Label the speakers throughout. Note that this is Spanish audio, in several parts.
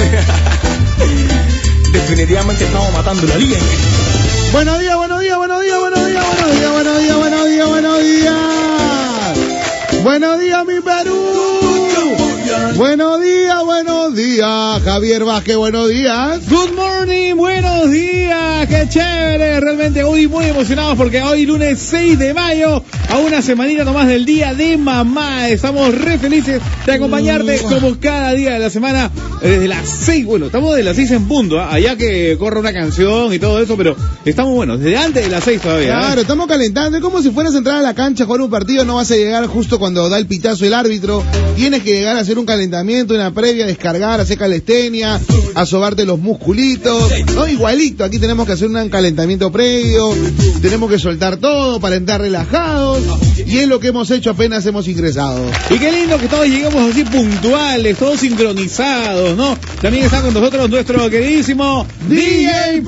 Speaker 1: Definitivamente estamos matando la liga.
Speaker 2: Buenos días, buenos días, buenos días, buenos días, buenos días, buenos días, buenos días, buenos días. Buenos días, mi Perú. Buenos días, días. Javier Vázquez, buenos días.
Speaker 3: Good morning, buenos días, qué chévere, realmente hoy muy emocionados porque hoy lunes 6 de mayo, a una semanita nomás del día de mamá, estamos re felices de acompañarte como cada día de la semana, desde las 6, bueno, estamos de las 6 en punto, ¿ah? allá que corre una canción y todo eso, pero estamos buenos, desde antes de las 6 todavía. ¿ah?
Speaker 2: Claro, estamos calentando. Es como si fueras a entrar a la cancha a jugar un partido, no vas a llegar justo cuando da el pitazo el árbitro. Tienes que llegar a hacer un calentamiento, una previa, descargar, hacer calistenia, a sobarte los musculitos. No, igualito, aquí tenemos que hacer un calentamiento previo, tenemos que soltar todo para entrar relajados. Y es lo que hemos hecho apenas hemos ingresado.
Speaker 3: Y qué lindo que todos llegamos así puntuales, todos sincronizados, ¿no? También está con nosotros nuestro queridísimo DJ.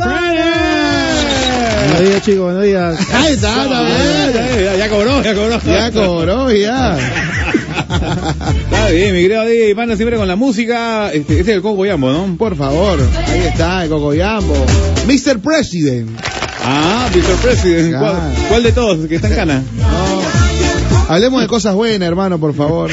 Speaker 4: Buenos días, chicos, buenos días.
Speaker 2: Ahí está, está bien.
Speaker 3: Ya, ya cobró, ya cobró.
Speaker 2: Ya cobró, ya.
Speaker 3: Está bien, mi querido DJ Pana siempre con la música. Este, este es el Coco Yambo, ¿no?
Speaker 2: Por favor, ahí está el Cocoyambo. Mr. President.
Speaker 3: Ah, Mr. President. ¿Cuál, de todos? Que está en cana.
Speaker 2: Hablemos de cosas buenas, hermano, por favor.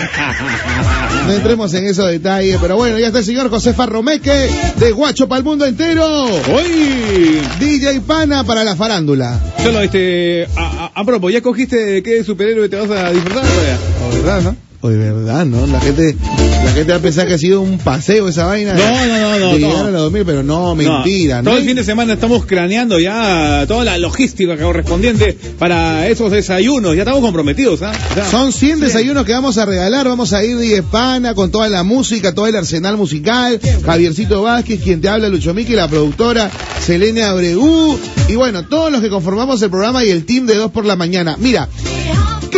Speaker 2: No entremos en esos detalles, pero bueno, ya está el señor José Farromeque de Guacho para el mundo entero.
Speaker 3: ¡Uy!
Speaker 2: DJ Pana para la farándula.
Speaker 3: Solo este. A, a, a propósito, ¿ya cogiste de qué superhéroe te vas a disfrutar?
Speaker 2: O verdad, ¿no? O de verdad, ¿no? La gente, la gente va a pensar que ha sido un paseo esa vaina.
Speaker 3: No, no, no, no,
Speaker 2: De llegar
Speaker 3: no.
Speaker 2: a los 2000, pero no, mentira.
Speaker 3: todo
Speaker 2: ¿no?
Speaker 3: el fin de semana estamos craneando ya toda la logística correspondiente para esos desayunos. Ya estamos comprometidos, ¿ah?
Speaker 2: Son 100 desayunos que vamos a regalar. Vamos a ir de Hispana con toda la música, todo el arsenal musical. Javiercito Vázquez, quien te habla, Lucho Miki, la productora, Selena Abreu. Y bueno, todos los que conformamos el programa y el team de 2 por la mañana. Mira,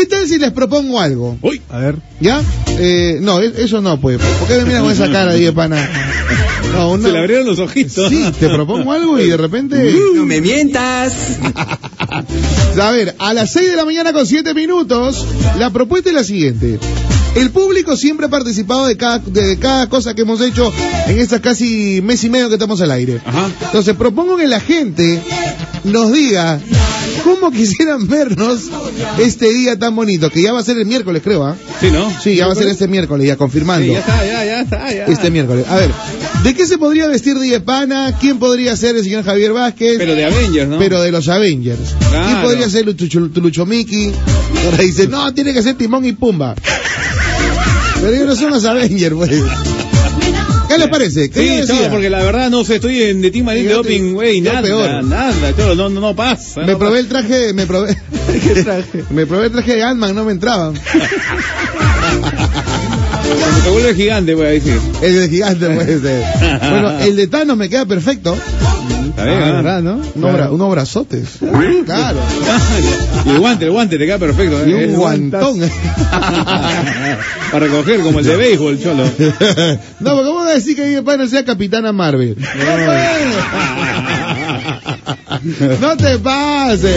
Speaker 2: ¿qué tal si les propongo algo?
Speaker 3: Uy,
Speaker 4: A ver.
Speaker 2: ¿Ya? Eh, no, e- eso no, pues. ¿Por qué me miras con esa cara, de Hispana? No, no.
Speaker 3: se le abrieron los ojitos.
Speaker 2: Sí, te propongo algo y de repente...
Speaker 1: No me mientas.
Speaker 2: A ver, a las 6 de la mañana con 7 minutos, la propuesta es la siguiente. El público siempre ha participado de cada, de cada cosa que hemos hecho en estas casi mes y medio que estamos al aire.
Speaker 3: Ajá.
Speaker 2: Entonces propongo que la gente nos diga cómo quisieran vernos este día tan bonito, que ya va a ser el miércoles creo, ¿ah?
Speaker 3: Sí, ¿no?
Speaker 2: Sí, ya va a ser este miércoles, ya confirmando.
Speaker 3: Sí, ya está, ya, ya está, ya.
Speaker 2: Este miércoles. A ver, ¿de qué se podría vestir de Pana? ¿Quién podría ser el señor Javier Vázquez?
Speaker 3: Pero de Avengers, ¿no?
Speaker 2: pero de los Avengers.
Speaker 3: Claro.
Speaker 2: ¿Quién podría ser Lucho, Lucho Miki? Ahora dice, no, tiene que ser Timón y Pumba. Pero ellos no son los Avengers, pues. ¿Qué les parece? ¿Qué
Speaker 3: Sí, chavo, porque la verdad no sé, estoy en de Team Marín de Doping, güey, nada,
Speaker 2: peor.
Speaker 3: nada, cholo, no, no, pasa.
Speaker 2: Me
Speaker 3: no
Speaker 2: probé el traje, me probé,
Speaker 4: ¿Qué traje?
Speaker 2: me probé el traje de Ant-Man, no me entraba.
Speaker 3: Se vuelve gigante, voy a decir.
Speaker 2: El de gigante puede ser. Bueno, el de Thanos me queda perfecto.
Speaker 3: Está bien,
Speaker 4: Ah. ¿verdad, no?
Speaker 2: Unos, bra- unos brazotes. Claro.
Speaker 3: y el guante, el guante te queda perfecto.
Speaker 2: Y
Speaker 3: ¿eh?
Speaker 2: un
Speaker 3: El
Speaker 2: guantón.
Speaker 3: Para recoger como el de béisbol, cholo.
Speaker 2: No, porque vas a decir que mi pana sea Capitana Marvel. No te pases.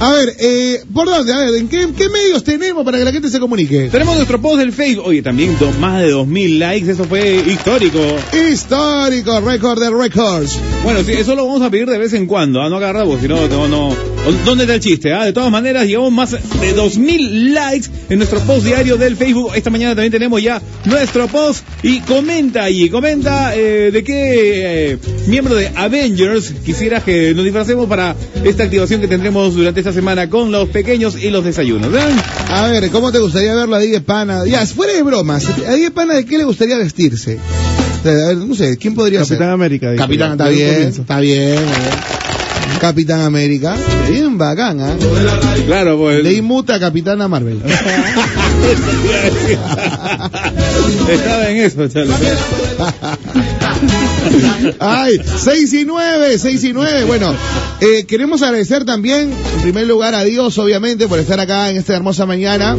Speaker 2: A ver, eh, ¿por dónde? A ver, ¿en qué, qué medios tenemos para que la gente se comunique?
Speaker 3: Tenemos nuestro post del Facebook. Oye, también do- más de 2000 likes, eso fue histórico.
Speaker 2: Histórico, récord de records.
Speaker 3: Bueno, sí, eso lo vamos a pedir de vez en cuando, ¿ah? no agarra vos, si no, no, no. ¿Dónde está el chiste? Ah? De todas maneras, llevamos más de 2000 likes en nuestro post diario del Facebook. Esta mañana también tenemos ya nuestro post y comenta allí, comenta eh, de qué eh, miembro de Avengers quisieras que nos disfracemos para esta activación que tendremos durante esta semana con los pequeños y los desayunos. ¿eh?
Speaker 2: A ver, ¿cómo te gustaría verlo a Digue Pana? Ya, fuera de bromas, ¿a Digue Pana de qué le gustaría vestirse? O sea, a ver, no sé, ¿quién podría
Speaker 4: Capitán
Speaker 2: ser?
Speaker 4: América.
Speaker 2: Capitán,
Speaker 4: ya.
Speaker 2: está
Speaker 4: Desde el
Speaker 2: bien, está bien. Capitán América, bien bacán, ¿ah?
Speaker 3: Claro, pues.
Speaker 2: Le inmuta a Capitana Marvel.
Speaker 3: Estaba en eso, chalo.
Speaker 2: Ay, 6 y 9, 6 y 9. Bueno, eh, queremos agradecer también, en primer lugar, a Dios, obviamente, por estar acá en esta hermosa mañana.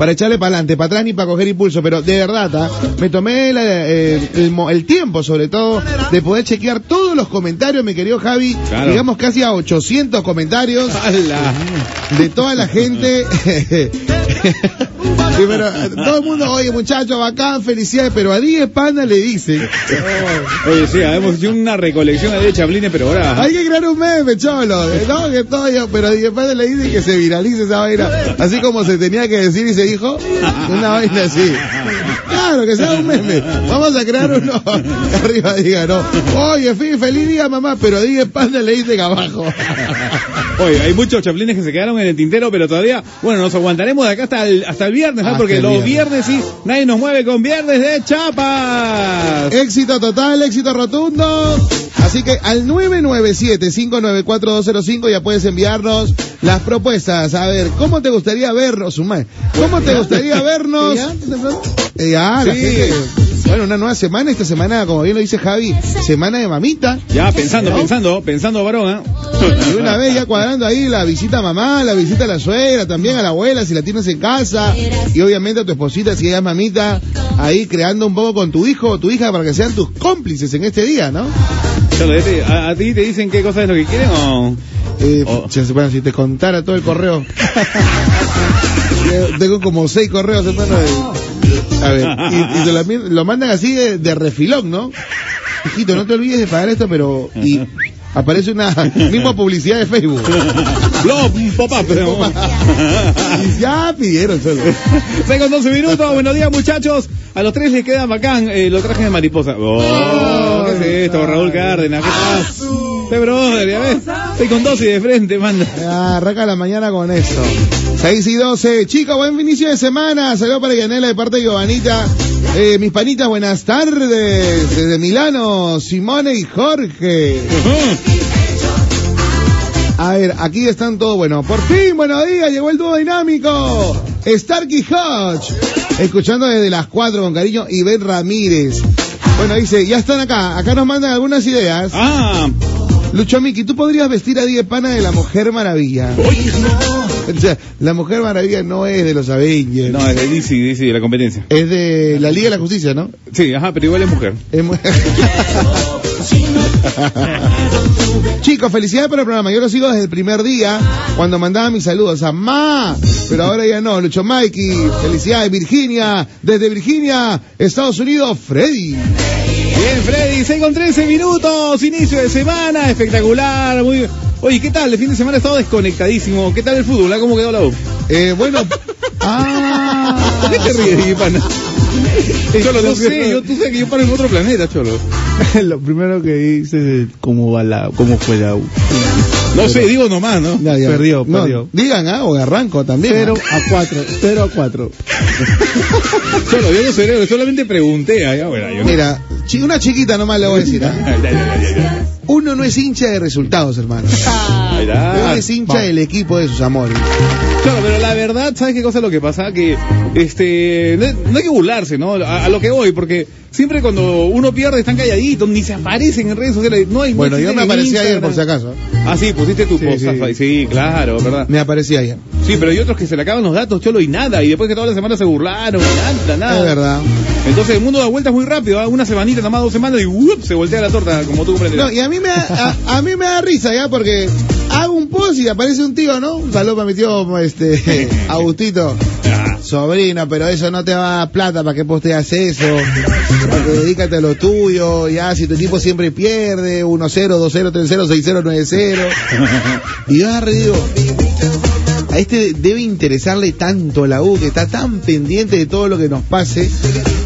Speaker 2: Para echarle para adelante, para atrás ni para coger impulso, pero de verdad, ¿ah? me tomé la- eh, el, tiempo sobre todo de poder chequear todos los comentarios, mi querido Javi,
Speaker 3: Claro.
Speaker 2: llegamos casi a 800 comentarios
Speaker 3: ¡Hala!
Speaker 2: de toda la gente. Sí, pero todo el mundo, oye muchachos, bacán, felicidades, pero a 10 Panda le dicen,
Speaker 3: Oye, sí, hemos hecho una recolección de chablines, pero ahora...
Speaker 2: hay que crear un meme, cholo, no, que todo pero a 10 Panda le dicen que se viralice esa vaina, así como se tenía que decir y se dijo, una vaina así. Claro, que sea un meme. Vamos a crear uno que arriba diga, no. Oye, fe- feliz día, mamá, pero a 10 Panda le dicen abajo.
Speaker 3: Oye, hay muchos chaplines que se quedaron en el tintero, pero todavía, bueno, nos aguantaremos de acá hasta el, hasta el viernes, ¿no?
Speaker 2: Hasta
Speaker 3: Porque los
Speaker 2: viernes.
Speaker 3: viernes sí, nadie nos mueve con viernes de chapas.
Speaker 2: Éxito total, éxito rotundo. Así que al 997-594-205 ya puedes enviarnos las propuestas. A ver, ¿cómo te gustaría vernos, Sumay? ¿Cómo te gustaría vernos? Eh, Ya, la
Speaker 3: Sí.
Speaker 2: gente. Bueno, una nueva semana, esta semana, como bien lo dice Javi, semana de mamita.
Speaker 3: Ya, pensando, pensando, pensando, varón, ¿ah?
Speaker 2: Y una vez ya cuadrando ahí la visita a mamá, la visita a la suegra, también a la abuela, si la tienes en casa. Y obviamente a tu esposita, si ella es mamita, ahí creando un poco con tu hijo o tu hija para que sean tus cómplices en este día, ¿no?
Speaker 3: ¿a, a ti te dicen qué cosa es lo que quieren o...?
Speaker 2: Eh,
Speaker 3: Oh.
Speaker 2: bueno, si te contara todo el correo. Tengo como seis correos, hermano. de- A ver, y, y se lo, lo mandan así de, de refilón, ¿no? Hijito, no te olvides de pagar esto, pero... Y aparece una misma publicidad de Facebook.
Speaker 3: Blob, un pop-up. ¿no?
Speaker 2: Y ya pidieron solo.
Speaker 3: Seis con 12 minutos, buenos días muchachos. A los tres les queda bacán eh, los trajes de mariposa. Oh, ¿Qué es esto? Raúl Cárdenas, ¿qué tal? Este brother, ya ves. Estoy con 12 y de frente, manda.
Speaker 2: Ya, arranca la mañana con esto. 6 y 12. Chicos, buen inicio de semana. Saludos para Yanela de parte de Giovanita. Eh, mis panitas, buenas tardes. Desde Milano, Simone y Jorge. A ver, aquí están todos. Bueno, por fin, buenos días. Llegó el dúo dinámico. Starkey Hodge. Escuchando desde las 4 con cariño. Ben Ramírez. Bueno, dice, ya están acá. Acá nos mandan algunas ideas.
Speaker 3: Ah,
Speaker 2: Lucho Miki, tú podrías vestir a Die Pana de la Mujer Maravilla. O sea, la Mujer Maravilla no es de los Avengers.
Speaker 3: no, es de DC, DC, de la competencia.
Speaker 2: Es de la Liga de la Justicia, ¿no?
Speaker 3: Sí, ajá, pero igual es mujer.
Speaker 2: Es mu- Chicos, felicidades por el programa. Yo lo sigo desde el primer día cuando mandaba mis saludos a Ma. Pero ahora ya no. Lucho Mikey, felicidades Virginia. Desde Virginia, Estados Unidos, Freddy.
Speaker 3: Bien, Freddy, 6 con 13 minutos, inicio de semana, espectacular, muy Oye, ¿qué tal? El fin de semana he estado desconectadísimo. ¿Qué tal el fútbol? ah? ¿Cómo quedó la U?
Speaker 2: Eh, bueno. ah.
Speaker 3: ¿Por qué te ríes? Cholo, no sé, yo, tú sabes que yo paro en otro planeta, Cholo.
Speaker 4: Lo primero que dice es cómo va la, cómo fue la U.
Speaker 3: No sé, digo nomás, ¿no?
Speaker 2: Ya, ya.
Speaker 4: Perdió,
Speaker 2: No,
Speaker 4: perdió.
Speaker 2: Digan, ah, o arranco también.
Speaker 4: 0
Speaker 2: ah.
Speaker 4: a 4, 0 a 4.
Speaker 3: Yo no solamente pregunté. ya, bueno, yo no-
Speaker 2: Mira, una chiquita nomás le voy a decir. ah. Uno no es hincha de resultados, hermano. Uno es hincha del equipo de sus amores.
Speaker 3: Claro, pero la verdad, ¿sabes qué cosa es lo que pasa? Que, este, no, no hay que burlarse, ¿no? A, a lo que voy, porque siempre cuando uno pierde están calladitos, ni se aparecen en redes sociales, no hay no
Speaker 2: Bueno, yo me aparecí ayer por si acaso.
Speaker 3: Ah, sí, pusiste tu
Speaker 2: Sí,
Speaker 3: post,
Speaker 2: sí,
Speaker 3: claro, ¿verdad?
Speaker 2: Me aparecí ayer.
Speaker 3: Sí, pero hay otros que se le acaban los datos, cholo, y nada, y después que toda la semana se burlaron, nada, nada.
Speaker 2: Es verdad.
Speaker 3: Entonces el mundo da vueltas muy rápido, ¿ah? una semanita, nada más dos semanas, y ¡up! se voltea la torta, como tú comprenderás.
Speaker 2: No, y a mí me da, a, a mí me da risa ya porque hago un post y aparece un tío, ¿no? Un saludo para mi tío, este, Agustito. Sobrino, pero eso no te va a dar plata para que posteas eso. Para que dedícate a lo tuyo. Ya, si tu equipo siempre pierde, 1-0, 2-0, 3-0, 6-0, 9-0. Y yo digo, a este debe interesarle tanto la U, que está tan pendiente de todo lo que nos pase.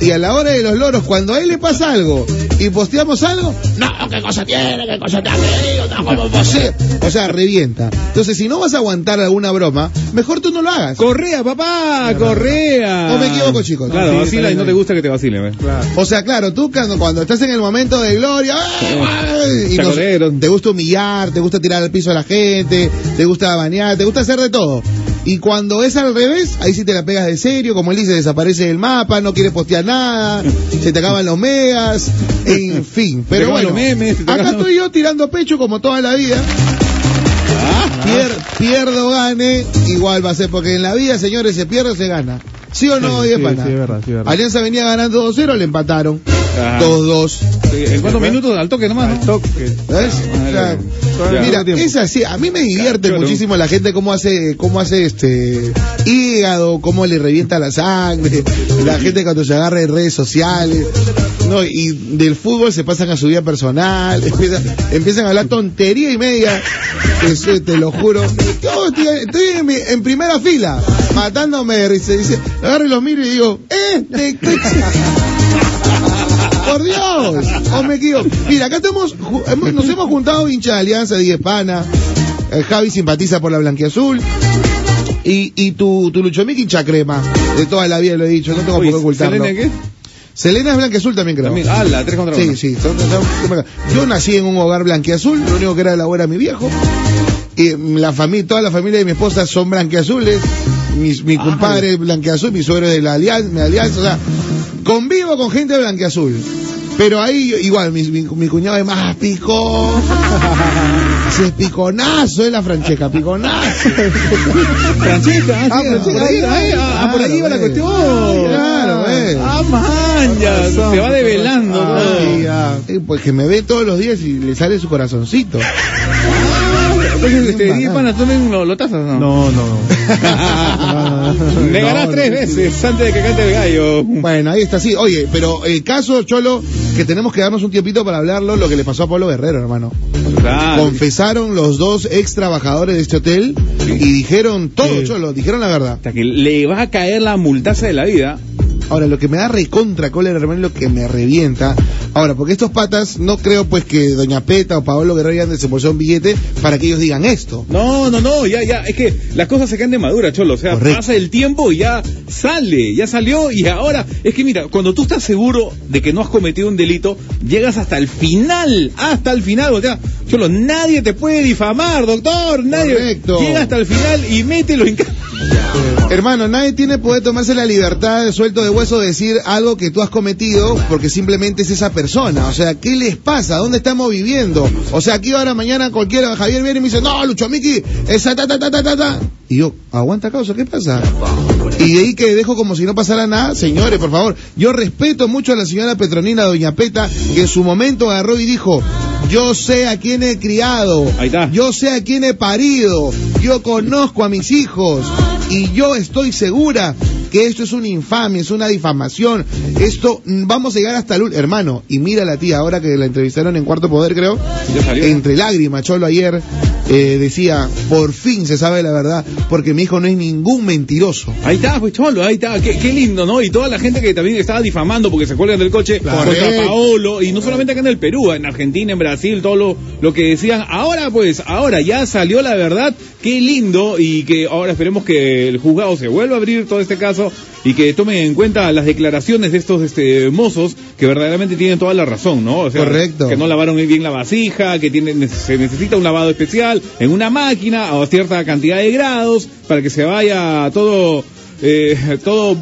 Speaker 2: Y a la hora de los loros, cuando a él le pasa algo y posteamos algo, no, qué cosa tiene, qué cosa te ha querido, no, cómo posee. O sea, revienta. Entonces, si no vas a aguantar alguna broma, mejor tú no lo hagas.
Speaker 3: Correa, papá, correa.
Speaker 2: ¿O me equivoco, chicos?
Speaker 3: Claro,
Speaker 2: Sí,
Speaker 3: vacila y no te gusta que te vacilen, ¿ves?
Speaker 2: O sea, claro, tú cuando, cuando estás en el momento de gloria, ¡ay, ay! y nos- te gusta humillar, te gusta tirar al piso a la gente, te gusta bañar, te gusta hacer de todo. Y cuando es al revés, ahí sí te la pegas de serio, como él dice, desaparece del mapa, no quieres postear nada, se te acaban los megas, en fin. Pero bueno,
Speaker 3: memes,
Speaker 2: acá estoy yo tirando pecho como toda la vida.
Speaker 3: Ah,
Speaker 2: Pier- pierdo, gane, igual va a ser, porque en la vida, señores, se pierde o se gana. ¿Sí o no,
Speaker 4: Sí, es verdad, sí, es verdad.
Speaker 2: Alianza venía ganando 2-0, le empataron.
Speaker 3: Ah.
Speaker 2: 2-2.
Speaker 3: Sí, ¿En cuántos minutos? Al toque nomás,
Speaker 4: Al
Speaker 3: ¿no?
Speaker 4: toque.
Speaker 2: ¿Ves?
Speaker 3: Ah,
Speaker 2: O sea,
Speaker 3: ya.
Speaker 2: mira, es así. A mí me divierte
Speaker 3: Claro.
Speaker 2: muchísimo la gente cómo hace, cómo hace este hígado, cómo le revienta la sangre, la gente cuando se agarra en redes sociales. No, y del fútbol se pasan a su vida personal, empiezan, empiezan a hablar tontería y media, te lo juro. Yo estoy, estoy en, mi- en primera fila, matándome de risa. Dice, agarro y los miro y digo, ¡eh! ¿de qué- por Dios, o me equivoco. Mira, acá estamos, nos hemos juntado hincha de Alianza, Diez Pana, eh, Javi simpatiza por la blanquiazul. Y, y tu, tu Luchomiki hincha crema, de toda la vida lo he dicho, no tengo por qué ocultarlo.
Speaker 3: ¿Selene qué?
Speaker 2: Selena es blanquiazul también creo.
Speaker 3: También. Ah, la 3 contra 1.
Speaker 2: Sí, sí. yo nací en un hogar blanquiazul, lo único que era de la era mi viejo. Y la familia, toda la familia de mi esposa son blanquiazules. Mi, mi compadre es blanquiazul, mi suegro es de la alianza, mi alianza, o sea, convivo con gente blanquiazul. Pero ahí igual, mi, mi, mi cuñado es más picón. Ese es piconazo, es la Francesca, piconazo.
Speaker 3: Francesca, ah,
Speaker 2: Ah,
Speaker 3: sí, por ahí,
Speaker 2: ahí,
Speaker 3: ah, ah, por ahí
Speaker 2: claro,
Speaker 3: va la cuestión.
Speaker 2: Claro, eh.
Speaker 3: Ah, man, ya, se va develando.
Speaker 2: Ah. Eh, Pues que me ve todos los días y le sale su corazoncito. Bacán.
Speaker 3: Diez Panas, ¿tú también lo, o no?
Speaker 4: No, no.
Speaker 3: Negarás
Speaker 2: No,
Speaker 3: tres veces antes de que cante el gallo.
Speaker 2: Bueno, ahí está, sí. Oye, pero el caso, Cholo, que tenemos que darnos un tiempito para hablarlo, lo que le pasó a Pablo Guerrero, hermano.
Speaker 3: Claro.
Speaker 2: Confesaron los dos ex trabajadores de este hotel y dijeron todo. Cholo, dijeron la verdad.
Speaker 3: Hasta que le va a caer la multaza de la vida.
Speaker 2: Ahora, lo que me da recontra cólera, hermano, lo que me revienta. Ahora, porque estos patas, no creo pues que Doña Peta o Pablo Guerrero hayan desembolsado un billete para que ellos digan esto.
Speaker 3: No, no, no, ya, ya, es que las cosas se caen de madura, cholo. O sea,
Speaker 2: Correcto.
Speaker 3: pasa el tiempo y ya sale, ya salió y ahora, es que mira, cuando tú estás seguro de que no has cometido un delito, llegas hasta el final, hasta el final, o sea, cholo, nadie te puede difamar, doctor, nadie.
Speaker 2: Correcto.
Speaker 3: Llega hasta el final y mételo en ca-
Speaker 2: Hermano, nadie tiene poder tomarse la libertad de suelto de hueso de decir algo que tú has cometido porque simplemente es esa persona. O sea, ¿qué les pasa? ¿Dónde estamos viviendo? O sea, aquí ahora mañana cualquiera, Javier viene y me dice, no, Lucho Miki, esa ta ta ta ta ta ta. Y yo, aguanta causa, ¿qué pasa? Y de ahí que dejo como si no pasara nada, señores, por favor. Yo respeto mucho a la señora Petronina, doña Peta, que en su momento agarró y dijo, yo sé a quién he criado,
Speaker 3: Ahí está.
Speaker 2: yo sé a quién he parido, yo conozco a mis hijos. Y yo estoy segura que esto es una infamia, es una difamación, esto vamos a llegar hasta el ul- hermano, y mira la tía ahora que la entrevistaron en Cuarto Poder creo, entre lágrimas, Cholo ayer eh, decía, por fin se sabe la verdad, porque mi hijo no es ningún mentiroso.
Speaker 3: Ahí está, pues cholo, ahí está, qué, qué lindo, ¿no? Y toda la gente que también estaba difamando porque se cuelgan del coche
Speaker 2: Claro.
Speaker 3: contra. Paolo, y no solamente acá en el Perú, en Argentina, en Brasil, todo lo, lo que decían. Ahora pues, ahora ya salió la verdad, qué lindo, y que ahora esperemos que el juzgado se vuelva a abrir todo este caso y que tomen en cuenta las declaraciones de estos este, mozos que verdaderamente tienen toda la razón, ¿no? O sea,
Speaker 2: Correcto.
Speaker 3: Que no lavaron bien la vasija, que tiene, se necesita un lavado especial en una máquina a cierta cantidad de grados para que se vaya todo, eh, todo,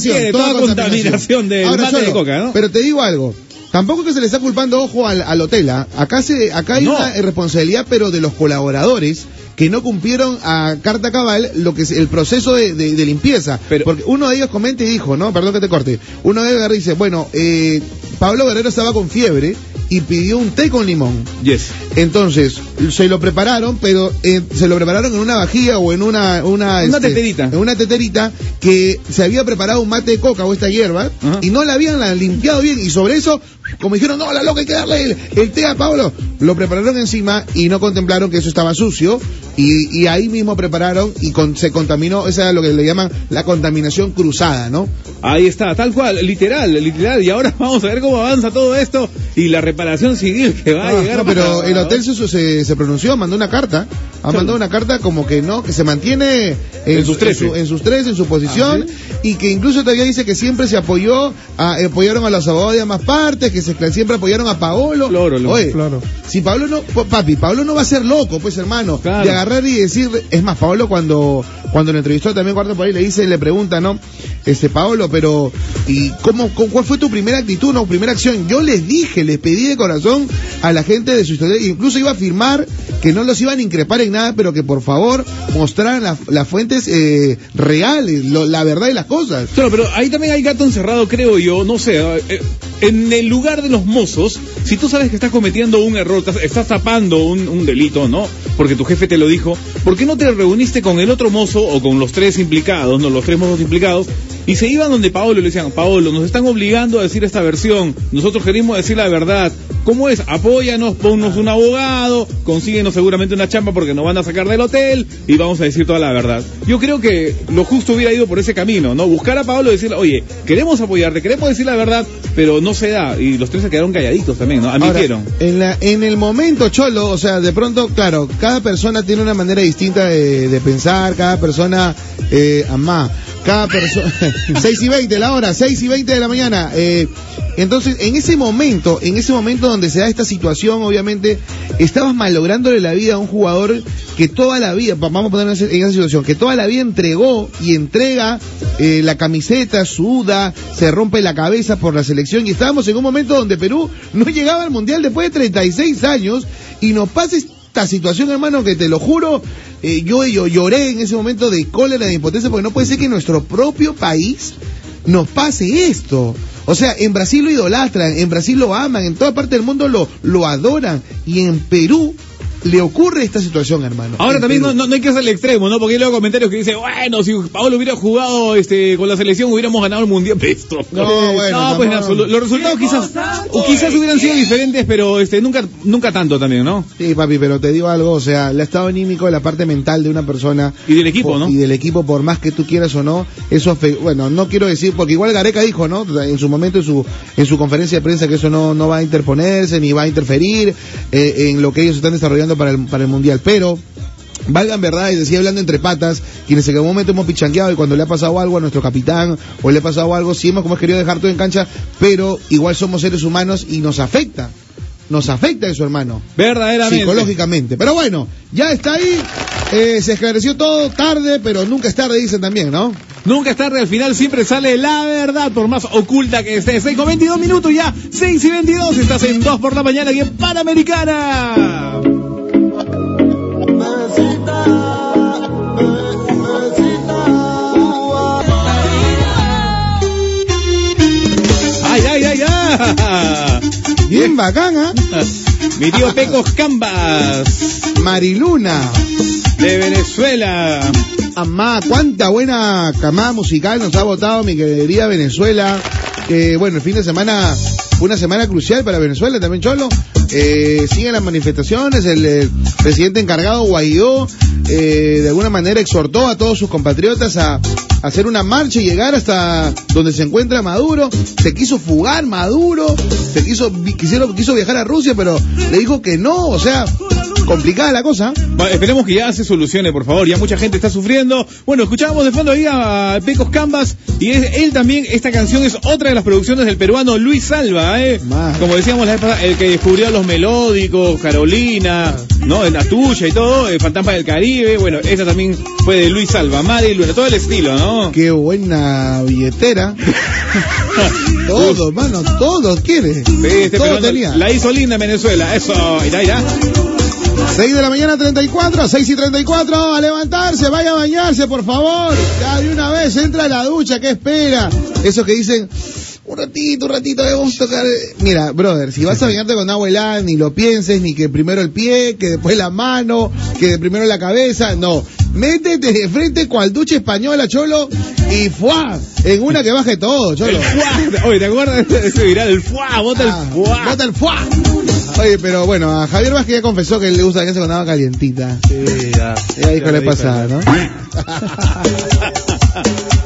Speaker 3: quiere, toda, contaminación del
Speaker 2: Ahora,
Speaker 3: mate de coca, ¿no?
Speaker 2: Pero te digo algo. Tampoco es que se le está culpando ojo al, al hotel. ¿ah? Acá se, acá hay
Speaker 3: No.
Speaker 2: una responsabilidad, pero de los colaboradores que no cumplieron a carta cabal lo que es el proceso de, de- de limpieza.
Speaker 3: Pero-
Speaker 2: Porque uno de ellos comenta y dijo, no, perdón que te corte. Uno de ellos dice, bueno, eh, Pablo Guerrero estaba con fiebre y pidió un té con limón.
Speaker 3: Yes.
Speaker 2: Entonces, se lo prepararon, pero eh, se lo prepararon en una vajilla o en una... Una,
Speaker 3: Una teterita.
Speaker 2: En una teterita que se había preparado un mate de coca o esta hierba y no la habían la- limpiado bien. Y sobre eso, como dijeron, no, la loca hay que darle el, el té a Pablo, lo prepararon encima y no contemplaron que eso estaba sucio. Y, y ahí mismo prepararon y con- se contaminó, esa es lo que le llaman la contaminación cruzada, ¿no?
Speaker 3: Ahí está, tal cual, literal, literal. Y ahora vamos a ver cómo avanza todo esto y la reparación civil que va a
Speaker 2: Ah,
Speaker 3: llegar.
Speaker 2: no, pero el hotel se, se, se pronunció, mandó una carta. Ha
Speaker 3: Sí.
Speaker 2: mandado una carta como que no, que se mantiene en,
Speaker 3: En sus
Speaker 2: su-
Speaker 3: trece.
Speaker 2: En, su, en sus tres, en su posición, y que incluso todavía dice que siempre se apoyó, a, apoyaron a los abogados de ambas partes, que se, siempre apoyaron a Paolo.
Speaker 3: Claro, lo-
Speaker 2: Oye,
Speaker 4: claro.
Speaker 2: si Pablo no, pa- papi, Pablo no va a ser loco, pues hermano,
Speaker 3: Claro.
Speaker 2: de agarrar y decir, es más, Pablo cuando, cuando lo entrevistó también cuarto por ahí le dice, le pregunta, ¿no? Este, Pablo, pero, ¿y cómo, cómo- cuál fue tu primera actitud, no, primera acción? Yo les dije, les pedí de corazón a la gente de su historia, incluso iba a afirmar que no los iban a increpar en nada, pero que por favor mostraran la- las fuentes eh, reales, lo- la verdad de las cosas.
Speaker 3: Claro, pero ahí también hay gato encerrado, creo yo, no sé. eh, En el lugar de los mozos, si tú sabes que estás cometiendo un error, estás, tapando un, un delito, ¿no? Porque tu jefe te lo dijo, ¿por qué no te reuniste con el otro mozo o con los tres implicados, no, los tres mozos implicados? Y se iban donde Paolo y le decían, Paolo, nos están obligando a decir esta versión, nosotros queremos decir la verdad. ¿Cómo es? Apóyanos, ponnos un abogado, consíguenos seguramente una chamba porque nos van a sacar del hotel y vamos a decir toda la verdad. Yo creo que lo justo hubiera ido por ese camino, ¿no? Buscar a Pablo y decirle, oye, queremos apoyarte, queremos decir la verdad, pero no se da. Y los tres se quedaron calladitos también, ¿no?
Speaker 2: Ahora,
Speaker 3: Admitieron.
Speaker 2: en, la, en el momento, Cholo, o sea, de pronto, claro, cada persona tiene una manera distinta de, pensar, cada persona, eh, amá, cada persona, 6 y 20 la hora, 6 y 20 de la mañana. eh, entonces, en ese momento, en ese momento donde se da esta situación, obviamente, estabas malográndole la vida a un jugador que toda la vida, va- vamos a ponernos en esa situación, que toda la vida entregó y entrega eh, la camiseta, suda, se rompe la cabeza por la selección y estábamos en un momento donde Perú no llegaba al Mundial después de 36 años y nos pasa esta situación, hermano, que te lo juro, eh, yo, yo lloré en ese momento de cólera, de impotencia, porque no puede ser que nuestro propio país nos pase esto. O sea, en Brasil lo idolatran, en Brasil lo aman, en toda parte del mundo lo, lo adoran y en Perú le ocurre esta situación, hermano.
Speaker 3: Ahora también no, no, no hay que hacer el extremo, ¿no? Porque hay luego comentarios que dicen, bueno, si Pablo hubiera jugado este, con la selección hubiéramos ganado el mundial. Esto.
Speaker 2: No, bueno,
Speaker 3: No, pues los resultados quizás, o quizás hubieran sido diferentes, pero este, nunca, nunca tanto también, ¿no?
Speaker 2: Sí, papi, pero te digo algo, o sea, el estado anímico, la parte mental de una persona
Speaker 3: Y del equipo,
Speaker 2: por-
Speaker 3: ¿no?
Speaker 2: Y del equipo, por más que tú quieras o no, eso, bueno, no quiero decir, porque igual Gareca dijo, ¿no? En su momento, en su, en su conferencia de prensa, que eso no, no va a interponerse ni va a interferir eh, en lo que ellos están desarrollando para el, para el Mundial, pero... Valgan verdad, y decía hablando entre patas, quienes en algún momento hemos pichanqueado y cuando le ha pasado algo a nuestro capitán o le ha pasado algo, sí hemos como querido dejar todo en cancha, pero igual somos seres humanos y nos afecta, nos afecta eso, hermano
Speaker 3: Verdaderamente.
Speaker 2: psicológicamente. Pero bueno, ya está ahí. Eh, se esclareció todo tarde, pero nunca es tarde, dicen también, ¿no?
Speaker 3: Nunca es tarde, al final siempre sale la verdad, por más oculta que esté. 6 con 22 minutos ya, 6 y 22, estás en 2 por la mañana aquí en Panamericana. ¡Ay, ay, ay, ay!
Speaker 2: Bien bacana.
Speaker 3: Mi tío Pecos Cambas,
Speaker 2: Mariluna.
Speaker 3: de Venezuela.
Speaker 2: Amá, cuánta buena camada musical nos ha votado mi querida Venezuela. Que bueno, el fin de semana una semana crucial para Venezuela también, Cholo. Eh, siguen las manifestaciones, el, presidente encargado Guaidó eh, de alguna manera exhortó a todos sus compatriotas a, hacer una marcha y llegar hasta donde se encuentra Maduro. Se quiso fugar Maduro, se quiso, quisieron, quiso viajar a Rusia, pero le dijo que no, o sea, complicada la cosa.
Speaker 3: Bueno, esperemos que ya se solucione, por favor. Ya mucha gente está sufriendo. Bueno, escuchábamos de fondo ahí a Pecos Cambas y es- él también, esta canción es otra de las producciones del peruano Luis Salva, ¿eh? Como decíamos la vez pasada, el que descubrió los melódicos, Carolina, ¿no? La tuya y todo, el Fantasma del Caribe. Bueno, esa también fue de Luis Salva, Madre Luna, todo el estilo, ¿no?
Speaker 2: Qué buena billetera. todo, hermano, todo quiere.
Speaker 3: Sí, este
Speaker 2: todo tenía.
Speaker 3: la hizo linda en Venezuela, eso, irá, irá.
Speaker 2: 6 de la mañana 34, 6 y 34, a levantarse, vaya a bañarse, por favor. Ya de una vez entra a la ducha, ¿qué espera? Eso que dicen, un ratito, un ratito, debemos tocar. Mira, brother, si vas a bañarte con agua helada, ni lo pienses, ni que primero el pie, que después la mano, que primero la cabeza, no. Métete de frente cual ducha española, cholo, y fuá, en una que baje todo, cholo.
Speaker 3: El fuá. Oye, ¿te acuerdas de ese viral? El fuá, bota
Speaker 2: Ah,
Speaker 3: el fuá.
Speaker 2: bota el fuá. Oye, pero bueno, a Javier Vázquez ya confesó que él le gusta bañarse con agua calientita.
Speaker 4: Sí, ya.
Speaker 2: Ya dijo le pasada, ¿no?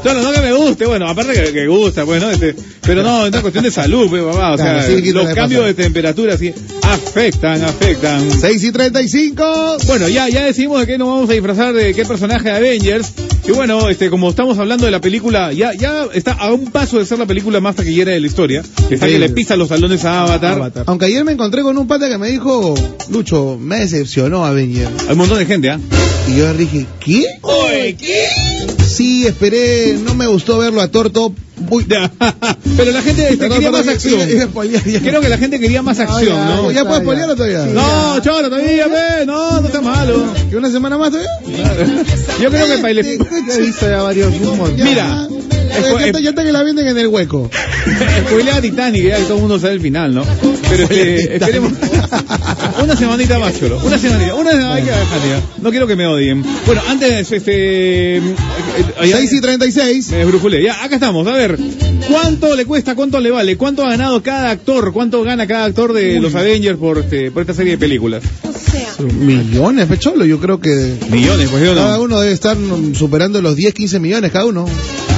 Speaker 3: Solo no que me guste, bueno, aparte que, que gusta, pues, ¿no? Este, pero no, es una cuestión de salud, pues, mamá. O
Speaker 2: Claro,
Speaker 3: sea,
Speaker 2: sí,
Speaker 3: los cambios de temperatura sí afectan, afectan.
Speaker 2: 6 y 35.
Speaker 3: Bueno, ya, ya decidimos de qué nos vamos a disfrazar de qué personaje de Avengers. Y bueno, este, como estamos hablando de la película, ya, ya está a un paso de ser la película más taquillera de la historia. Que está
Speaker 2: Sí.
Speaker 3: que le pisa los talones a Avatar.
Speaker 4: Avatar.
Speaker 2: Aunque ayer me encontré con un pata que me dijo, Lucho, me decepcionó Avenger.
Speaker 3: Hay un montón de gente, ¿ah?
Speaker 2: Y yo le dije, ¿qué?
Speaker 3: Oye, ¿qué?
Speaker 2: Sí, esperé, no me gustó verlo a. Uy,
Speaker 3: Pero la gente este, quería más acción. Creo que la gente quería más acción,
Speaker 4: ya,
Speaker 3: ¿no?
Speaker 2: ¿Ya
Speaker 4: está,
Speaker 2: puedes todavía?
Speaker 3: No, cholo, todavía, ve, no, no sea malo.
Speaker 2: ¿Que una semana más todavía?
Speaker 3: Yo creo que para el
Speaker 4: Ya varios
Speaker 3: Mira, espo-
Speaker 2: está que la venden en el hueco.
Speaker 3: spoilea Titanic, ya que todo el mundo sabe el final, ¿no? Pero este, esperemos. una semanita más, cholo. Una semanita. Una semanita ya. No quiero que me odien. Bueno, antes, este. eh, eh,
Speaker 2: 6 y 36.
Speaker 3: Me desbrujulé. Ya, acá estamos. A ver, ¿cuánto le cuesta? ¿Cuánto le vale? ¿Cuánto ha ganado cada actor? ¿Cuánto gana cada actor de los Avengers por, este, por esta serie de películas?
Speaker 2: Millones, pecholo, yo creo que
Speaker 3: Millones, pues yo
Speaker 2: cada
Speaker 3: no.
Speaker 2: uno debe estar superando los 10, 15 millones cada uno.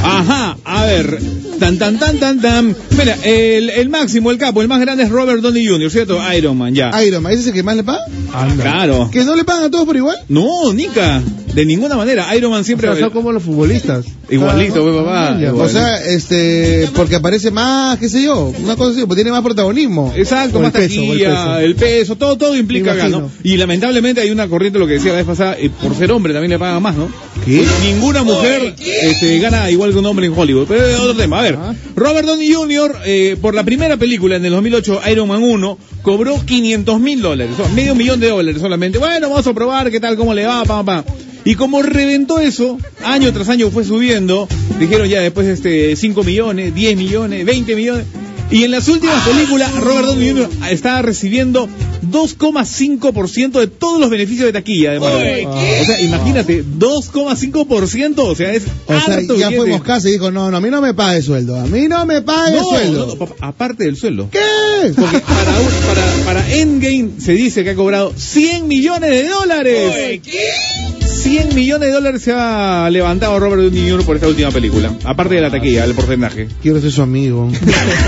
Speaker 3: Ajá, a ver. Tan, tan, tan, tan, tan. Mira, el, el máximo, el capo, el más grande es Robert Downey Jr., ¿cierto? Iron Man, ya.
Speaker 2: Iron Man, ¿ese es el que más le paga?
Speaker 3: Claro.
Speaker 2: ¿Que no le pagan a todos por igual?
Speaker 3: No, Nica. De ninguna manera. Iron Man siempre.
Speaker 4: O sea, son como los futbolistas.
Speaker 3: Igualito, pues, papá.
Speaker 2: O sea, este, porque aparece más, qué sé yo, una cosa así, porque tiene más protagonismo.
Speaker 3: Exacto,
Speaker 4: O el
Speaker 3: más
Speaker 4: peso, el
Speaker 3: taquilla,
Speaker 4: peso.
Speaker 3: el peso, todo, todo implica acá, ¿no? Y lamentablemente hay una corriente, lo que decía la vez pasada, eh, por ser hombre también le pagan más, ¿no?
Speaker 2: ¿Qué?
Speaker 3: Ninguna mujer este, gana igual que un hombre en Hollywood. Pero es otro tema. A ver. Robert Downey Jr., eh, por la primera película en el 2008, Iron Man 1, cobró 500 mil dólares, o sea, medio millón de dólares solamente. Bueno, vamos a probar qué tal, cómo le va, pa, pa. Y como reventó eso, año tras año fue subiendo, dijeron ya después este 5 millones, 10 millones, 20 millones. Y en las últimas películas, Robert Downey Jr. está recibiendo 2,5% de todos los beneficios de taquilla de Marvel. O sea, imagínate, 2,5%, o sea, es
Speaker 2: O sea,
Speaker 3: harto
Speaker 2: ya
Speaker 3: billete.
Speaker 2: fue Moscasa y dijo, no, no, a mí no me pague sueldo, a mí no me pague
Speaker 3: No,
Speaker 2: sueldo.
Speaker 3: no, papá, aparte del sueldo.
Speaker 2: ¿Qué?
Speaker 3: Porque para, un- para, para Endgame se dice que ha cobrado 100 millones de dólares. 100 millones de dólares se ha levantado Robert Downey Jr. por esta última película. Aparte de la taquilla, el porcentaje.
Speaker 2: Quiero ser su amigo.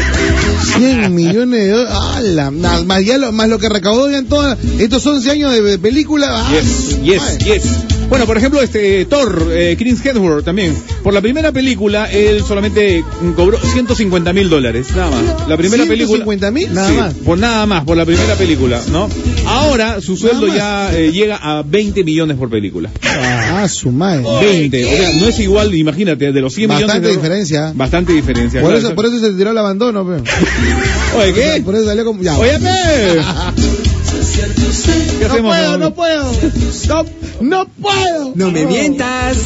Speaker 2: 100 millones de dólares. ¡Hala! Más, lo, más lo que recaudó ya en todas estos 11 años de, de película. ¡ah!
Speaker 3: Yes, yes,
Speaker 2: Ay.
Speaker 3: yes. Bueno, por ejemplo, este Thor, eh, Chris Hemsworth también. Por la primera película, él solamente cobró 150 mil dólares, nada más. La primera película.
Speaker 2: ¿150.000?
Speaker 4: Nada
Speaker 3: Sí,
Speaker 4: más.
Speaker 3: Por nada más, por la primera película, ¿no? Ahora su sueldo ya eh, llega a 20 millones por película.
Speaker 2: Ah, su madre.
Speaker 3: 20, o sea, no es igual, imagínate, de los 100 millones.
Speaker 2: Bastante diferencia.
Speaker 3: Bastante diferencia.
Speaker 2: Por
Speaker 3: claro.
Speaker 2: eso, por eso se tiró el abandono, pe.
Speaker 3: Oye, ¿qué?
Speaker 2: Por eso salió como. Ya.
Speaker 3: Oye, pe. ¿Qué
Speaker 2: no
Speaker 3: hacemos?
Speaker 2: puedo, no puedo. No, no puedo.
Speaker 1: No me mientas.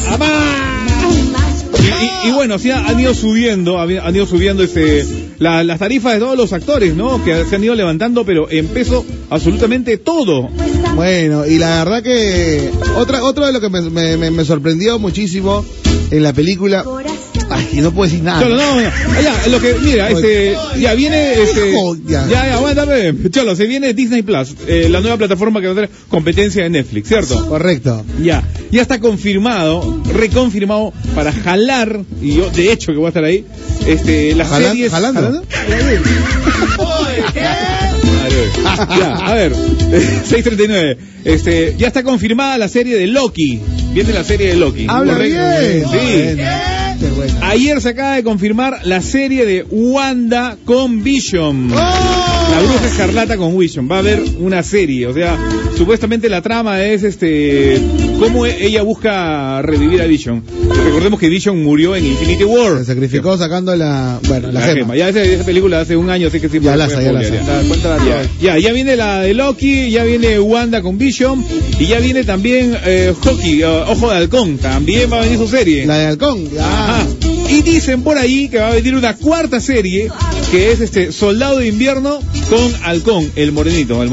Speaker 3: Y, y- y bueno, así ha- han ido subiendo, han ido subiendo este, la- las tarifas de todos los actores, ¿no? Que se han ido levantando, pero en peso absolutamente todo.
Speaker 2: Bueno, y la verdad que otra, otro de lo que me, me- me- me sorprendió muchísimo en la película. Ay, no puedo decir nada.
Speaker 3: Cholo, no, no. Ah, ya, lo que, mira, este, ya viene, este,
Speaker 2: ya.
Speaker 3: ya, aguántame. Cholo, se viene Disney Plus, eh, la nueva plataforma que va a tener competencia de Netflix, ¿cierto?
Speaker 2: Correcto.
Speaker 3: Ya, ya está confirmado, reconfirmado para jalar, y yo de hecho que voy a estar ahí, este, las
Speaker 2: Jalan-
Speaker 3: series.
Speaker 2: jalando.
Speaker 3: Mía. Ya, a ver, 639. Este, ya está confirmada la serie de Loki. Viene la serie de Loki.
Speaker 2: Habla
Speaker 3: ¿correcto?
Speaker 2: bien.
Speaker 3: Sí.
Speaker 2: Bueno, qué.
Speaker 3: Ayer se acaba de confirmar la serie de Wanda con Vision. La bruja escarlata con Vision. Va a haber una serie. O sea, supuestamente la trama es este cómo ella busca revivir a Vision. Recordemos que Vision murió en Infinity War.
Speaker 2: Se sacrificó sacando la, bueno, la,
Speaker 3: La
Speaker 2: gema.
Speaker 3: gema. Ya esa, esa película hace un año, así que sí.
Speaker 2: Ya
Speaker 3: puede-
Speaker 2: la ya
Speaker 3: ya. Ya, ya, ya viene la de Loki, ya viene Wanda con Vision y ya viene también eh, Hockey, eh, Ojo de Halcón, también va a venir su serie.
Speaker 2: La de halcón. Ya.
Speaker 3: Ajá. Y dicen por ahí que va a venir una cuarta serie que es este Soldado de Invierno con Halcón, el morenito, el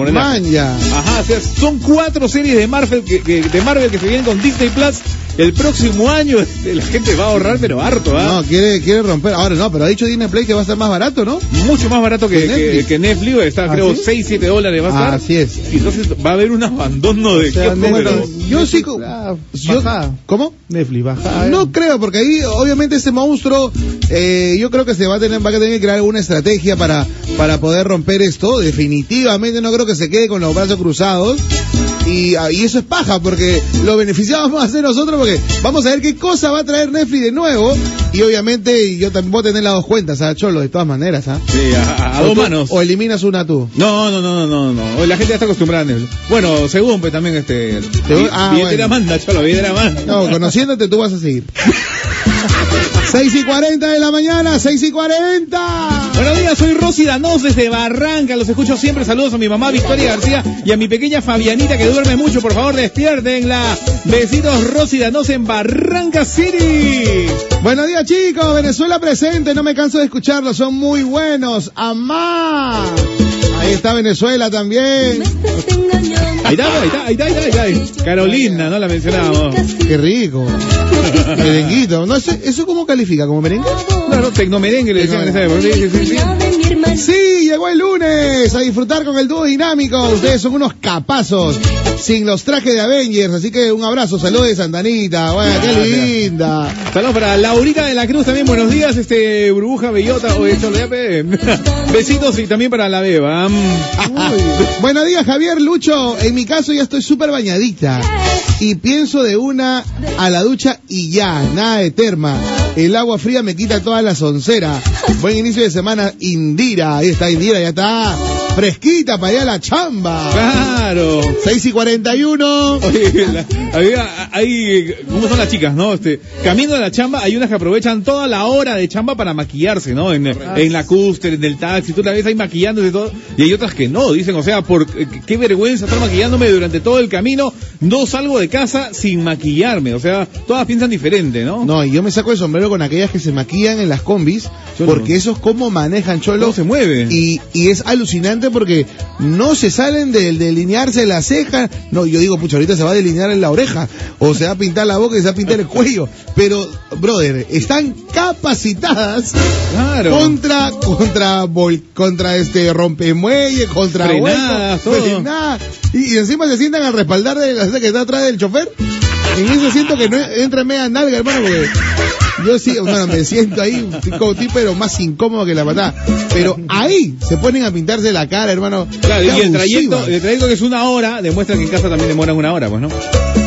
Speaker 2: ya.
Speaker 3: Ajá, o sea, son cuatro series de Marvel que, que- de Marvel que se vienen con Disney Plus el próximo año. La gente va a ahorrar, pero harto, ¿ah?
Speaker 2: No, quiere, quiere romper. Ahora no, pero ha dicho Disney Play que va a ser más barato, ¿no?
Speaker 3: Mucho más barato que,
Speaker 2: ¿Que Netflix?
Speaker 3: que, que Netflix, está
Speaker 2: ¿Ah,
Speaker 3: creo
Speaker 2: sí?
Speaker 3: 6, 7 dólares va a estar.
Speaker 2: Así es.
Speaker 3: Y entonces va a haber un abandono de
Speaker 4: O sea,
Speaker 3: kioscos,
Speaker 4: Netflix-
Speaker 2: Yo sí. co-
Speaker 4: Ah,
Speaker 2: yo-. ¿Cómo?
Speaker 4: Netflix, baja.
Speaker 2: No creo, porque ahí obviamente ese monstruo, eh, yo creo que se va a tener, va a tener que crear alguna estrategia para, para poder romper esto. Definitivamente no creo que se quede con los brazos cruzados. Y, ah, y eso es paja, porque lo beneficiados vamos a hacer nosotros, porque vamos a ver qué cosa va a traer Netflix de nuevo. Y obviamente yo también voy a tener las dos cuentas, ¿ah, Cholo? De todas maneras, ¿ah?
Speaker 3: Sí, a, a dos
Speaker 2: tú-
Speaker 3: manos.
Speaker 2: O eliminas una tú.
Speaker 3: No, no, no, no, no, no. La gente ya está acostumbrada a Netflix. Bueno, según pues también este.
Speaker 2: Según- ah,
Speaker 3: billetera
Speaker 2: bueno.
Speaker 3: manda, cholo, billetera manda.
Speaker 2: No, conociéndote tú vas a seguir. 6 y 40 de la mañana, 6 y 40.
Speaker 3: Buenos días, soy Rosy Danos desde Barranca. Los escucho siempre. Saludos a mi mamá Victoria García y a mi pequeña Fabianita que duerme mucho. Por favor, despiértenla. Besitos, Rosy Danos en Barranca City.
Speaker 2: Buenos días, chicos. Venezuela presente. No me canso de escucharlos. Son muy buenos. Amá. Ahí está Venezuela también.
Speaker 3: Ahí está, ahí está, ahí está, ahí está. ahí está. Carolina, no la mencionábamos.
Speaker 2: Qué rico. Merenguito. No, sé, ¿Eso cómo califica? ¿Como merengue?
Speaker 3: Claro, tecnomerengue le decían en esa.
Speaker 2: Sí, llegó el lunes a disfrutar con el dúo dinámico. Ustedes son unos capazos sin los trajes de Avengers. Así que un abrazo, saludos de Santanita. Bueno, qué linda.
Speaker 3: Saludos para Laurita de la Cruz también, buenos días, este burbuja bellota o esto Besitos y también para la beba.
Speaker 2: Buenos días, Javier Lucho. En mi caso ya estoy súper bañadita. Y pienso de una a la ducha y ya, nada de terma. El agua fría me quita toda la soncera. Buen inicio de semana, Indira. Ahí está Indira, ya está. Fresquita para allá a la chamba.
Speaker 3: Claro.
Speaker 2: 6 y 41.
Speaker 3: Oye, la- había, hay, ¿cómo son las chicas, no? Este, camino a la chamba, hay unas que aprovechan toda la hora de chamba para maquillarse, ¿no? En, en la cúster, en el taxi, tú la ves ahí maquillándose y todo, y hay otras que no, dicen, o sea, por eh, qué vergüenza estar maquillándome durante todo el camino, no salgo de casa sin maquillarme, o sea, todas piensan diferente, ¿no?
Speaker 2: No, y yo me saco el sombrero con aquellas que se maquillan en las combis,
Speaker 3: Cholo.
Speaker 2: porque eso es como manejan cholo.
Speaker 3: Todo se mueve.
Speaker 2: Y, y es alucinante porque no se salen del delinearse la ceja. No, yo digo, pucha, ahorita se va a delinear en la oreja, o se va a pintar la boca y se va a pintar el cuello. Pero, brother, están capacitadas
Speaker 3: Claro.
Speaker 2: contra, contra, contra este rompemuelle, contra
Speaker 3: Frenadas, todo.
Speaker 2: frenadas. Y, y encima se sientan al respaldar de la que está atrás del chofer. En eso siento que no entra media nalga, hermano, porque yo sí, bueno, me siento ahí, como tipo, pero más incómodo que la patada. Pero ahí se ponen a pintarse la cara, hermano.
Speaker 3: Claro, y el trayecto, el trayecto que es una hora, demuestra que en casa también demoran una hora, pues, ¿no?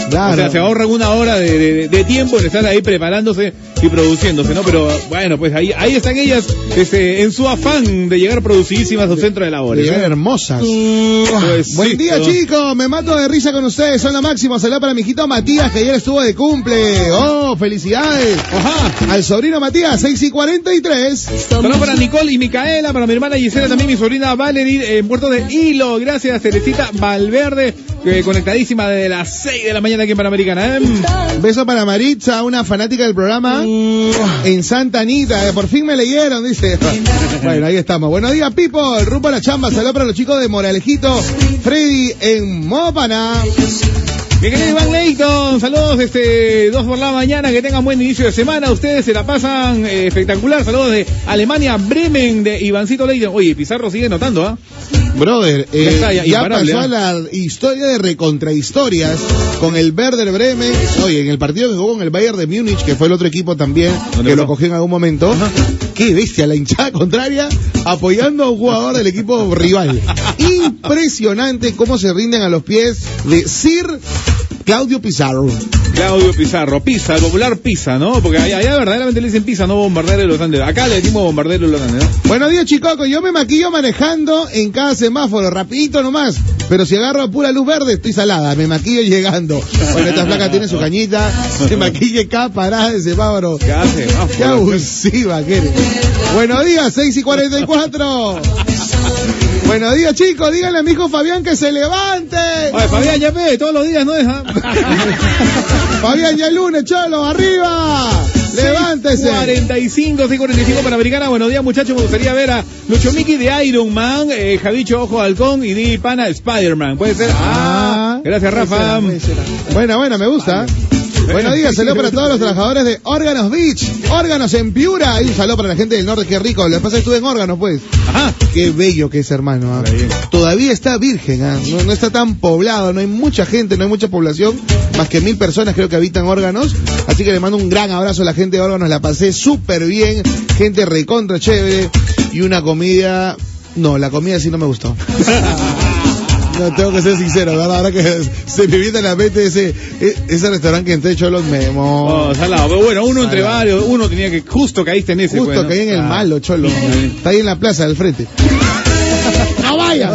Speaker 2: Claro.
Speaker 3: O sea, se ahorran una hora de, de- de tiempo en estar ahí preparándose y produciéndose, ¿no? Pero bueno, pues ahí, ahí están ellas este, en su afán de llegar producidísimas a su centro de labores.
Speaker 2: Llegan
Speaker 3: ¿no?
Speaker 2: hermosas.
Speaker 3: Pues
Speaker 2: Buen
Speaker 3: sí,
Speaker 2: día,
Speaker 3: ¿no?
Speaker 2: chicos. Me mato de risa con ustedes. Son la máxima. Saludos para mi hijito Matías, que ayer estuvo de cumple. Oh, felicidades.
Speaker 3: Ajá.
Speaker 2: Al sobrino Matías, 6 y 43.
Speaker 3: Saludos para Nicole y Micaela, para mi hermana Gisela, también mi sobrina Valerie en Puerto de Hilo. Gracias, Celestita Valverde, eh, conectadísima desde las 6 de la mañana aquí en Panamericana. ¿eh?
Speaker 2: Beso para Maritza, una fanática del programa en Santa Anita. Eh, Por fin me leyeron, dice. Bueno, ahí estamos. Buenos días, people. Rumbo a la chamba. Saludos para los chicos de Moralejito. Freddy en Mopana.
Speaker 3: Mi querido Iván Leighton, saludos este dos por la mañana, que tengan buen inicio de semana, ustedes se la pasan eh, espectacular, saludos de Alemania, Bremen, de Ivancito Leighton. Oye, Pizarro sigue notando, ¿ah?
Speaker 2: Brother, eh,
Speaker 3: Ya está, ya-
Speaker 2: ya,
Speaker 3: imparable,
Speaker 2: pasó
Speaker 3: ¿ah?
Speaker 2: a la historia de recontrahistorias con el Werder Bremen. Oye, en el partido que jugó con el Bayern de Múnich, que fue el otro equipo también
Speaker 3: ¿Dónde
Speaker 2: que lo cogió en algún momento. Qué bestia, la hinchada contraria apoyando a un jugador del equipo rival. Impresionante cómo se rinden a los pies de Sir Claudio Pizarro.
Speaker 3: Claudio Pizarro, Pisa, el popular Pisa, ¿no? Porque allá, allá verdaderamente le dicen Pisa, no bombardero de los Andes. Acá le decimos bombardero de los Andes, ¿no?
Speaker 2: Buenos días, Chicoco. Yo me maquillo manejando en cada semáforo, rapidito nomás. Pero si agarro a pura luz verde, estoy salada. Me maquillo llegando. Bueno, esta flaca tiene su cañita. Se maquilla en cada parada de semáforo.
Speaker 3: ¿Qué hace? Ah,
Speaker 2: Qué abusiva que eres. Buenos días, 6 y 44. Buenos días, chicos. Díganle a mi hijo Fabián que se levante.
Speaker 3: Oye, Fabián, ya ve, todos los días no deja.
Speaker 2: Fabián, ya el lunes, cholo, arriba. Levántese.
Speaker 3: 45, 645 Panamericana. Buenos días, muchachos. Me gustaría ver a Lucho Miki de Iron Man, eh, Javicho Ojo Halcón y Di Pana Spider-Man. ¿Puede ser? Ah, gracias, Rafa.
Speaker 2: Buena, buena, me gusta. Buenos días, saludos para todos los trabajadores de Órganos Beach, Órganos en Piura, y un saludo para la gente del norte, qué rico, lo que pasa es que estuve en Órganos, pues.
Speaker 3: Ajá.
Speaker 2: Qué bello que es, hermano. ¿ah? Todavía está virgen, ¿ah? no, no está tan poblado, no hay mucha gente, no hay mucha población, más que mil personas creo que habitan Órganos, así que le mando un gran abrazo a la gente de Órganos, la pasé súper bien, gente recontra chévere, y una comida, no, la comida sí no me gustó. No, tengo que ser sincero, ¿verdad? Ahora que se me viene a la mente ese, e- ese restaurante que entré yo los memos.
Speaker 3: Oh, salado. Pero bueno, uno entre varios, uno tenía que, justo caíste en ese.
Speaker 2: Justo
Speaker 3: pues, ¿no?
Speaker 2: caí en el
Speaker 3: Ah.
Speaker 2: malo, cholo. Está ahí en la plaza del frente.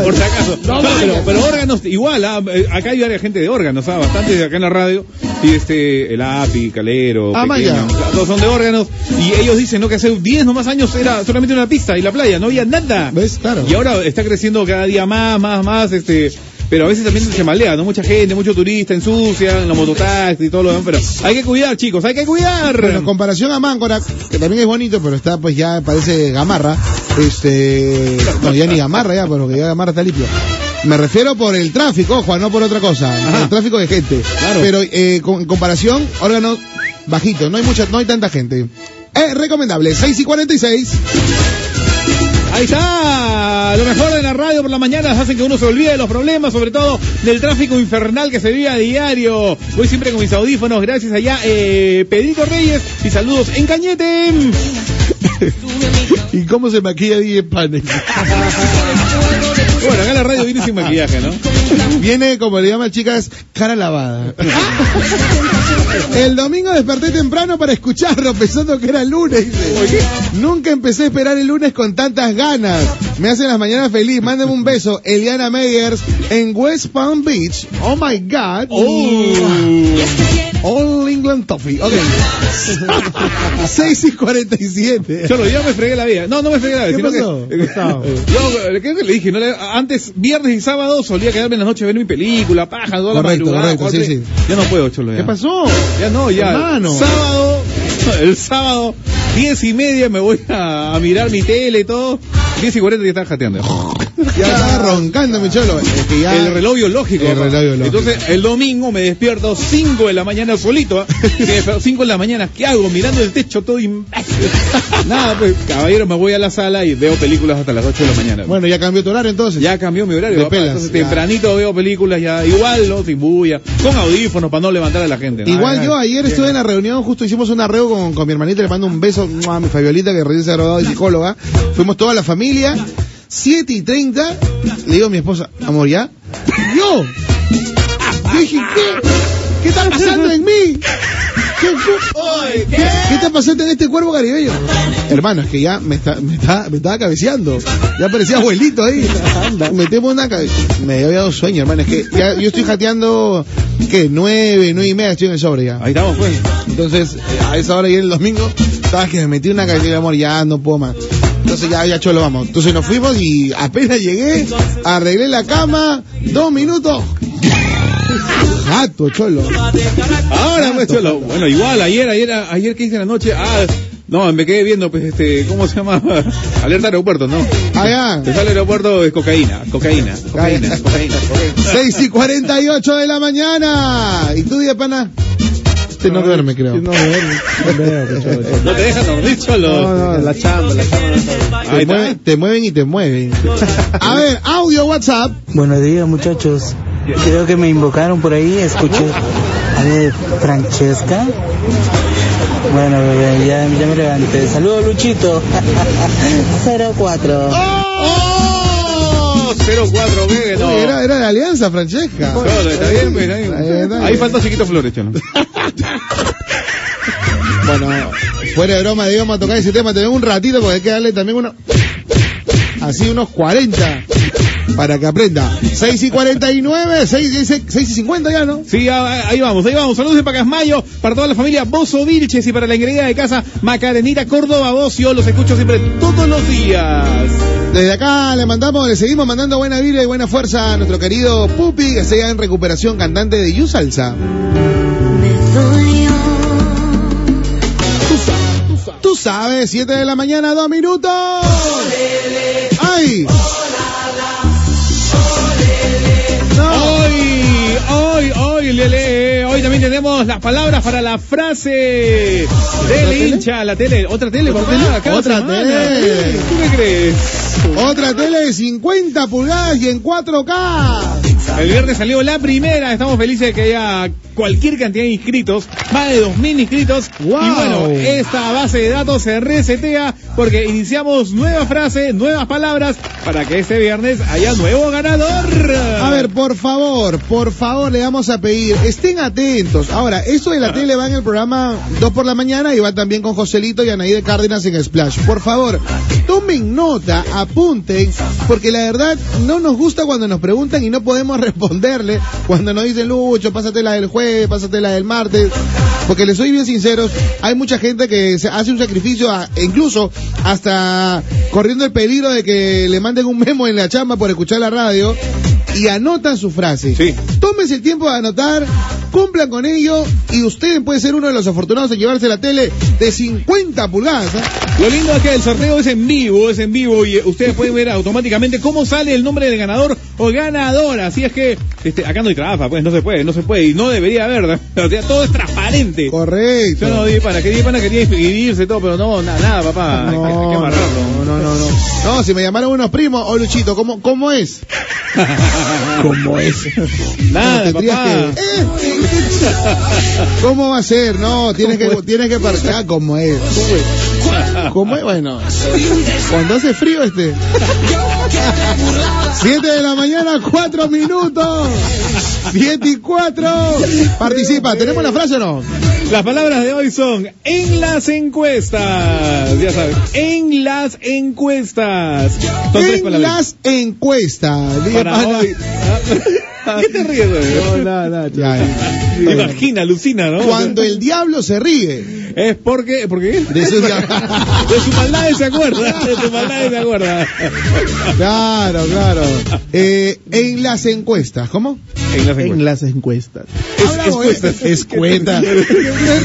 Speaker 3: Por si acaso.
Speaker 2: No
Speaker 3: pero, pero órganos, igual, ah, eh, acá hay varias gente de órganos, ah, bastante de acá en la radio. y este, el API, Calero,
Speaker 2: Ah,
Speaker 3: Pequeño, todos son de órganos, y ellos dicen, ¿no? Que hace 10 nomás años era solamente una pista y la playa, no había nada.
Speaker 2: ¿Ves? Claro.
Speaker 3: Y ahora está creciendo cada día más, más, más, este, pero a veces también se malea, ¿no? Mucha gente, mucho turista ensucia, en los mototaxis y todo lo demás, pero hay que cuidar, chicos, hay que cuidar.
Speaker 2: Bueno, en comparación a Máncora, que también es bonito, pero está pues ya parece gamarra, este, no, ya ni gamarra ya, porque ya gamarra está limpio. Me refiero por el tráfico, ojo, no por otra cosa,
Speaker 3: Ajá.
Speaker 2: el tráfico de gente.
Speaker 3: Claro.
Speaker 2: Pero eh, con- en comparación, órganos bajitos, no hay mucha, no hay tanta gente. Es recomendable, 6 y 46.
Speaker 3: Ahí está, lo mejor de la radio por la mañana hacen que uno se olvide de los problemas, sobre todo del tráfico infernal que se vive a diario. Voy siempre con mis audífonos, gracias allá, eh, Pedrito Reyes, y saludos en Cañete.
Speaker 2: ¿Y cómo se maquilla DJ Panes?
Speaker 3: Bueno, acá la radio viene sin maquillaje, ¿no?
Speaker 2: Viene, como le llaman chicas, cara lavada. El domingo desperté temprano para escucharlo, pensando que era lunes. Nunca empecé a esperar el lunes con tantas ganas. Me hacen las mañanas feliz. Mándame un beso, Eliana Meyers, en West Palm Beach. Oh my God. All England Toffee. Ok. 6 y 47.
Speaker 3: Cholo, yo me fregué la vida. No, no me fregué la vida.
Speaker 2: ¿Qué pasó?
Speaker 3: que- yo, ¿qué que le dije? No le- antes, viernes y sábado, solía quedarme en la noche a ver mi película, paja, toda la
Speaker 2: Correcto,
Speaker 3: madrugada.
Speaker 2: correcto, sí, sí.
Speaker 3: Ya no puedo, Cholo. Ya.
Speaker 2: ¿Qué pasó?
Speaker 3: Ya no, ya.
Speaker 2: Hermano.
Speaker 3: Sábado, el sábado, diez y media me voy a, a mirar mi tele y todo. Diez y cuarenta ya estaba jateando.
Speaker 2: Ya estaba roncando, mi cholo. Es que ya-
Speaker 3: El reloj biológico.
Speaker 2: El
Speaker 3: papá.
Speaker 2: reloj biológico.
Speaker 3: Entonces, el domingo me despierto 5 de la mañana solito. ¿ah? Me despierto 5 de la mañana, ¿qué hago? Mirando el techo todo imbécil. Nada, pues, caballero, me voy a la sala y veo películas hasta las 8 de la mañana.
Speaker 2: Bueno, ya cambió tu horario entonces.
Speaker 3: Ya cambió mi horario,
Speaker 2: De pelas,
Speaker 3: Entonces,
Speaker 2: ya.
Speaker 3: tempranito veo películas ya igual, ¿no? Sin bulla, con audífonos para no levantar a la gente. ¿no?
Speaker 2: Igual
Speaker 3: Ay,
Speaker 2: yo
Speaker 3: ay.
Speaker 2: ayer estuve en la reunión, justo hicimos un arreo con, con mi hermanita, le mando un beso a mi Fabiolita que recién se ha graduado de psicóloga. Fuimos toda la familia, 7 y 30, le digo a mi esposa, amor, ¿ya? Yo, yo dije, ¿qué? ¿Qué está pasando en mí? ¿Qué, qué, ¿Qué- está pasando en este cuerpo caribeño? Hermano, es que ya me, está, me, está, me estaba cabeceando. Ya parecía abuelito ahí. Metemos una cabe- Me había dado sueño, hermano. Es que ya, yo estoy jateando, ¿qué? Nueve, nueve y media estoy en el sobre ya.
Speaker 3: Ahí estamos, pues.
Speaker 2: Entonces, a esa hora y el domingo, estaba que me metí una cabeza de amor, ya no puedo más. Entonces ya, ya cholo, vamos. Entonces nos fuimos y apenas llegué, arreglé la cama, dos minutos. Gato, cholo.
Speaker 3: Ahora, pues, cholo. Bueno, igual, ayer, ayer, ayer, ¿qué hice en la noche? Ah, no, me quedé viendo, pues, este, ¿cómo se llama? Alerta aeropuerto, ¿no?
Speaker 2: Allá.
Speaker 3: Te sale aeropuerto es cocaína, cocaína, cocaína, cocaína, cocaína.
Speaker 2: 6 y 48 de la mañana. ¿Y tú, día pana? Este no duerme, creo.
Speaker 4: No, duerme.
Speaker 3: Te dejan dormir, cholo.
Speaker 4: No, no, la chamba, la chamba.
Speaker 3: Ahí
Speaker 2: Te mueven, te mueven y te mueven. A ver, audio WhatsApp.
Speaker 5: Buenos días muchachos. Creo que me invocaron por ahí, escuché. A ver, Francesca. Bueno, bebé, ya, ya me levanté. Saludos Luchito. 04.
Speaker 3: ¡Oh! 04, bebé, no.
Speaker 2: Era, era de Alianza, Francesca.
Speaker 3: Está bien, pues, está bien. Ahí falta Chiquito Flores.
Speaker 2: Bueno, fuera de broma, digamos a tocar ese tema, tenemos un ratito porque hay que darle también uno, así unos 40 para que aprenda. 6 y 49, 6, y- 6 y 50 ya, ¿no?
Speaker 3: Sí, ahí vamos, ahí vamos. Saludos de Pacasmayo para toda la familia Bozo Vilches y para la ingrediente de casa Macarenita Córdoba Bocio. Los escucho siempre todos los días.
Speaker 2: Desde acá le mandamos, le seguimos mandando buena vibra y buena fuerza a nuestro querido Pupi, que sea en recuperación cantante de You Salsa. Tú sabes, 7 de la mañana, 2 minutos. ¡Ay!
Speaker 3: Hoy, hoy, hoy, Lele, hoy también tenemos las palabras para la frase del hincha, la tele, otra tele, papá, cada
Speaker 2: Otra
Speaker 3: semana.
Speaker 2: tele.
Speaker 3: ¿Tú qué crees?
Speaker 2: Otra tele de 50 pulgadas y en 4K.
Speaker 3: El viernes salió la primera, estamos felices de que haya cualquier cantidad de inscritos, más de 2.000 inscritos.
Speaker 2: Wow.
Speaker 3: Y bueno, esta base de datos se resetea porque iniciamos nueva frase, nuevas palabras, para que este viernes haya nuevo ganador.
Speaker 2: A ver, por favor, por favor, le vamos a pedir, estén atentos. Ahora, esto de la tele va en el programa 2 por la mañana y va también con Joselito y Anaí de Cárdenas en Splash. Por favor, tomen nota, apunten, porque la verdad no nos gusta cuando nos preguntan y no podemos responderle cuando nos dicen, Lucho, pásate la del jueves, pásate la del martes. Porque les soy bien sinceros, hay mucha gente que se hace un sacrificio, a- e incluso hasta corriendo el peligro de que le manden un memo en la chamba por escuchar la radio y anotan su frase.
Speaker 3: Sí.
Speaker 2: Tómense el tiempo de anotar, cumplan con ello y usted puede ser uno de los afortunados en llevarse la tele de 50 pulgadas. ¿ah?
Speaker 3: Lo lindo es que el sorteo es en vivo, es en vivo y eh, ustedes pueden ver automáticamente cómo sale el nombre del ganador o ganadora. Así es que este, acá no hay trampa, pues no se puede, no se puede y no debería haber. ¿no? O sea, todo es transparente.
Speaker 2: Correcto.
Speaker 3: Yo no di para que di pana quería inscribirse todo, pero no, na- nada, papá. Hay que- hay, que amarrarlo.
Speaker 2: No, no, no, no. No, si me llamaron unos primos, o Luchito, ¿cómo, cómo es?
Speaker 4: ¿Cómo es?
Speaker 3: Nada, papá.
Speaker 2: que- Eh, ¿Cómo va a ser? No, tienes que, tienes que partir. ¿Cómo es? ¿Cómo es? Bueno, cuando hace frío este. Siete de la mañana, cuatro minutos. Siete y cuatro. Participa. ¿Tenemos la frase o no?
Speaker 3: Las palabras de hoy son en las encuestas. Ya sabes, en las encuestas. Son
Speaker 2: En las encuestas.
Speaker 3: Para hoy. ¿Qué te ríes, güey?
Speaker 4: No, nada, nada.
Speaker 2: Ya, ya.
Speaker 3: Imagina, alucina, ¿no?
Speaker 2: Cuando el diablo se ríe.
Speaker 3: Es porque, ¿por qué?
Speaker 2: De su
Speaker 3: De su maldad se acuerda, de su maldad se acuerda.
Speaker 2: Claro, claro. Eh, en las encuestas, ¿cómo?
Speaker 3: En las
Speaker 4: En
Speaker 3: encuestas.
Speaker 4: las encuestas.
Speaker 2: Habla, güey.
Speaker 3: encuestas.
Speaker 2: Escueta.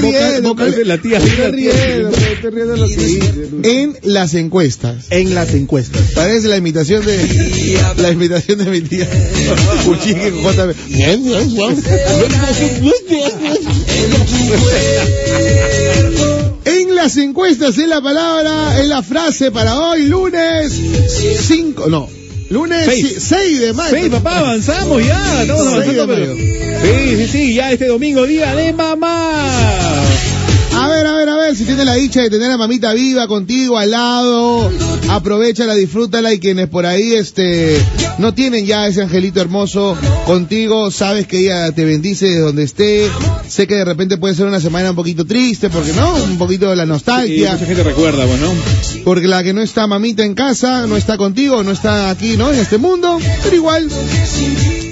Speaker 3: Boca- boca la tía.
Speaker 2: De. En las encuestas.
Speaker 4: En las encuestas.
Speaker 2: Parece la imitación de la imitación de mi tía JB. En las encuestas es la palabra, es la frase para hoy, lunes 5, no, lunes
Speaker 3: Seis.
Speaker 2: 6 de mayo.
Speaker 3: Sí, papá, avanzamos ya, estamos avanzando, pero... Sí, sí, sí, ya este domingo, día de mamá.
Speaker 2: A ver, a ver, a ver, si tienes la dicha de tener a mamita viva contigo al lado, aprovechala, disfrútala y quienes por ahí este no tienen ya ese angelito hermoso contigo, sabes que ella te bendice de donde esté. Sé que de repente puede ser una semana un poquito triste, porque no, un poquito de la nostalgia,
Speaker 3: mucha gente recuerda, pues, ¿no?
Speaker 2: porque la que no está mamita en casa, no está contigo, no está aquí, ¿no? En este mundo, pero igual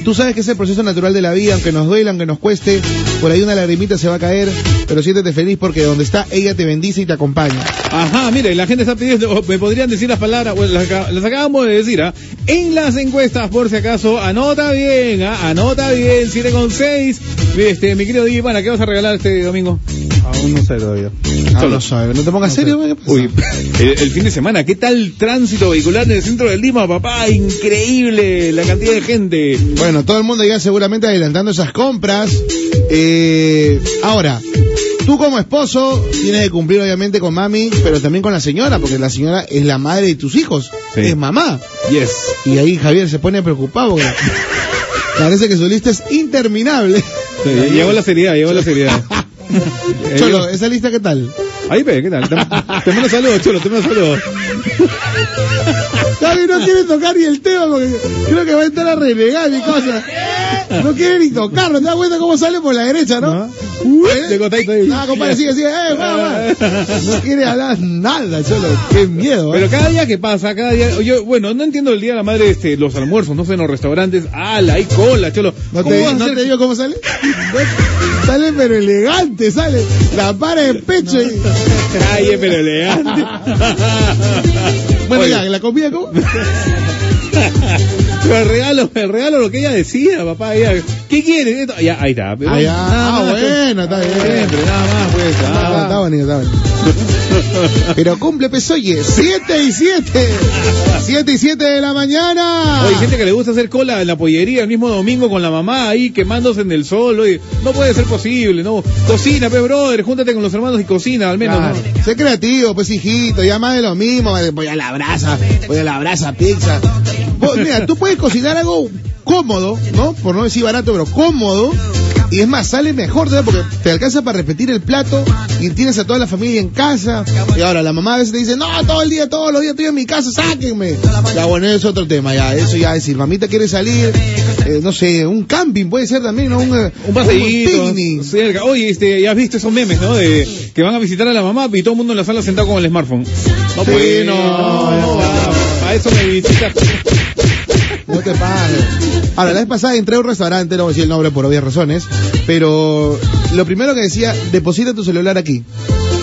Speaker 2: Tú sabes que es el proceso natural de la vida, aunque nos duela, aunque nos cueste, por ahí una lagrimita se va a caer, pero siéntete feliz porque donde está ella te bendice y te acompaña.
Speaker 3: Ajá, mire, la gente está pidiendo, me podrían decir las palabras, las, acabamos de decir, ¿ah? En las encuestas, por si acaso, anota bien, ¿ah? Anota bien, 7 con 6. Este, mi querido Di, bueno, ¿qué vas a regalar este domingo?
Speaker 4: Aún no sé todavía.
Speaker 2: No lo sabes, no te pongas serio, ¿qué pasa?
Speaker 3: Uy, el, el fin de semana, ¿qué tal tránsito vehicular en el centro de Lima, papá? Increíble la cantidad de gente.
Speaker 2: Bueno, todo el mundo ya seguramente adelantando esas compras. Eh, ahora, tú como esposo tienes que cumplir obviamente con mami, pero también con la señora, porque la señora es la madre de tus hijos,
Speaker 3: Sí.
Speaker 2: es mamá.
Speaker 3: Yes.
Speaker 2: Y ahí Javier se pone preocupado porque parece que su lista es interminable.
Speaker 3: Sí, llegó la seriedad, llegó la seriedad.
Speaker 2: Cholo, ¿esa lista qué tal?
Speaker 3: Ahí ve, ¿qué tal? Te mando saludos, Cholo, te mando saludos.
Speaker 2: Javi no quiere tocar ni el tema porque creo que va a entrar a renegar mi cosa. No quiere ni tocarlo, ¿te das cuenta cómo sale por la derecha, no?
Speaker 3: Contacto ahí.
Speaker 2: Ah, compadre, sigue, sigue, eh, va, va. No quiere hablar nada, cholo. Qué miedo,
Speaker 3: Pero
Speaker 2: ¿eh?
Speaker 3: cada día que pasa, cada día, yo, bueno, no entiendo el día de la madre, este, los almuerzos, no sé, en los restaurantes, ala, hay cola, cholo.
Speaker 2: ¿No
Speaker 3: ¿Cómo
Speaker 2: te,
Speaker 3: vas a
Speaker 2: no
Speaker 3: hacer?
Speaker 2: te digo cómo sale? sale pero elegante, sale. La para de pecho y...
Speaker 3: Calle, pero elegante.
Speaker 2: Bueno,
Speaker 3: Oye,
Speaker 2: ya, ¿la comida cómo?
Speaker 3: El regalo, el regalo lo que ella decía, papá, ella, ¿qué quiere? Ya, ahí está. pero
Speaker 2: Ah, Ah,
Speaker 3: más,
Speaker 2: bueno, está bien.
Speaker 3: Siempre, nada más, pues. Nada.
Speaker 2: está bonito, está bonito. Pero cumple Pesoye, 7 y 7. 7 y 7 de la mañana.
Speaker 3: Oye, hay gente que le gusta hacer cola en la pollería el mismo domingo con la mamá ahí quemándose en el sol. Oye, no puede ser posible, ¿no? Cocina, pe, brother, júntate con los hermanos y cocina, al menos,
Speaker 2: Claro.
Speaker 3: ¿no?
Speaker 2: Sé creativo, pues hijito, ya más de lo mismo, voy a la brasa, voy a la brasa pizza. Mira, tú puedes cocinar algo cómodo, ¿no? Por no decir barato, pero cómodo, Y es más, sale mejor, ¿sabes? Porque te alcanza para repetir el plato y tienes a toda la familia en casa. Y ahora la mamá a veces te dice, no, todo el día, todos los días estoy en mi casa, sáquenme. Ya, bueno, eso es otro tema, ya. Eso ya, es decir, mamita quiere salir, eh, no sé, un camping puede ser también, ¿no? Un, eh,
Speaker 3: Un paseíto,
Speaker 2: picnic.
Speaker 3: cerca. Oye, este, ya has visto esos memes, ¿no? De que van a visitar a la mamá y todo el mundo en la sala sentado con el smartphone. No,
Speaker 2: Sí,
Speaker 3: pues,
Speaker 2: no,
Speaker 3: no,
Speaker 2: no.
Speaker 3: va. A eso me visitas.
Speaker 2: No te pares. Ahora, la vez pasada entré a un restaurante, no voy a decir el nombre por obvias razones, pero lo primero que decía, deposita tu celular aquí.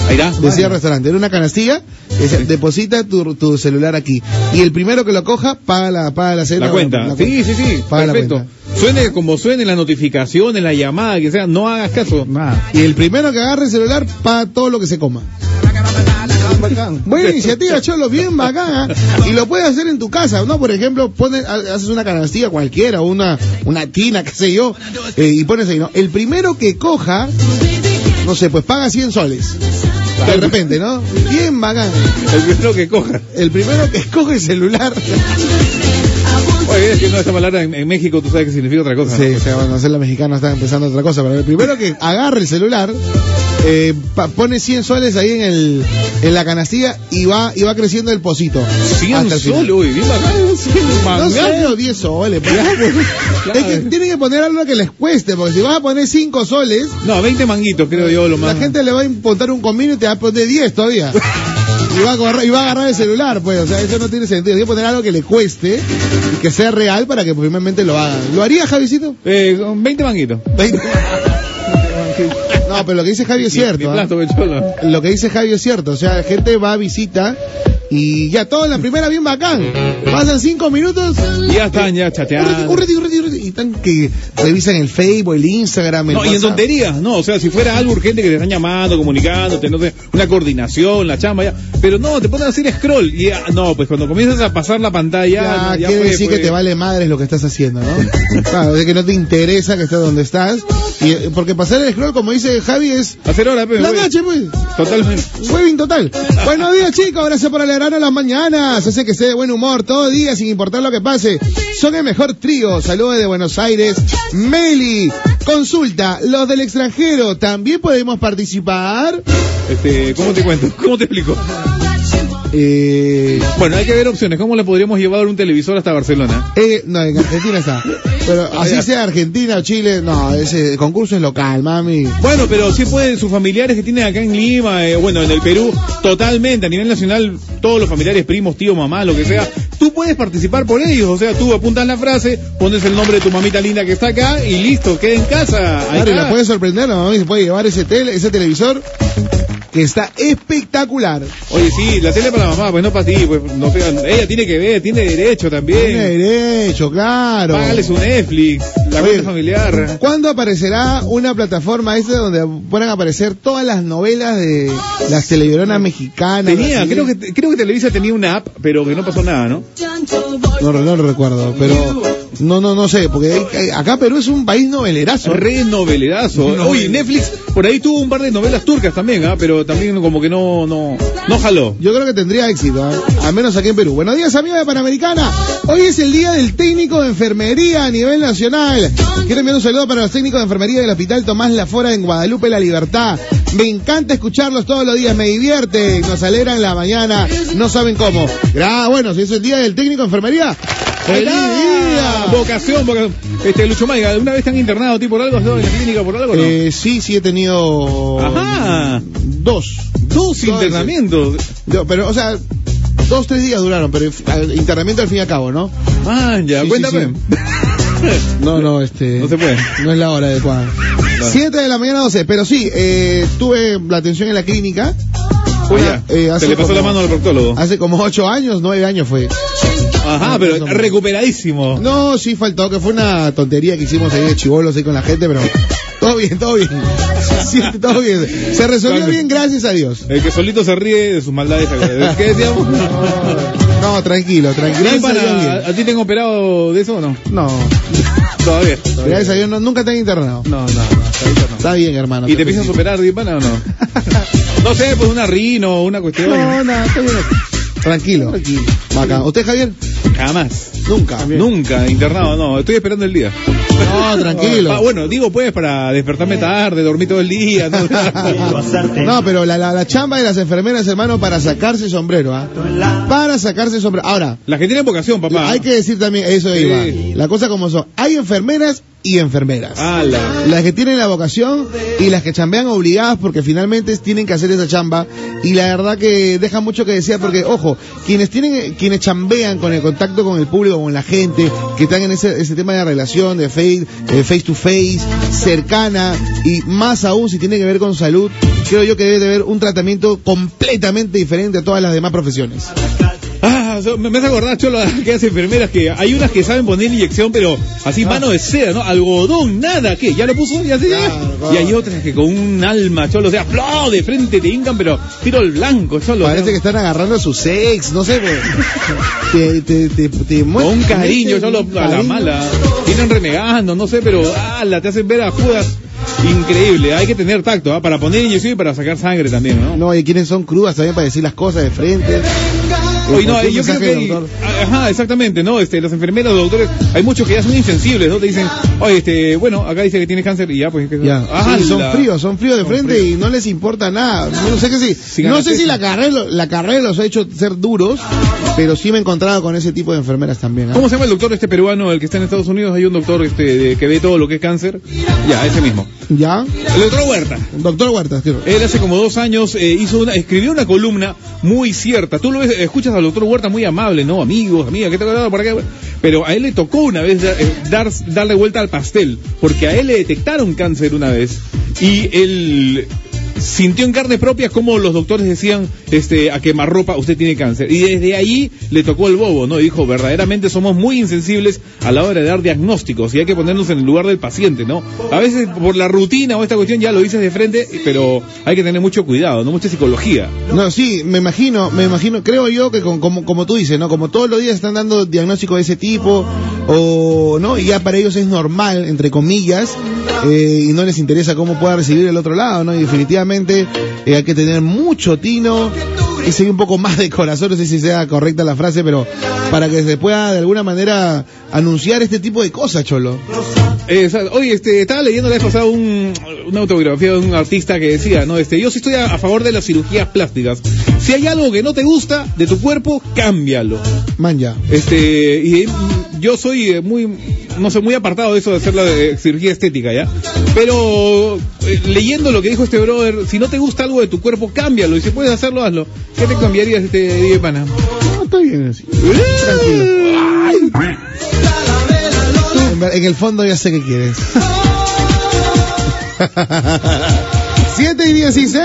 Speaker 3: Ahí está.
Speaker 2: Decía el restaurante, era una canastilla, decía, deposita tu, tu celular aquí. Y el primero que lo coja, paga la, paga la cena.
Speaker 3: La cuenta. Sí, sí, sí.
Speaker 2: Paga la
Speaker 3: Perfecto.
Speaker 2: cuenta.
Speaker 3: Suene como suene la notificación, en la llamada, que sea, no hagas caso.
Speaker 4: Nada.
Speaker 2: Y el primero que agarre el celular, paga todo lo que se coma. Buena iniciativa, Cholo, bien bacán. ¿ah? Y lo puedes hacer en tu casa, ¿no? Por ejemplo, pones, ha- haces una canastilla cualquiera, una, una tina, qué sé yo, eh, y pones ahí, ¿no? El primero que coja, no sé, pues paga 100 soles. De repente, ¿no? Bien bacán.
Speaker 3: El primero que coja.
Speaker 2: El primero que escoge el celular.
Speaker 3: Es que no esta palabra en, en México tú sabes que significa otra cosa.
Speaker 2: Sí,
Speaker 3: ¿no?
Speaker 2: o sea, hacer la mexicana está empezando otra cosa, pero el primero que agarre el celular, eh, pa- pone 100 soles ahí en el en la canastilla y va y va creciendo el pocito.
Speaker 3: 100
Speaker 2: hasta el final.
Speaker 3: soles, uy, bien bacán. 100
Speaker 2: No
Speaker 3: mangas.
Speaker 2: sé, o 10 soles. pues.
Speaker 3: Claro.
Speaker 2: Es que tienen que poner algo que les cueste, porque si vas a poner 5 soles,
Speaker 3: No, 20 manguitos creo yo lo más.
Speaker 2: la gente le va a imponer un comino y te va a poner 10 todavía. Y va, a agarrar, y va a agarrar el celular, pues, o sea, eso no tiene sentido. Hay que poner algo que le cueste y que sea real para que primeramente lo hagan. ¿Lo haría, Javisito?
Speaker 3: Eh, con 20 manguitos.
Speaker 2: No, pero lo que dice Javi es cierto.
Speaker 3: Mi
Speaker 2: ¿ah?
Speaker 3: plato.
Speaker 2: Lo que dice Javi es cierto. O sea, la gente va a visita y ya todo en la primera bien bacán. Pasan 5 minutos.
Speaker 3: Y ya están ya chateando.
Speaker 2: Que revisan el Facebook, el Instagram, el
Speaker 3: No, y en tonterías, no, o sea, si fuera algo urgente que te están llamando, comunicándote, no sé, una coordinación, la chamba, ya, pero no, te ponen a hacer scroll, y ya, no, pues cuando comienzas a pasar la pantalla,
Speaker 2: Ya,
Speaker 3: no, ya
Speaker 2: quiere
Speaker 3: fue,
Speaker 2: decir
Speaker 3: fue.
Speaker 2: que te vale madres lo que estás haciendo, ¿no? claro, de que no te interesa que estés donde estás. Y, porque pasar el scroll, como dice Javi, es
Speaker 3: Hacer hora, pues,
Speaker 2: la noche, pues.
Speaker 3: Totalmente.
Speaker 2: Total. Buenos días, chicos. Gracias por alegrarnos las mañanas. Hace que esté de buen humor todo día, sin importar lo que pase. Son el mejor trío. Saludos de Buenos Aires. Meli. Consulta. Los del extranjero, ¿también podemos participar?
Speaker 3: Este, ¿cómo te cuento? ¿Cómo te explico?
Speaker 2: Eh,
Speaker 3: Bueno, hay que ver opciones. ¿Cómo le podríamos llevar un televisor hasta Barcelona?
Speaker 2: eh, no, en Argentina está. Pero así sea Argentina o Chile, no, ese concurso es local, mami.
Speaker 3: Bueno, pero sí pueden sus familiares que tienen acá en Lima, eh, bueno, en el Perú, totalmente, a nivel nacional, todos los familiares, primos, tío, mamá, lo que sea, tú puedes participar por ellos, o sea, tú apuntas la frase, pones el nombre de tu mamita linda que está acá y listo, queda en casa. Ahí
Speaker 2: Claro, y
Speaker 3: está.
Speaker 2: la puede sorprender, la se puede llevar ese tele, ese televisor que está espectacular.
Speaker 3: Oye, sí, la tele para la mamá, pues no para ti, pues no ella tiene que ver, tiene derecho también.
Speaker 2: Tiene derecho, claro.
Speaker 3: Págale su Netflix, la
Speaker 2: Oye,
Speaker 3: cuenta familiar.
Speaker 2: ¿Cuándo aparecerá una plataforma esta donde puedan aparecer todas las novelas de las televisoras mexicanas?
Speaker 3: Tenía, creo que, creo que Televisa tenía una app, pero que no pasó nada, ¿no?
Speaker 2: No, no lo recuerdo, pero no, no, no sé, porque hay- acá Perú es un país novelerazo.
Speaker 3: Re novelerazo. Oye, Netflix por ahí tuvo un par de novelas turcas también, ¿ah? pero también como que no, no, no jaló.
Speaker 2: Yo creo que tendría éxito, ¿eh? al menos aquí en Perú. Buenos días, amiga de Panamericana. Hoy es el día del técnico de enfermería a nivel nacional. Quiero enviar un saludo para los técnicos de enfermería del Hospital Tomás Lafora en Guadalupe, La Libertad. Me encanta escucharlos todos los días, me divierte, nos alegran la mañana, no saben cómo. Gra- bueno, si es el día del técnico de enfermería, ¡feliz día!
Speaker 3: Vocación, vocación. Este, Lucho Maiga, ¿alguna vez te han internado a ti por algo? ¿Has estado en la clínica por algo no?
Speaker 2: Eh, sí, sí he tenido
Speaker 3: Ajá.
Speaker 2: dos.
Speaker 3: Dos internamientos.
Speaker 2: Yo, pero, o sea, dos, tres días duraron, pero internamiento al fin y al cabo, ¿no?
Speaker 3: Ah, ya,
Speaker 2: Sí, sí,
Speaker 3: cuéntame.
Speaker 2: No, no, este.
Speaker 3: No se puede.
Speaker 2: No es la hora adecuada. 7 de la mañana 12, pero sí, eh, tuve la atención en la clínica.
Speaker 3: Ah,
Speaker 2: Una,
Speaker 3: ya.
Speaker 2: eh, hace
Speaker 3: Se le pasó
Speaker 2: como-
Speaker 3: la mano al proctólogo.
Speaker 2: Hace como 8 años, 9 años fue.
Speaker 3: Ajá,
Speaker 2: no,
Speaker 3: pero
Speaker 2: no,
Speaker 3: recuperadísimo.
Speaker 2: No, sí faltó, que fue una tontería que hicimos ahí de chivolos ahí con la gente, pero todo bien, todo bien. Sí, todo bien. Se resolvió bien, gracias a Dios.
Speaker 3: El que solito se ríe de sus maldades. ¿Qué decíamos?
Speaker 2: No, tranquilo, tranquilo.
Speaker 3: ¿Y
Speaker 2: Gracias a Dios,
Speaker 3: para,
Speaker 2: bien.
Speaker 3: ¿A ti te han operado de eso o no?
Speaker 2: No,
Speaker 3: Todavía.
Speaker 2: gracias a Dios, no, nunca te han internado.
Speaker 3: No, no, no.
Speaker 2: Está bien, hermano.
Speaker 3: ¿Y te piensas superar, Dipana, o no? No sé, pues una rino, una cuestión.
Speaker 2: No, no, está bien. Tranquilo. Bacán. ¿Usted, Javier?
Speaker 3: Jamás.
Speaker 2: Nunca.
Speaker 3: Nunca, internado, no. Estoy esperando el día.
Speaker 2: No, tranquilo.
Speaker 3: Ah, bueno, digo pues para despertarme tarde, dormir todo el día. ¿no?
Speaker 2: No, pero la, la, la chamba de las enfermeras, hermano, para sacarse sombrero, ¿ah? Para sacarse sombrero. Ahora,
Speaker 3: Las que tienen vocación, papá.
Speaker 2: hay que decir también, eso
Speaker 3: Sí.
Speaker 2: iba. La cosa como son. Hay enfermeras y enfermeras.
Speaker 3: Ala.
Speaker 2: Las que tienen la vocación y las que chambean obligadas porque finalmente tienen que hacer esa chamba y la verdad que deja mucho que decir porque ojo quienes tienen quienes chambean con el contacto con el público con la gente que están en ese, ese tema de relación de face, eh, face to face cercana y más aún si tiene que ver con salud creo yo que debe de haber un tratamiento completamente diferente a todas las demás profesiones
Speaker 3: me me hace acordar, Cholo, a aquellas enfermeras que hay unas que saben poner inyección, pero así mano de seda, ¿no? Algodón, nada, ¿qué? ¿Ya lo puso? ¿Ya se
Speaker 2: Claro,
Speaker 3: Y hay otras que con un alma, Cholo, o sea, ¡pló! de frente te hincan, pero tiro al blanco, Cholo.
Speaker 2: parece que están agarrando su sex no sé pues, te, te, te, te
Speaker 3: Con un cariño, Cholo, a la
Speaker 2: cariño.
Speaker 3: mala. Vienen renegando, no sé, pero ala, te hacen ver a Judas. Increíble, hay que tener tacto, ¿ah? Para poner inyección y para sacar sangre también, ¿no?
Speaker 2: No, hay quienes son crudas también para decir las cosas de frente.
Speaker 3: Oye, no, yo creo que hay- ajá, exactamente, no, este, las enfermeras, los doctores, hay muchos que ya son insensibles, ¿no? Te dicen, oye, este, bueno, acá dice que tienes cáncer y ya, pues, que
Speaker 2: Ya, sí, son
Speaker 3: la-
Speaker 2: fríos, son fríos de frente y no les importa nada. No sé que sí,
Speaker 3: Sin
Speaker 2: no sé si la carrera, la carrera los ha hecho ser duros, pero sí me he encontrado con ese tipo de enfermeras también. ¿ah?
Speaker 3: ¿Cómo se llama el doctor este peruano, el que está en Estados Unidos? Hay un doctor este de- que ve todo lo que es cáncer. Ya, ese mismo.
Speaker 2: ¿Ya?
Speaker 3: El doctor Huerta.
Speaker 2: Doctor Huertas, tío.
Speaker 3: Él hace como dos años eh, hizo una, escribió una columna muy cierta. Tú lo ves, escuchas al doctor Huerta muy amable, ¿no? Amigos, amigas, ¿qué te ha por acá? Pero a él le tocó una vez eh, dar, darle vuelta al pastel, porque a él le detectaron cáncer una vez y él sintió en carne propia como los doctores decían este a quemarropa usted tiene cáncer y desde ahí le tocó el bobo no y dijo verdaderamente somos muy insensibles a la hora de dar diagnósticos y hay que ponernos en el lugar del paciente no a veces por la rutina o esta cuestión ya lo dices de frente pero hay que tener mucho cuidado no mucha psicología
Speaker 2: No, sí, me imagino, me imagino, creo yo que como, como tú dices, ¿no? Como todos los días están dando diagnósticos de ese tipo, o, ¿no? Y ya para ellos es normal, entre comillas, eh, y no les interesa cómo pueda recibir el otro lado, ¿no? Y definitivamente eh, hay que tener mucho tino y seguir un poco más de corazón, no sé si sea correcta la frase, pero para que se pueda de alguna manera anunciar este tipo de cosas, Cholo.
Speaker 3: Eh, o sea, oye, este, estaba leyendo la vez pasada un- una autobiografía de un artista que decía, no, este, yo sí estoy a, a favor de las cirugías plásticas. Si hay algo que no te gusta de tu cuerpo, cámbialo.
Speaker 2: Man, ya.
Speaker 3: Este, y yo soy eh, muy, no sé, muy apartado de eso de hacer la eh, cirugía estética, ¿ya? Pero eh, leyendo lo que dijo este brother, si no te gusta algo de tu cuerpo, cámbialo. Y si puedes hacerlo, hazlo. ¿Qué te cambiarías, este, DJ Pana?
Speaker 2: No, está bien así. Tranquilo. En, ver- en el fondo ya sé qué quieres. 7 y 16.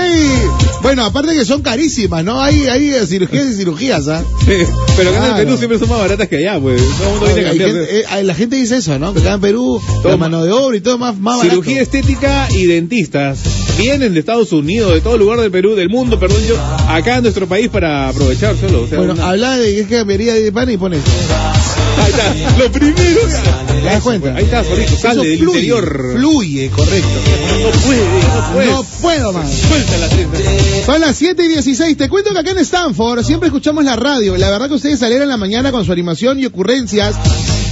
Speaker 2: Bueno, aparte que son carísimas, ¿no? Hay, hay cirugías y cirugías, ¿ah?
Speaker 3: Pero acá en el. Perú siempre son más baratas que allá, pues. Todo el mundo viene a
Speaker 2: gente- eh, la gente dice eso, ¿no? Que acá en Perú,
Speaker 3: Todo
Speaker 2: la
Speaker 3: ma-
Speaker 2: mano de obra y todo más, más barato.
Speaker 3: Cirugía estética y dentistas. Vienen de Estados Unidos, de todo lugar del Perú, del mundo, perdón yo, acá en nuestro país para aprovechar solo. O sea,
Speaker 2: Bueno,
Speaker 3: una-
Speaker 2: habla de qué cambiaría de pan y pones.
Speaker 3: Ahí está, lo primero.
Speaker 2: ¿Te das cuenta?
Speaker 3: Ahí está, sale
Speaker 2: Eso
Speaker 3: del
Speaker 2: fluye,
Speaker 3: interior.
Speaker 2: Fluye, correcto.
Speaker 3: No puede, no puede.
Speaker 2: No puedo más.
Speaker 3: Suelta la.
Speaker 2: Son las 7 y 16. Te cuento que acá en Stanford siempre escuchamos la radio. La verdad que ustedes salieron en la mañana con su animación y ocurrencias.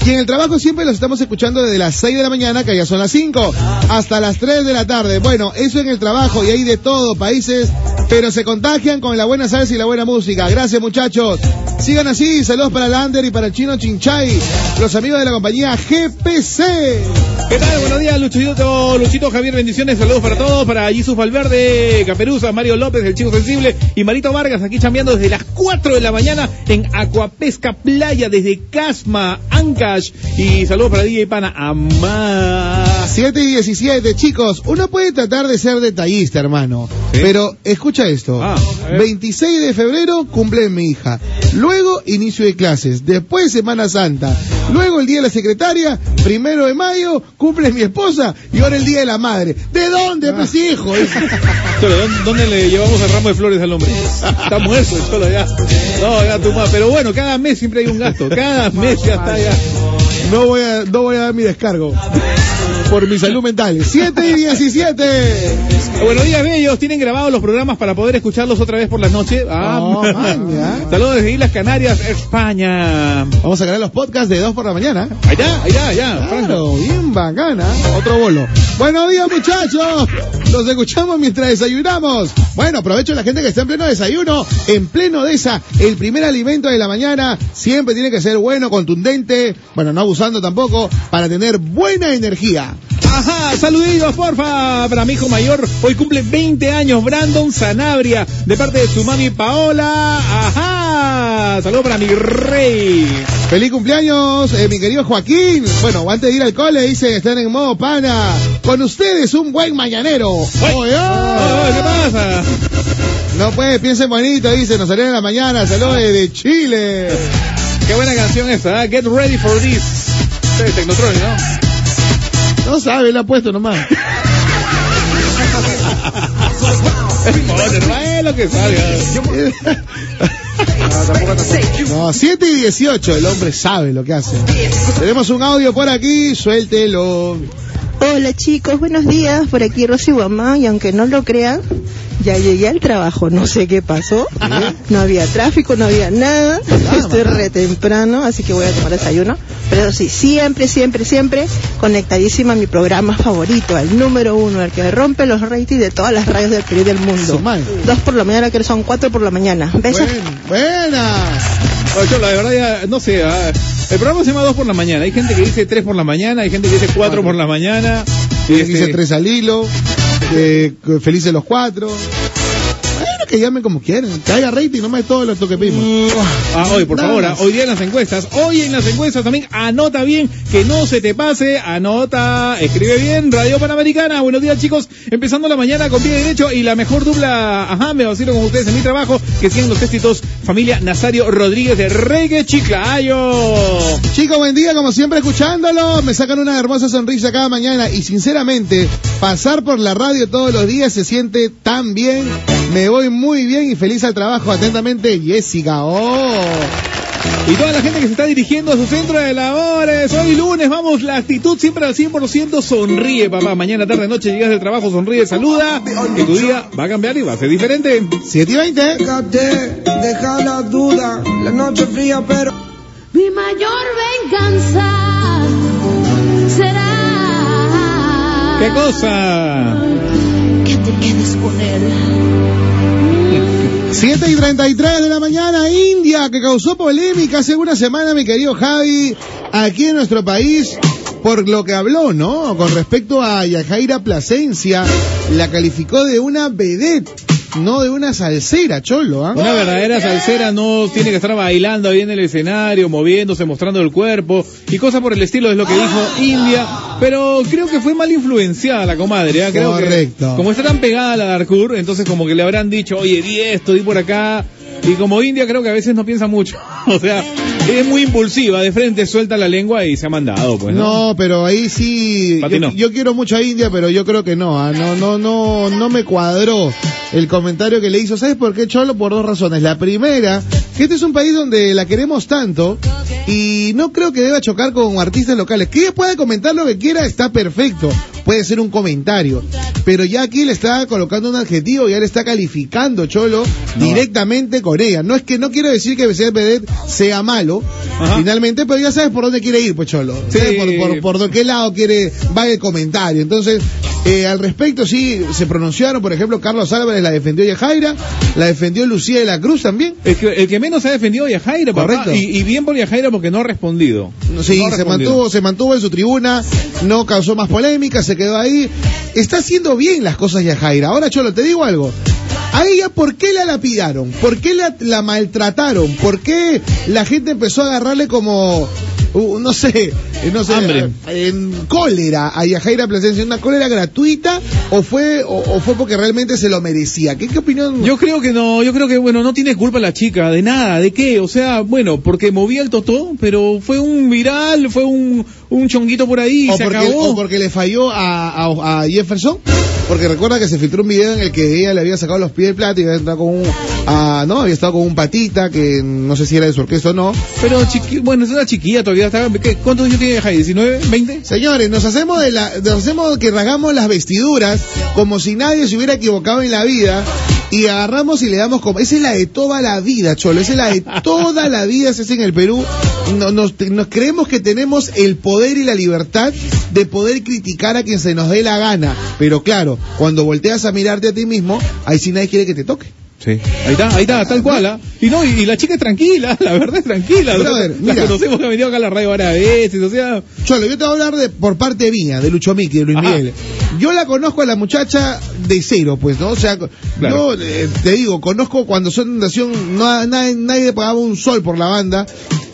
Speaker 2: Y en el trabajo siempre los estamos escuchando desde las 6 de la mañana, que ya son las 5, hasta las 3 de la tarde. Bueno, eso en el trabajo y hay de todo, países, pero se contagian con la buena salsa y la buena música. Gracias muchachos. Sigan así, saludos para Lander y para el chino Chinchay, los amigos de la compañía GPC.
Speaker 3: ¿Qué tal? Buenos días, Luchito, Luchito Javier, bendiciones, saludos para todos, para Jesús Valverde, Caperuza, Mario López, el Chico Sensible y Marito Vargas, aquí chambeando desde las 4 de la mañana en Acuapesca Playa, desde Casma, Y saludos para DJ Pana, Amá.
Speaker 2: 7 y 17, chicos, uno puede tratar de ser detallista, hermano.
Speaker 3: Sí.
Speaker 2: Pero escucha esto.
Speaker 3: Ah, a ver.
Speaker 2: 26 de febrero cumple mi hija. Luego inicio de clases. Después Semana Santa. Luego el día de la secretaria. Primero de mayo cumple mi esposa. Y ahora el día de la madre. ¿De dónde, pues, hijo?
Speaker 3: Cholo, ¿dónde, dónde le llevamos el ramo de flores al hombre? Está muerto, Cholo, ya. No, ya tú más. Pero bueno, cada mes siempre hay un gasto. Cada mes ya está ya.
Speaker 2: No voy a, no voy a dar mi descargo. Por mi salud mental. 7 y 17.
Speaker 3: Buenos días, bellos. ¿Tienen grabados los programas para poder escucharlos otra vez por la noche? Ah,
Speaker 2: Oh.
Speaker 3: Saludos desde Islas Canarias, España.
Speaker 2: Vamos a crear los podcasts de 2 por la mañana.
Speaker 3: Allá, allá, allá.
Speaker 2: Claro, bien bacana. Otro bolo. Buenos días, muchachos. Los escuchamos mientras desayunamos. Bueno, aprovecho la gente que está en pleno desayuno. En pleno de esa, el primer alimento de la mañana siempre tiene que ser bueno, contundente. Bueno, no abusando tampoco, para tener buena energía.
Speaker 3: Ajá, saluditos, porfa, para mi hijo mayor. Hoy cumple 20 años, Brandon Sanabria, de parte de su mami Paola. Ajá, saludos para mi rey.
Speaker 2: Feliz cumpleaños, eh, mi querido Joaquín. Bueno, antes de ir al cole, dicen que están en modo pana. Con ustedes, un buen mañanero.
Speaker 3: Oye,
Speaker 2: oye,
Speaker 3: ¿Qué pasa?
Speaker 2: No puede, piensen bonito, dice, nos salieron en la mañana. Saludos desde Chile.
Speaker 3: Qué buena canción esta, ¿eh? Get ready for this. Technotronic, ¿no?
Speaker 2: No sabe, le ha puesto nomás.
Speaker 3: Joder, no es lo que sabe.
Speaker 2: No, 7 y 18, el hombre sabe lo que hace. Tenemos un audio por aquí, suéltelo.
Speaker 6: Hola chicos, buenos días. Por aquí Rosy Guamá y aunque no lo crean, ya llegué al trabajo. No sé qué pasó. No había tráfico, no había nada. Estoy re temprano, así que voy a tomar desayuno. Pero sí, siempre, siempre, siempre conectadísima a mi programa favorito, al número uno, el que rompe los ratings de todas las radios del Perú y del mundo. Dos por la mañana, que son cuatro por la mañana. Besos.
Speaker 2: Buen- buenas.
Speaker 3: De verdad ya, no sé, ah, el programa se llama 2 por la mañana. Hay gente que dice 3 por la mañana, hay gente que dice 4 por la mañana.
Speaker 2: Y
Speaker 3: Este,
Speaker 2: dice tres al hilo. Eh, felices los cuatro. Que llamen como quieran. Que haya rating, no me todo lo que pedimos.
Speaker 3: Ah, hoy, por
Speaker 2: Nada
Speaker 3: favor,
Speaker 2: más.
Speaker 3: ah, hoy día en las encuestas, hoy en las encuestas también anota bien, que no se te pase, anota, escribe bien, Radio Panamericana, buenos días chicos, empezando la mañana con pie derecho y la mejor dupla, ajá, me vacilo con ustedes en mi trabajo, que siguen los éxitos, familia Nazario Rodríguez de Reggae Chiclayo.
Speaker 2: Chicos, buen día, como siempre, escuchándolo. Me sacan una hermosa sonrisa cada mañana y sinceramente, pasar por la radio todos los días se siente tan bien. Me voy muy bien y feliz al trabajo. Atentamente, Jessica. Oh.
Speaker 3: Y toda la gente que se está dirigiendo a su centro de labores. Hoy lunes, vamos, la actitud siempre al 100%. Sonríe, papá. Mañana, tarde, noche, llegas del trabajo, sonríe, saluda. Que tu día va a cambiar y va a ser diferente.
Speaker 2: 7 y 20.
Speaker 7: Déjate, deja la duda, la noche fría pero
Speaker 8: Mi mayor venganza será
Speaker 3: ¿Qué cosa?
Speaker 8: que te quedes con él.
Speaker 2: 7 y 33 de la mañana, India, que causó polémica hace una semana, mi querido Javi, aquí en nuestro país, por lo que habló, ¿no? Con respecto a Yajaira Plasencia, la calificó de una vedette, no de una salsera, cholo, ¿ah?
Speaker 3: Una verdadera salsera no tiene que estar bailando ahí en el escenario, moviéndose, mostrando el cuerpo y cosas por el estilo, es lo que dijo India. Pero creo que fue mal influenciada la comadre, ¿ah? creo
Speaker 2: Correcto.
Speaker 3: que como está tan pegada a la Darkur, entonces como que le habrán dicho, oye, di esto, di por acá. Y como India creo que a veces no piensa mucho, o sea, es muy impulsiva, de frente suelta la lengua y se ha mandado, pues. ¿no?
Speaker 2: No, pero ahí sí. Yo quiero mucho a India, pero yo creo que no. ah, No, no, no, no me cuadró el comentario que le hizo. ¿Sabes por qué, Cholo? Por dos razones. La primera, que este es un país donde la queremos tanto y no creo que deba chocar con artistas locales. Que ella pueda comentar lo que quiera, está perfecto. Puede ser un comentario. Pero ya aquí le está colocando un adjetivo, ya le está calificando, Cholo, directamente con No es que no quiero decir que Becet Vedette sea malo,
Speaker 3: Ajá.
Speaker 2: finalmente, pero ya sabes por dónde quiere ir, pues Cholo.
Speaker 3: Sí.
Speaker 2: ¿Sabes por, por, por qué lado quiere, va el comentario. Entonces, eh, al respecto sí se pronunciaron, por ejemplo, Carlos Álvarez la defendió Yajaira, la defendió Lucía de la Cruz también.
Speaker 3: El que, el que menos ha defendido Yajaira,
Speaker 2: Correcto.
Speaker 3: y, y bien por Yajaira porque no ha respondido.
Speaker 2: Sí,
Speaker 3: No ha
Speaker 2: se mantuvo, se mantuvo en su tribuna, no causó más polémica, se quedó ahí. Está haciendo bien las cosas Yajaira. Ahora, Cholo, te digo algo. A ella, ¿por qué la lapidaron? ¿Por qué la, la maltrataron? ¿Por qué la gente empezó a agarrarle como, uh, no sé, eh, no sé,
Speaker 3: Hambre.
Speaker 2: eh, en cólera a Yajaira Plasencia? ¿Una cólera gratuita o fue, o, o fue porque realmente se lo merecía? ¿Qué, qué opinión?
Speaker 3: Yo creo que no, yo creo que bueno, no tiene culpa la chica, de nada, de qué, o sea, bueno, porque movía el totó, pero fue un viral, fue un, un chonguito por ahí y
Speaker 2: o
Speaker 3: se
Speaker 2: porque,
Speaker 3: acabó.
Speaker 2: o porque le falló a, a- a Jefferson. Porque recuerda que se filtró un video en el que ella le había sacado los pies del plato y había entrado con un, a, ¿no? Había estado con un patita que no sé si era de su orquesta o no.
Speaker 3: Pero chiqui, bueno, es una chiquilla todavía. Está, ¿qué- ¿Cuántos años tiene Jaime? ¿19? ¿20?
Speaker 2: Señores, nos hacemos de la, nos hacemos que rasgamos las vestiduras como si nadie se hubiera equivocado en la vida y agarramos y le damos como, esa es la de toda la vida, cholo, esa es la de toda la vida, se hace en el Perú. No- nos, nos creemos que tenemos el poder y la libertad de poder criticar a quien se nos dé la gana, pero claro, cuando volteas a mirarte a ti mismo, ahí sí nadie quiere que te toque.
Speaker 3: Sí. Ahí está, ahí está, tal cual. ¿ah? Y no, y, y la chica es tranquila, la verdad es tranquila.
Speaker 2: Brother,
Speaker 3: la
Speaker 2: mira.
Speaker 3: conocemos que ha venido acá a la radio varias veces, o sea.
Speaker 2: Cholo, yo te voy a hablar de, por parte mía, de Lucho Miki, de Luis
Speaker 3: Ajá.
Speaker 2: Miguel. Yo la conozco a la muchacha de cero, pues, ¿no? O sea,
Speaker 3: Claro.
Speaker 2: yo eh, te digo, conozco cuando son nación, no, nadie, nadie pagaba un sol por la banda.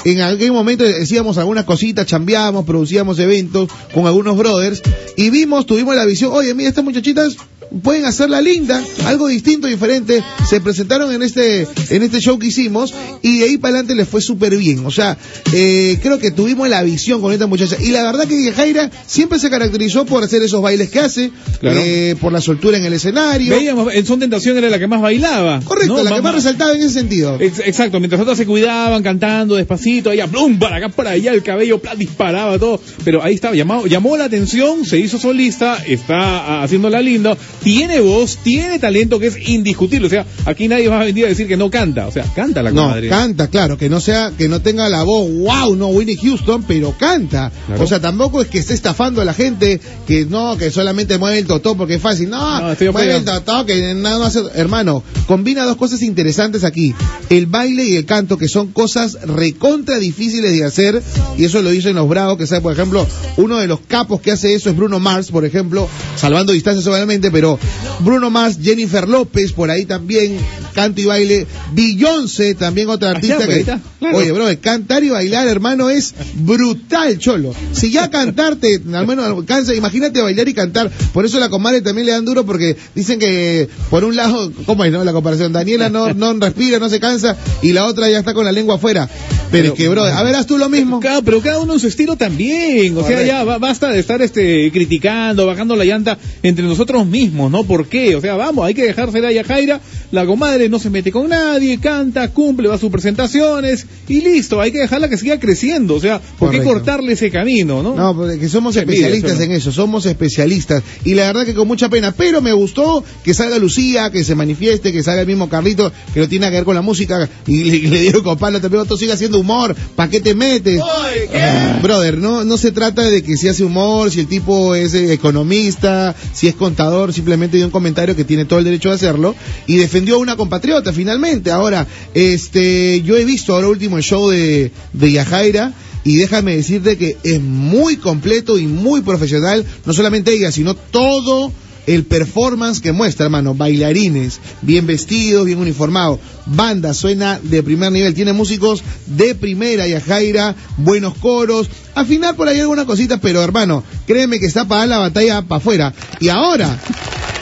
Speaker 2: En aquel momento decíamos algunas cositas, chambeábamos, producíamos eventos con algunos brothers y vimos, tuvimos la visión, oye, mira, estas muchachitas pueden hacerla linda, algo distinto, diferente. Se presentaron en este, en este show que hicimos y de ahí para adelante les fue súper bien. O sea, eh, creo que tuvimos la visión con esta muchacha. Y la verdad que Jaira siempre se caracterizó por hacer esos bailes que hace,
Speaker 3: Claro.
Speaker 2: eh, por la soltura en el escenario.
Speaker 3: Veíamos, en Son Tentación era la que más bailaba.
Speaker 2: Correcto,
Speaker 3: ¿no?
Speaker 2: la que más resaltaba en ese sentido.
Speaker 3: Ex- Exacto, mientras otras se cuidaban, cantando despacito, ella plum, para acá, para allá, el cabello plan, disparaba todo. Pero ahí estaba, llamó, llamó la atención, se hizo solista, está ah, haciéndola linda, tiene voz, tiene talento que es indiscutible. O sea, aquí nadie va a venir a decir que no canta. O sea, canta la
Speaker 2: No,
Speaker 3: comadre.
Speaker 2: canta, claro, que no sea, que no tenga la voz, wow, no Winnie Houston, pero canta.
Speaker 3: Claro.
Speaker 2: O sea, tampoco es que esté estafando a la gente, que no, que solamente mueve el totó porque es fácil. No, mueve el totó, que nada más hace. Hermano, combina dos cosas interesantes aquí: el baile y el canto, que son cosas recontra difíciles de hacer, y eso lo dicen los bravos, que sabe, por ejemplo, uno de los capos que hace eso es Bruno Mars, por ejemplo, salvando distancias obviamente, pero Bruno Mars, Jennifer López, por ahí también, canto y baile, Beyoncé, también otra artista que,
Speaker 3: ahí está, claro.
Speaker 2: oye, bro, cantar y bailar, hermano, es brutal, cholo. Si ya cantarte, al menos alcanza, imagínate bailar y cantar. Por eso la comadre también le dan duro porque dicen que, por un lado, ¿cómo es, no? La comparación. Daniela no, no respira, no se cansa y la otra ya está con la lengua afuera. Pero, es que, bro, a ver, haz tú lo mismo.
Speaker 3: Cada- pero cada uno en su estilo también. O sea, ya ba- basta de estar este criticando, bajando la llanta entre nosotros mismos, ¿no? ¿Por qué? O sea, vamos, hay que dejársela a Yajaira. La comadre no se mete con nadie, canta, cumple, va a sus presentaciones y listo. Hay que dejarla que siga creciendo. O sea, ¿por qué cortarle ese camino, no?
Speaker 2: No, porque somos
Speaker 3: Qué
Speaker 2: especialistas
Speaker 3: eso,
Speaker 2: en eso, somos especialistas. Y la verdad que con mucha pena, pero me gustó que salga Lucía, que se manifieste, que salga el mismo Carlito, que no tiene que ver con la música, y le, le digo con palo también, tú sigue haciendo humor, ¿para qué te metes? Ah, brother, no, no se trata de que si hace humor, si el tipo es eh, economista, si es contador, simplemente dio un comentario que tiene todo el derecho de hacerlo, y defendió a una compatriota finalmente. Ahora, este, yo he visto ahora último el show de, de Yajaira, y déjame decirte que es muy completo y muy profesional, no solamente ella, sino todo el performance que muestra, hermano, bailarines, bien vestidos, bien uniformados, banda suena de primer nivel, tiene músicos de primera, Yajaira, buenos coros, al final por ahí alguna cosita, pero hermano, créeme que está para dar la batalla para afuera. Y ahora,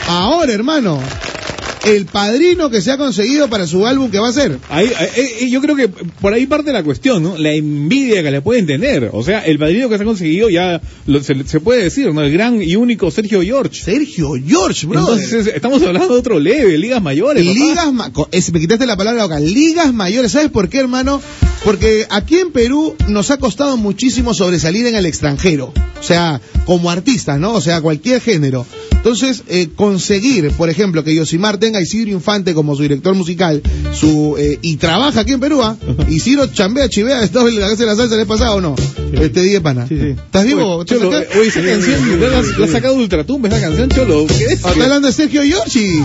Speaker 2: ahora, hermano, el padrino que se ha conseguido para su álbum que va a ser.
Speaker 3: Ahí, eh, eh, yo creo que por ahí parte la cuestión, ¿no? La envidia que le pueden tener. O sea, el padrino que se ha conseguido ya lo- se, se puede decir, ¿no? El gran y único Sergio George.
Speaker 2: Sergio George, bro.
Speaker 3: Entonces, estamos hablando de otro leve, ligas mayores. papá.
Speaker 2: Ligas, ma- es- me quitaste la palabra acá, ligas mayores, ¿sabes por qué, hermano? Porque aquí en Perú nos ha costado muchísimo sobresalir en el extranjero, o sea, como artistas, ¿no? O sea, cualquier género. Entonces, eh, conseguir, por ejemplo, que Yosimar tenga a Isidro Infante como su director musical, su eh, y trabaja aquí en Perú, ¿ah? Isidro chambea, chivea, estaba en la casa de la salsa el pasado, ¿o no? Este día, pana.
Speaker 4: Sí, sí.
Speaker 2: ¿Estás vivo?
Speaker 3: Oye, Cholo,
Speaker 2: ¿Estás
Speaker 3: eh, oye, esa canción, la, has sacado Ultratumba, esa canción, Cholo. ¿Qué es?
Speaker 2: Está hablando de Sergio Giorgi.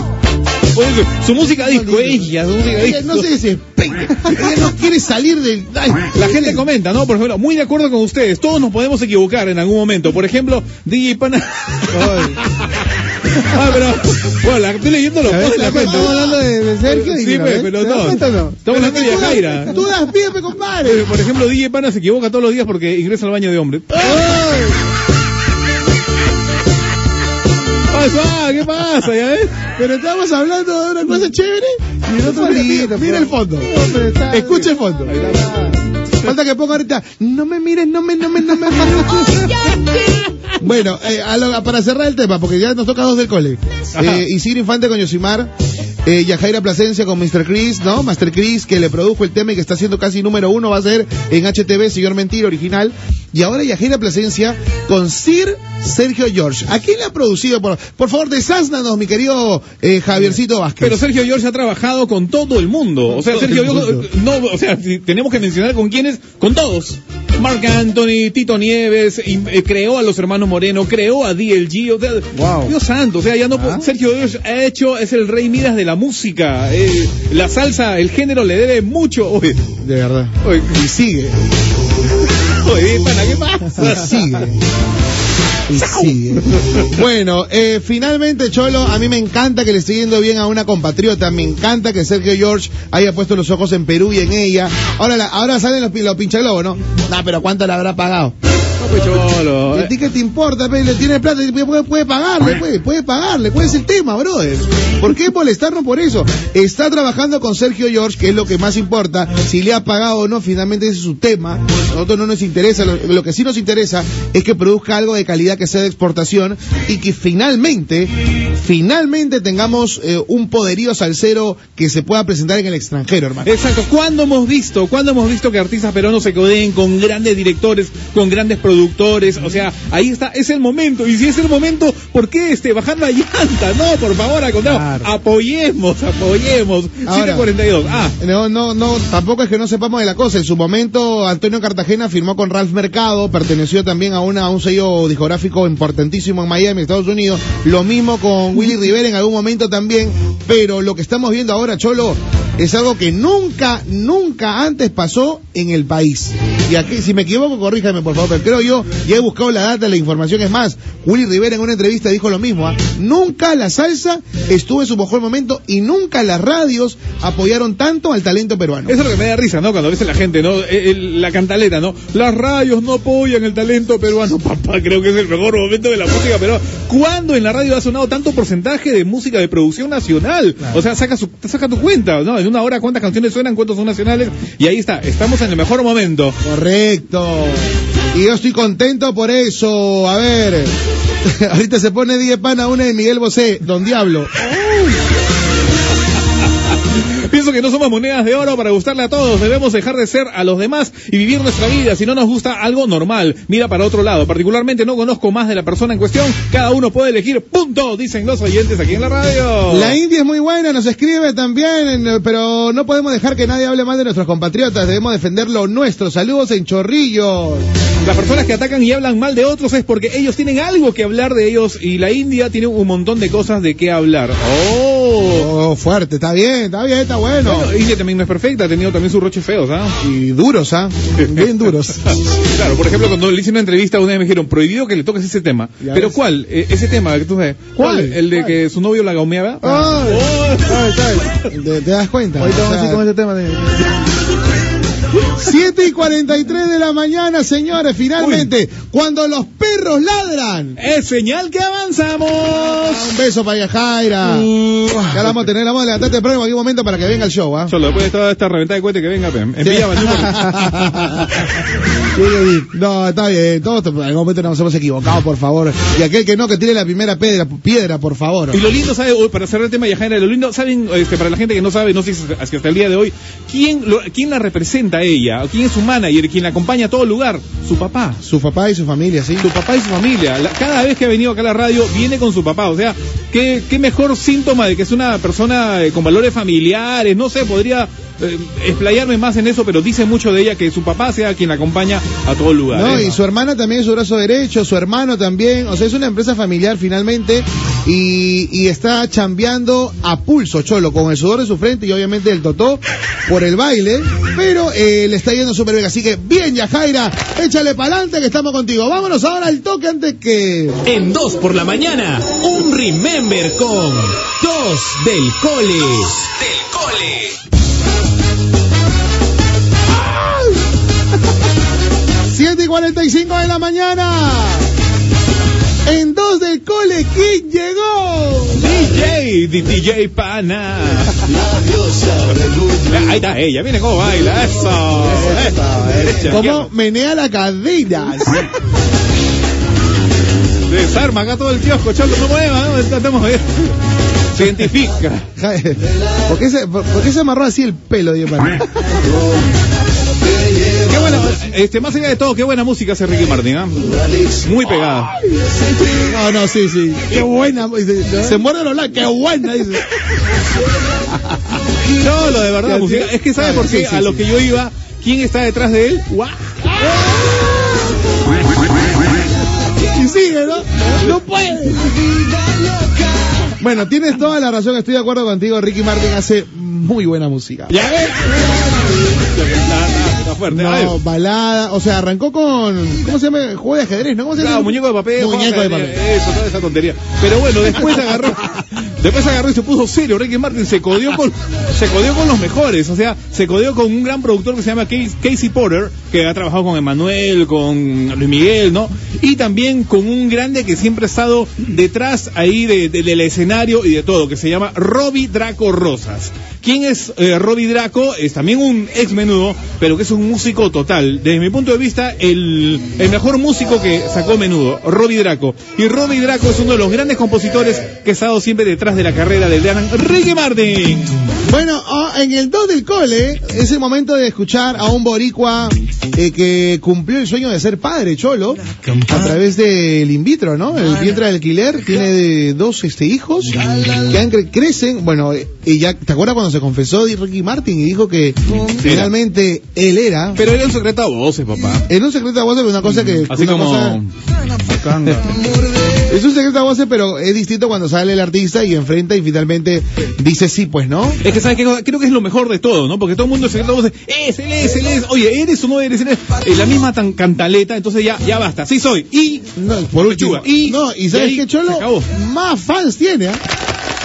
Speaker 3: Oye, su, música disco, ella, su música disco.
Speaker 2: no se desespera. Ella no quiere salir del. Ay,
Speaker 3: La gente comenta, ¿no? Por ejemplo, muy de acuerdo con ustedes. Todos nos podemos equivocar en algún momento. Por ejemplo, DJ Pana. Ah, pero. Bueno, la, estoy leyendo los posts de la cuenta.
Speaker 2: Estamos hablando de, de Sergio y
Speaker 3: Sí, pero
Speaker 2: ¿Te das
Speaker 3: no. Estamos hablando de
Speaker 2: Pero tú das- pie, pe, compadre.
Speaker 3: Eh, Por ejemplo, DJ Pana se equivoca todos los días porque ingresa al baño de hombre. pasa? ¿Qué pasa? ¿Ya ves?
Speaker 2: Pero estamos hablando de una cosa chévere y el otro mira, mira el fondo. Escucha el fondo. Falta que ponga ahorita, no me mires, no me, no me, no me. Bueno, eh, a lo- para cerrar el tema, porque ya nos toca dos del cole. Eh, Isidro Infante con Yosimar. Eh, Yajaira Plasencia con Mr. Chris, ¿no? Master Chris, que le produjo el tema y que está haciendo casi número uno, va a ser en HTV, Señor Mentira, original. Y ahora Yajaira Plasencia con Sir Sergio George. ¿A quién le ha producido? Por, por favor, desáznanos, mi querido eh, Javiercito Vázquez.
Speaker 3: Pero Sergio George ha trabajado con todo el mundo. O sea,
Speaker 2: Todo
Speaker 3: Sergio George, no, o sea, si tenemos que mencionar con quiénes, con todos. Mark Anthony, Tito Nieves, y, eh, creó a los hermanos Moreno, creó a DLG, o sea,
Speaker 2: Wow.
Speaker 3: Dios santo, o sea, ya no, po- Sergio George ha hecho, es el rey Midas de la música, eh, la salsa, el género le debe mucho. Oye,
Speaker 2: De verdad.
Speaker 3: oye,
Speaker 2: Y sigue,
Speaker 3: oye, pana, ¿qué
Speaker 2: y
Speaker 3: pasa?
Speaker 2: sigue. Y sigue. Bueno, eh, finalmente, Cholo, a mí me encanta que le esté yendo bien a una compatriota. Me encanta que Sergio George haya puesto los ojos en Perú y en ella. Ahora, la- ahora salen los, los pinchaglobos, ¿no? Nah, pero ¿cuánto le habrá pagado?
Speaker 3: Pues, cholo,
Speaker 2: ¿Y a ti qué te importa? pe? Le tiene plata, puede, puede pagarle, puede, puede pagarle. ¿Cuál es el tema, brother? ¿Por qué molestarnos por eso? Está trabajando con Sergio George, que es lo que más importa. Si le ha pagado o no, finalmente ese es su tema. A nosotros no nos interesa. Lo, lo que sí nos interesa es que produzca algo de calidad que sea de exportación y que finalmente, finalmente tengamos eh, un poderío salsero que se pueda presentar en el extranjero, hermano.
Speaker 3: Exacto. ¿Cuándo hemos visto, cuándo hemos visto que artistas peruanos se codeen con grandes directores, con grandes productores? O sea, ahí está, es el momento. Y si es el momento, ¿por qué este, bajar la llanta? No, por favor, al contrario,
Speaker 2: Claro.
Speaker 3: apoyemos, apoyemos.
Speaker 2: Ahora.
Speaker 3: 742. Ah,
Speaker 2: No, no, no, tampoco es que no sepamos de la cosa. En su momento, Antonio Cartagena firmó con Ralph Mercado, perteneció también a, una, a un sello discográfico importantísimo en Miami, Estados Unidos. Lo mismo con Willy Rivera en algún momento también. Pero lo que estamos viendo ahora, Cholo, es algo que nunca, nunca antes pasó en el país. Y aquí, si me equivoco, corríjame por favor, pero creo yo, ya he buscado la data, la información es más. Willy Rivera en una entrevista dijo lo mismo, ¿ah? Nunca la salsa estuvo en su mejor momento y nunca las radios apoyaron tanto al talento peruano.
Speaker 3: eso es lo que me da risa, ¿no? Cuando dice la gente, ¿no? Eh, el- la cantaleta, ¿no? Las radios no apoyan el talento peruano. Papá, creo que es el mejor momento de la música peruana. ¿Cuándo en la radio ha sonado tanto porcentaje de música de producción nacional? O sea, saca, su, saca tu cuenta, ¿no? En una hora, ¿cuántas canciones suenan? ¿Cuántos son nacionales? Y ahí está, estamos en el mejor momento.
Speaker 2: Correcto. Y yo estoy contento por eso. A ver. Ahorita se pone 10 pana una de Miguel Bosé, Don Diablo.
Speaker 3: Que no somos monedas de oro para gustarle a todos. Debemos dejar de ser a los demás y vivir nuestra vida. Si no nos gusta algo normal, mira para otro lado. Particularmente no conozco más de la persona en cuestión. Cada uno puede elegir. Punto, dicen los oyentes aquí en la radio.
Speaker 2: La India es muy buena, nos escribe también, pero no podemos dejar que nadie hable mal de nuestros compatriotas. Debemos defender lo nuestro. Saludos en Chorrillos.
Speaker 3: Las personas que atacan y hablan mal de otros es porque ellos tienen algo que hablar de ellos y la India tiene un montón de cosas de qué hablar. Oh.
Speaker 2: Oh, fuerte, está bien, está bien, está bueno.
Speaker 3: Bueno, India también no es perfecta, ha tenido también sus roches feos, ¿ah?
Speaker 2: Y duros, ¿ah? Bien duros.
Speaker 3: claro, por ejemplo, cuando le hice una entrevista, una vez me dijeron, prohibido que le toques ese tema.
Speaker 2: Ya
Speaker 3: ¿Pero
Speaker 2: ves.
Speaker 3: cuál? Eh, ese tema que tú sabes.
Speaker 2: ¿Cuál?
Speaker 3: El de que su novio la gaumeaba.
Speaker 2: Ay,
Speaker 3: Oh.
Speaker 2: ay, ay. ¿Te, te das cuenta?
Speaker 4: Ahorita vamos a ir con ese tema. De...
Speaker 2: 7 y 43 de la mañana, señores, finalmente, cuando los perros ladran.
Speaker 3: Es señal que avanzamos.
Speaker 2: Un beso para Yajaira. Ya la vamos a tener, la vamos a levantar temprano en momento para que venga el show, ¿ah?
Speaker 3: Solo después de toda esta reventada de cohete que venga, en no
Speaker 2: está bien, todos en algún momento nos hemos equivocado, por favor. Y aquel que no, que tiene la primera piedra, piedra por favor.
Speaker 3: Y lo lindo, ¿sabe? Para cerrar el tema de Yajaira, lo lindo, ¿saben? Este, para la gente que no sabe, no sé si hasta el día de hoy, ¿quién, lo- quién la representa ella? ¿O ¿Quién es su manager? ¿Quién la acompaña a todo lugar? Su papá.
Speaker 2: Su papá y su familia, sí.
Speaker 3: Su papá y su familia. La- cada vez que ha venido acá a la radio, viene con su papá. O sea, ¿qué, qué mejor síntoma de que es una persona eh, con valores familiares? No sé, podría eh, explayarme más en eso, pero dice mucho de ella que su papá sea quien la acompaña a todo lugar.
Speaker 2: No,
Speaker 3: ¿eh?
Speaker 2: y su hermana también es su brazo derecho, su hermano también, o sea, es una empresa familiar finalmente y, y está chambeando a pulso, Cholo, con el sudor de su frente y obviamente el totó por el baile, pero eh, le está yendo súper bien, así que bien, Yajaira, échale para adelante que estamos contigo. Vámonos ahora al toque antes que...
Speaker 9: En 2 por la mañana, un Remember con 2 del cole. del cole.
Speaker 2: 7 y 45 de la mañana. En dos del cole, ¿quién llegó?
Speaker 3: DJ, DJ Pana. Ahí está ella, viene cómo baila, eso. Eso,
Speaker 2: ¿Cómo menea la cadera?
Speaker 3: Sí, Se arma acá todo el kiosco, cholo, no mueva, ¿no? Estamos bien. Se identifica.
Speaker 2: ¿Por qué, se, por, por qué se amarró así el pelo, Dios mío?
Speaker 3: Buena, este, más allá de todo, qué buena música hace Ricky Martin, ¿ah? Muy pegada.
Speaker 2: No, no, sí, sí. Qué buena. dice, Se muerde los labios. Qué buena, dice.
Speaker 3: No, lo de verdad, música. Es que ¿sabe por qué?
Speaker 2: Sí, sí,
Speaker 3: A lo que yo iba, ¿quién está detrás de él? ¡Guau!
Speaker 2: Y sigue, ¿no? No puede. Bueno, tienes toda la razón, estoy de acuerdo contigo. Ricky Martin hace muy buena música.
Speaker 3: ¿Ya ves? Fuerte.
Speaker 2: No, balada, o sea, arrancó con, ¿cómo se llama? Juego de ajedrez, ¿no? ¿Cómo se llama?
Speaker 3: Claro, muñeco de papel,
Speaker 2: Muñeco de papel.
Speaker 3: Eso, toda esa tontería. Pero bueno, después agarró, después agarró y se puso serio. Ricky Martin se codió con, se codió con los mejores. O sea, se codió con un gran productor que se llama Casey Casey Porter, que ha trabajado con Emanuel, con Luis Miguel, ¿no? Y también con un grande que siempre ha estado detrás ahí de- de- del escenario y de todo, que se llama Robbie Draco Rosas. ¿Quién es eh, Robbie Draco? Es también un ex menudo, pero que es un músico total. Desde mi punto de vista, el, el mejor músico que sacó menudo, Robbie Draco. Y Robbie Draco es uno de los grandes compositores que ha estado siempre detrás de la carrera del gran Ricky Martin.
Speaker 2: Bueno, ah, en el 2 del cole es el momento de escuchar a un boricua eh, que cumplió el sueño de ser padre, Cholo, a través del in vitro, ¿no? El vientre de alquiler tiene de dos este, hijos que han cre- crecen. Bueno, eh, y ya, ¿te acuerdas cuando se confesó de Ricky Martin y dijo que finalmente él era?
Speaker 3: Pero era un secreto a voces, papá.
Speaker 2: En un secreto a voces, una cosa que...
Speaker 3: Así
Speaker 2: una
Speaker 3: como...
Speaker 2: cosa- es un secreto a voces, pero es distinto cuando sale el artista y enfrenta y finalmente dice sí, pues, ¿no?
Speaker 3: Es que, ¿sabes qué? cosa? Creo que es lo mejor de todo, ¿no? Porque todo el mundo se voces, es, él es, él es. Oye, ¿eres o no eres? ¿Eres? Eh, la misma tan cantaleta, entonces ya, ya basta. Sí soy. Y,
Speaker 2: No, por último.
Speaker 3: Y-
Speaker 2: no, y ¿sabes qué, Cholo? Más fans tiene, ¿ah?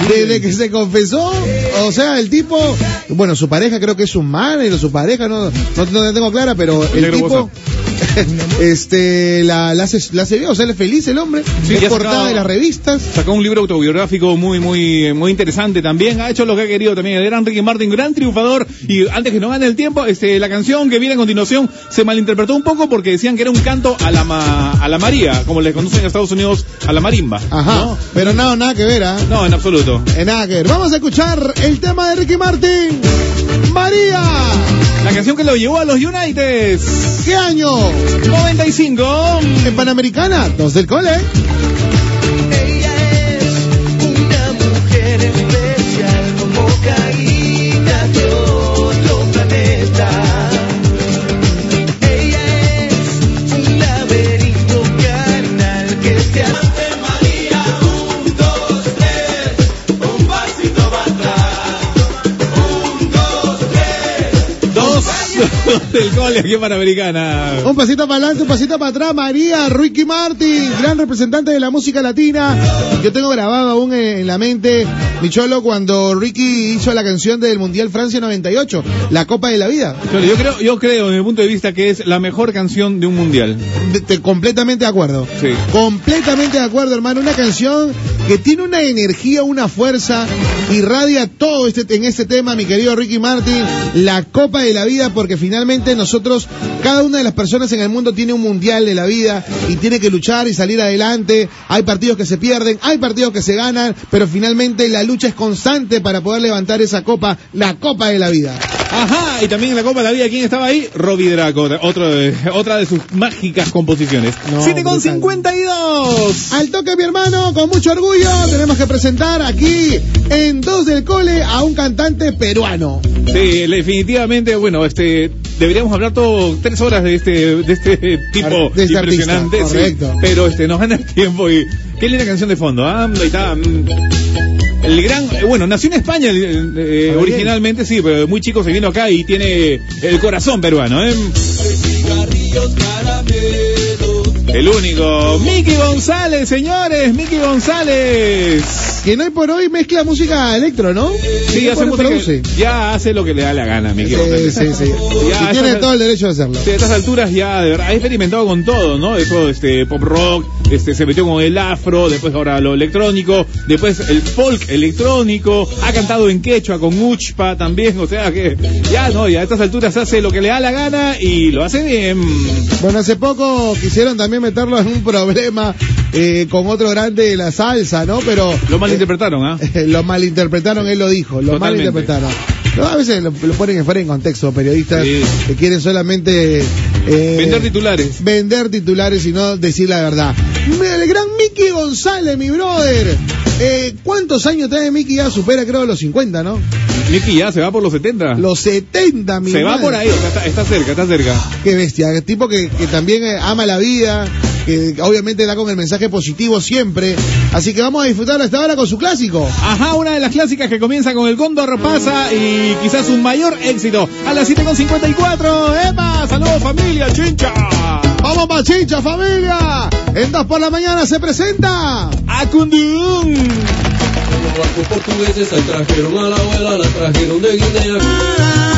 Speaker 2: Desde que se confesó, o sea, el tipo, bueno, su pareja creo que es su manager su pareja, no, no, no tengo clara, pero el tipo, este, la, la hace, la hace bien, o sea, él es feliz el hombre,
Speaker 3: Sí,
Speaker 2: es portada
Speaker 3: sacado-
Speaker 2: de las revistas.
Speaker 3: Sacó un libro autobiográfico muy, muy, muy interesante también. Ha hecho lo que ha querido también. El gran Ricky Martin, gran triunfador. Y antes que no gane el tiempo, este, la canción que viene a continuación se malinterpretó un poco porque decían que era un canto a la, ma- a la María, como le conocen en Estados Unidos, a la marimba.
Speaker 2: Ajá,
Speaker 3: ¿no?
Speaker 2: pero nada, nada que ver, ¿ah?
Speaker 3: No, en absoluto.
Speaker 2: Eh, Nada que ver. Vamos a escuchar el tema de Ricky Martin. María,
Speaker 3: La canción que lo llevó a los Uniteds.
Speaker 2: ¿qué año?
Speaker 3: 95.
Speaker 2: En Panamericana, dos del cole.
Speaker 10: Ella es una mujer especial como caída
Speaker 3: del cole aquí en Panamericana.
Speaker 2: Un pasito para adelante, un pasito para atrás, María Ricky Martin, gran representante de la música latina. Yo tengo grabado aún en, en la mente, mi cholo, cuando Ricky hizo la canción del Mundial Francia 98, La Copa de la Vida.
Speaker 3: Yo creo, yo creo, desde mi punto de vista, que es la mejor canción de un mundial.
Speaker 2: De- de- completamente de acuerdo.
Speaker 3: Sí.
Speaker 2: Completamente de acuerdo, hermano. Una canción que tiene una energía, una fuerza, irradia todo este, en este tema, mi querido Ricky Martin, la Copa de la Vida, porque finalmente nosotros, cada una de las personas en el mundo tiene un mundial de la vida y tiene que luchar y salir adelante. Hay partidos que se pierden, hay partidos que se ganan, pero finalmente la lucha es constante para poder levantar esa copa, la Copa de la Vida.
Speaker 3: Ajá, y también en la Copa de la Vida, ¿quién estaba ahí? Robbie Draco, otro de- otra de sus mágicas composiciones.
Speaker 2: No,
Speaker 3: 7 con
Speaker 2: brutal.
Speaker 3: 52.
Speaker 2: Al toque, mi hermano, con mucho orgullo, tenemos que presentar aquí en Dos del Cole a un cantante peruano.
Speaker 3: Sí, definitivamente, bueno, este, deberíamos hablar todo tres horas de este, de este tipo
Speaker 2: De este
Speaker 3: impresionante,
Speaker 2: artista,
Speaker 3: sí,
Speaker 2: correcto.
Speaker 3: pero este, nos gana el tiempo y qué linda canción de fondo, ah, ahí está. El gran, eh, bueno, nació en España eh, eh, originalmente, sí, pero muy chico se vino acá y tiene el corazón peruano, ¿eh? El único, Miki González, señores, Miki González.
Speaker 2: Que no hay por hoy mezcla música electro, ¿no?
Speaker 3: Sí,
Speaker 2: ¿Qué
Speaker 3: hace música,
Speaker 2: produce?
Speaker 3: ya hace lo que le da la gana, Miki
Speaker 2: Sí,
Speaker 3: González.
Speaker 2: sí, sí.
Speaker 3: Ya,
Speaker 2: Y tiene todo el derecho de hacerlo.
Speaker 3: Sí, a estas alturas ya, de verdad, ha experimentado con todo, ¿no? Eso, este, pop rock, este, se metió con el afro, después ahora lo electrónico, después el folk electrónico, ha cantado en quechua con Uchpa también, o sea que ya no, ya a estas alturas hace lo que le da la gana y lo hace bien.
Speaker 2: Bueno, hace poco quisieron también meterlo en un problema eh, con otro grande de la salsa, ¿no? Pero
Speaker 3: Lo malinterpretaron, ¿ah?
Speaker 2: lo malinterpretaron, él lo dijo, lo
Speaker 3: Totalmente.
Speaker 2: malinterpretaron. No, a veces lo, lo ponen fuera en contexto, periodistas
Speaker 3: Sí.
Speaker 2: que quieren solamente eh,
Speaker 3: Vender titulares.
Speaker 2: vender titulares y no decir la verdad. El gran Mickey González, mi brother. Eh, ¿Cuántos años tiene Mickey? Ya supera, creo, los 50, ¿no?
Speaker 3: Nicky ya se va por los 70.
Speaker 2: Los 70, mi
Speaker 3: se va por ahí, está, está cerca, está cerca.
Speaker 2: Qué bestia, el tipo que, que también ama la vida, que obviamente da con el mensaje positivo siempre. Así que vamos a disfrutarlo hasta ahora con su clásico.
Speaker 3: Ajá, una de las clásicas que comienza con el Cóndor pasa y quizás un mayor éxito a las 7.54. ¡Epa! ¡Saludos familia, chincha!
Speaker 2: ¡Vamos Pachincha, familia! En dos por la mañana se presenta.
Speaker 3: ¡Acundum!
Speaker 11: Los barcos portugueses ahí trajeron a la abuela, la trajeron de Guinea.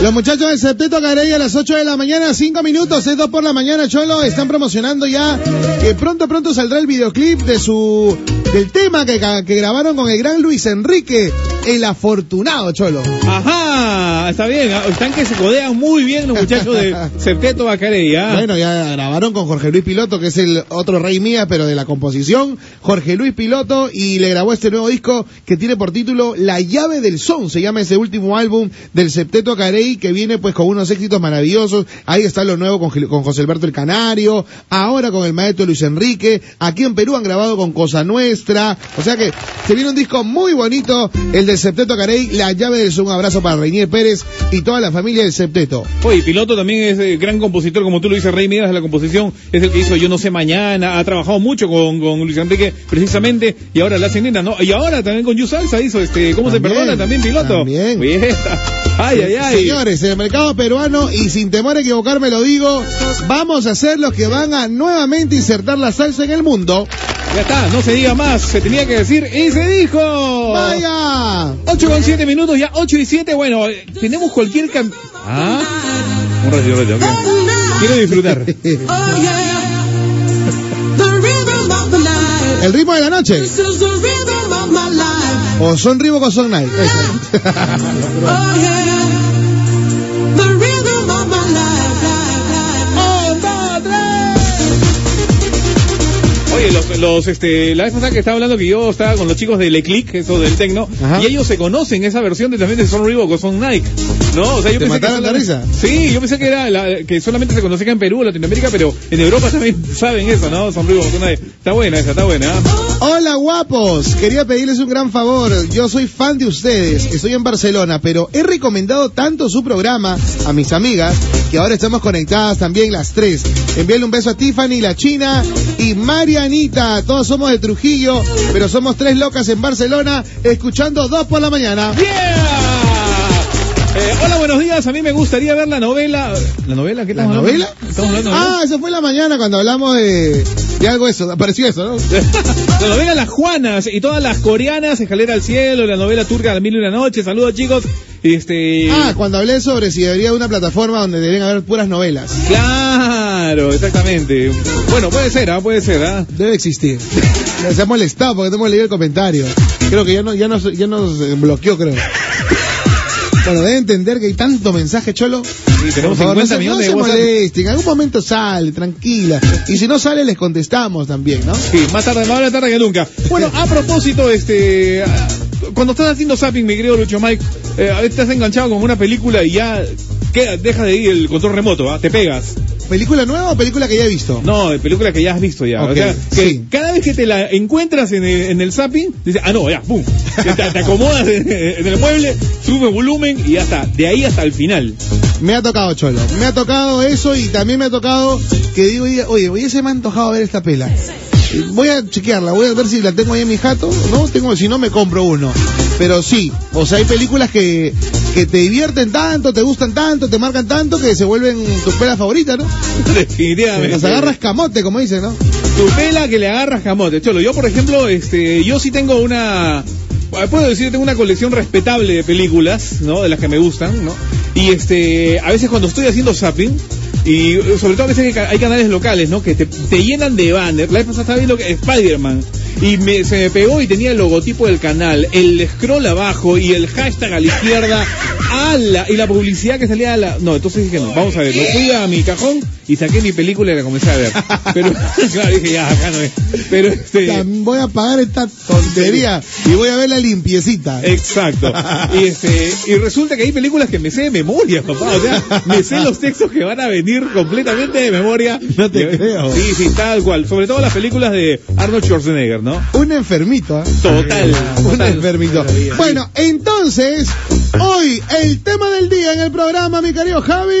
Speaker 2: Los muchachos del Septeto Carey a las 8 de la mañana, 5 minutos, es 2 por la mañana, Cholo, están promocionando ya que pronto, pronto saldrá el videoclip de su, del tema que, que grabaron con el gran Luis Enrique, el afortunado, Cholo.
Speaker 3: Ajá, está bien. ah, Están que se codean muy bien los muchachos de Septeto Bacarey, ¿ah?
Speaker 2: Bueno, ya grabaron con Jorge Luis Piloto, que es el otro rey mía, pero de la composición. Jorge Luis Piloto, y le grabó este nuevo disco que tiene por título La llave del son. Se llama ese último álbum del Septeto Carey, que viene pues con unos éxitos maravillosos. Ahí está lo nuevo con, con José Alberto el Canario, ahora con el maestro Luis Enrique. Aquí en Perú han grabado con Cosa Nuestra. O sea que se viene un disco muy bonito, el del Septeto Carey, La llave del. Un abrazo para Reinier Pérez y toda la familia del Septeto.
Speaker 3: Oye, Piloto también es eh, gran compositor, como tú lo dices, Rey Midas de la composición, es el que hizo Yo No Sé Mañana, ha trabajado mucho con, con Luis Enrique, precisamente, y ahora la nena, ¿no? Y ahora también con You Salsa hizo, este, ¿cómo se perdona? También Piloto.
Speaker 2: también.
Speaker 3: Fiesta. Ay, ay, ay.
Speaker 2: Señores, en el mercado peruano, y sin temor a equivocarme lo digo, vamos a ser los que van a nuevamente insertar la salsa en el mundo.
Speaker 3: Ya está, no se diga más, se tenía que decir y se dijo.
Speaker 2: ¡Vaya!
Speaker 3: 8 con 7 minutos, ya 8 y 7, bueno, eh, tenemos cualquier cam... Ah, un ratito, un ratito. Quiero disfrutar.
Speaker 2: El ritmo de la noche. O son Reebok o son Nike.
Speaker 3: Oye, los, este, la vez pasada que estaba hablando que yo estaba con los chicos del Eclick, eso del Tecno, y ellos se conocen esa versión de también de Son Reebok o Son Nike. No, o sea, yo
Speaker 2: ¿Te
Speaker 3: pensé que
Speaker 2: mataron la risa?
Speaker 3: Sí, yo pensé que era la- que solamente se conocía en Perú, Latinoamérica, pero en Europa también saben eso, ¿no? Son Reebok o Son Nike. Está buena esa, está buena.
Speaker 2: Hola guapos, quería pedirles un gran favor. Yo soy fan de ustedes, estoy en Barcelona, pero he recomendado tanto su programa a mis amigas que ahora estamos conectadas también las tres. Envíale un beso a Tiffany, la China y Marianita. Todos somos de Trujillo, pero somos tres locas en Barcelona, escuchando dos por la mañana.
Speaker 3: ¡Yeah! Eh, hola, buenos días. A mí me gustaría ver la novela. ¿La novela? ¿Qué
Speaker 2: ¿La
Speaker 3: hablando?
Speaker 2: novela?
Speaker 3: Estamos hablando de-
Speaker 2: Ah, eso fue en la mañana cuando hablamos de, de algo eso, apareció eso, ¿no?
Speaker 3: La novela Las Juanas y todas las coreanas, Escalera al Cielo, la novela turca La Mil y una Noche. Saludos, chicos. Este.
Speaker 2: Ah, cuando hablé sobre si debería haber una plataforma donde deben haber puras novelas.
Speaker 3: Claro, exactamente. Bueno, puede ser, ¿ah? Puede ser, ¿ah?
Speaker 2: Debe existir. Se ha molestado porque no hemos leído el comentario. Creo que ya, no, ya, nos, ya nos bloqueó, creo. Bueno, debe entender que hay tanto mensaje, Cholo.
Speaker 3: Sí, tenemos
Speaker 2: favor,
Speaker 3: 50
Speaker 2: no se, no
Speaker 3: millones
Speaker 2: se molesten, en algún momento sale, tranquila. Y si no sale, les contestamos también, ¿no?
Speaker 3: Sí, más tarde, más vale tarde que nunca. Bueno, a propósito, este, cuando estás haciendo zapping, mi querido Lucho Mike, eh, a veces te has enganchado con una película y ya queda, deja de ir el control remoto, ¿ah? te pegas.
Speaker 2: ¿Película nueva o película que ya he visto?
Speaker 3: No, de película que ya has visto ya.
Speaker 2: Ok,
Speaker 3: o sea, que
Speaker 2: sí.
Speaker 3: cada vez que te la encuentras en el, en el zapping, dices, ah, no, ya, pum. Te, te acomodas en, en el mueble, sube volumen y ya está. De ahí hasta el final.
Speaker 2: Me ha tocado, Cholo. Me ha tocado eso y también me ha tocado que digo, oye, oye, oye, se me ha antojado ver esta pela. Voy a chequearla, voy a ver si la tengo ahí en mi jato, ¿no? Tengo, si no me compro uno. Pero sí, o sea, hay películas que, que te divierten tanto, te gustan tanto, te marcan tanto que se vuelven tu pela favorita, ¿no?
Speaker 3: Definitivamente.
Speaker 2: Las agarras camote, como dicen, ¿no?
Speaker 3: Tu pela que le agarras camote. Cholo, yo por ejemplo, este, yo sí tengo una, puedo decir, tengo una colección respetable de películas, ¿no? De las que me gustan, ¿no? Y este, a veces cuando estoy haciendo zapping, Y eh, sobre todo a veces hay ca- hay canales locales, ¿no? Que te, te llenan de banner. La vez pasada estaba viendo que Spider-Man. Y me, se me pegó y tenía el logotipo del canal, el scroll abajo y el hashtag a la izquierda. ¡Ala! Y la publicidad que salía a la... No, entonces dije no, vamos a ver. Me fui a mi cajón y saqué mi película y la comencé a ver. Pero, claro, dije ya, acá no es. Pero este...
Speaker 2: Voy a pagar esta tontería y voy a ver la limpiecita.
Speaker 3: Exacto. Y, este, y resulta que hay películas que me sé de memoria, papá. O sea, me sé los textos que van a venir completamente de memoria.
Speaker 2: No te creo.
Speaker 3: Sí, sí, tal cual. Sobre todo las películas de Arnold Schwarzenegger, ¿no?
Speaker 2: Un enfermito, ¿eh?
Speaker 3: Total.
Speaker 2: Un enfermito. Bueno, entonces, hoy el tema del día en el programa, mi querido Javi.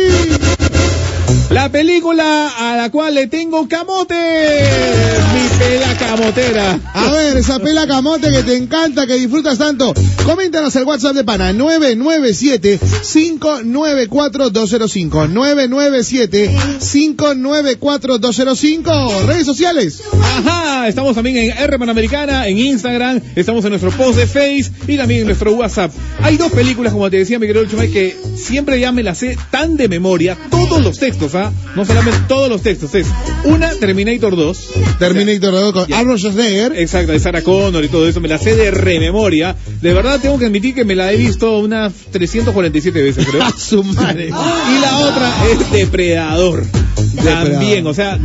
Speaker 3: La película a la cual le tengo camote. Mi pela camotera.
Speaker 2: A ver, esa pela camote que te encanta, que disfrutas tanto. Coméntanos el WhatsApp de Pana, 997-594-205. 997-594-205. Redes sociales.
Speaker 3: Ajá, estamos también en R Panamericana, en Instagram, estamos en nuestro post de Face y también en nuestro WhatsApp. Hay dos películas, como te decía mi querido Chumay, que siempre ya me las sé tan de memoria, todos los textos, No solamente todos los textos, es una Terminator 2.
Speaker 2: Terminator 2 con. Arnold Schwarzenegger.
Speaker 3: Exacto, de Sarah Connor y todo eso, me la sé de rememoria. De verdad tengo que admitir que me la he visto unas 347 veces, creo.
Speaker 2: A su madre.
Speaker 3: Y la otra es Depredador. También, o sea,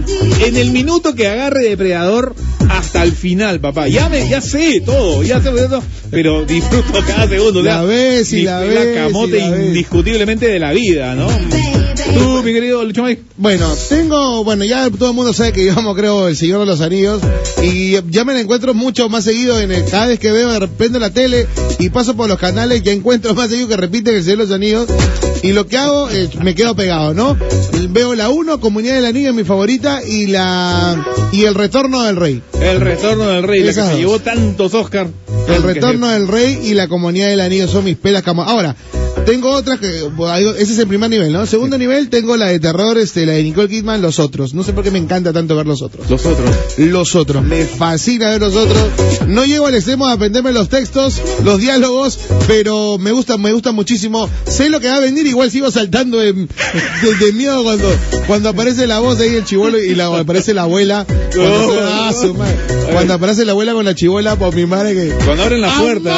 Speaker 3: en el minuto que agarre Depredador hasta el final, papá. Ya me, ya sé todo, ya sé todo, pero disfruto cada segundo. o sea,
Speaker 2: La ves y la ves
Speaker 3: camote
Speaker 2: la ves.
Speaker 3: indiscutiblemente de la vida, ¿no? Tú, mi querido Lucho Mike.
Speaker 2: Bueno, tengo, bueno, ya todo el mundo sabe que yo amo, creo, El Señor de los Anillos. Y ya me la encuentro mucho más seguido en el, cada vez que veo de repente la tele y paso por los canales, ya encuentro más seguido que repiten El Señor de los Anillos. Y lo que hago es, me quedo pegado, ¿no? Veo la 1, Comunidad del Anillo, mi favorita, y la, y El Retorno del Rey.
Speaker 3: El retorno del rey, la que se llevó tantos Oscar.
Speaker 2: El Retorno del Rey y la Comunidad del Anillo son mis pelas. Ahora, tengo otras que. Ese es el primer nivel, ¿no? Segundo nivel, tengo la de terror, este, la de Nicole Kidman, Los Otros. No sé por qué me encanta tanto ver Los Otros.
Speaker 3: Los otros.
Speaker 2: Los Otros. Me fascina ver Los Otros. No llego al extremo de aprenderme los textos, los diálogos, pero me gusta, me gusta muchísimo. Sé lo que va a venir, igual sigo saltando de, de- de miedo cuando, cuando aparece la voz ahí el chivolo y la, aparece la abuela. Cuando,
Speaker 3: Oh.
Speaker 2: ah, su madre. Cuando aparece la abuela con la chivola, por mi madre que.
Speaker 3: Cuando abren la puerta.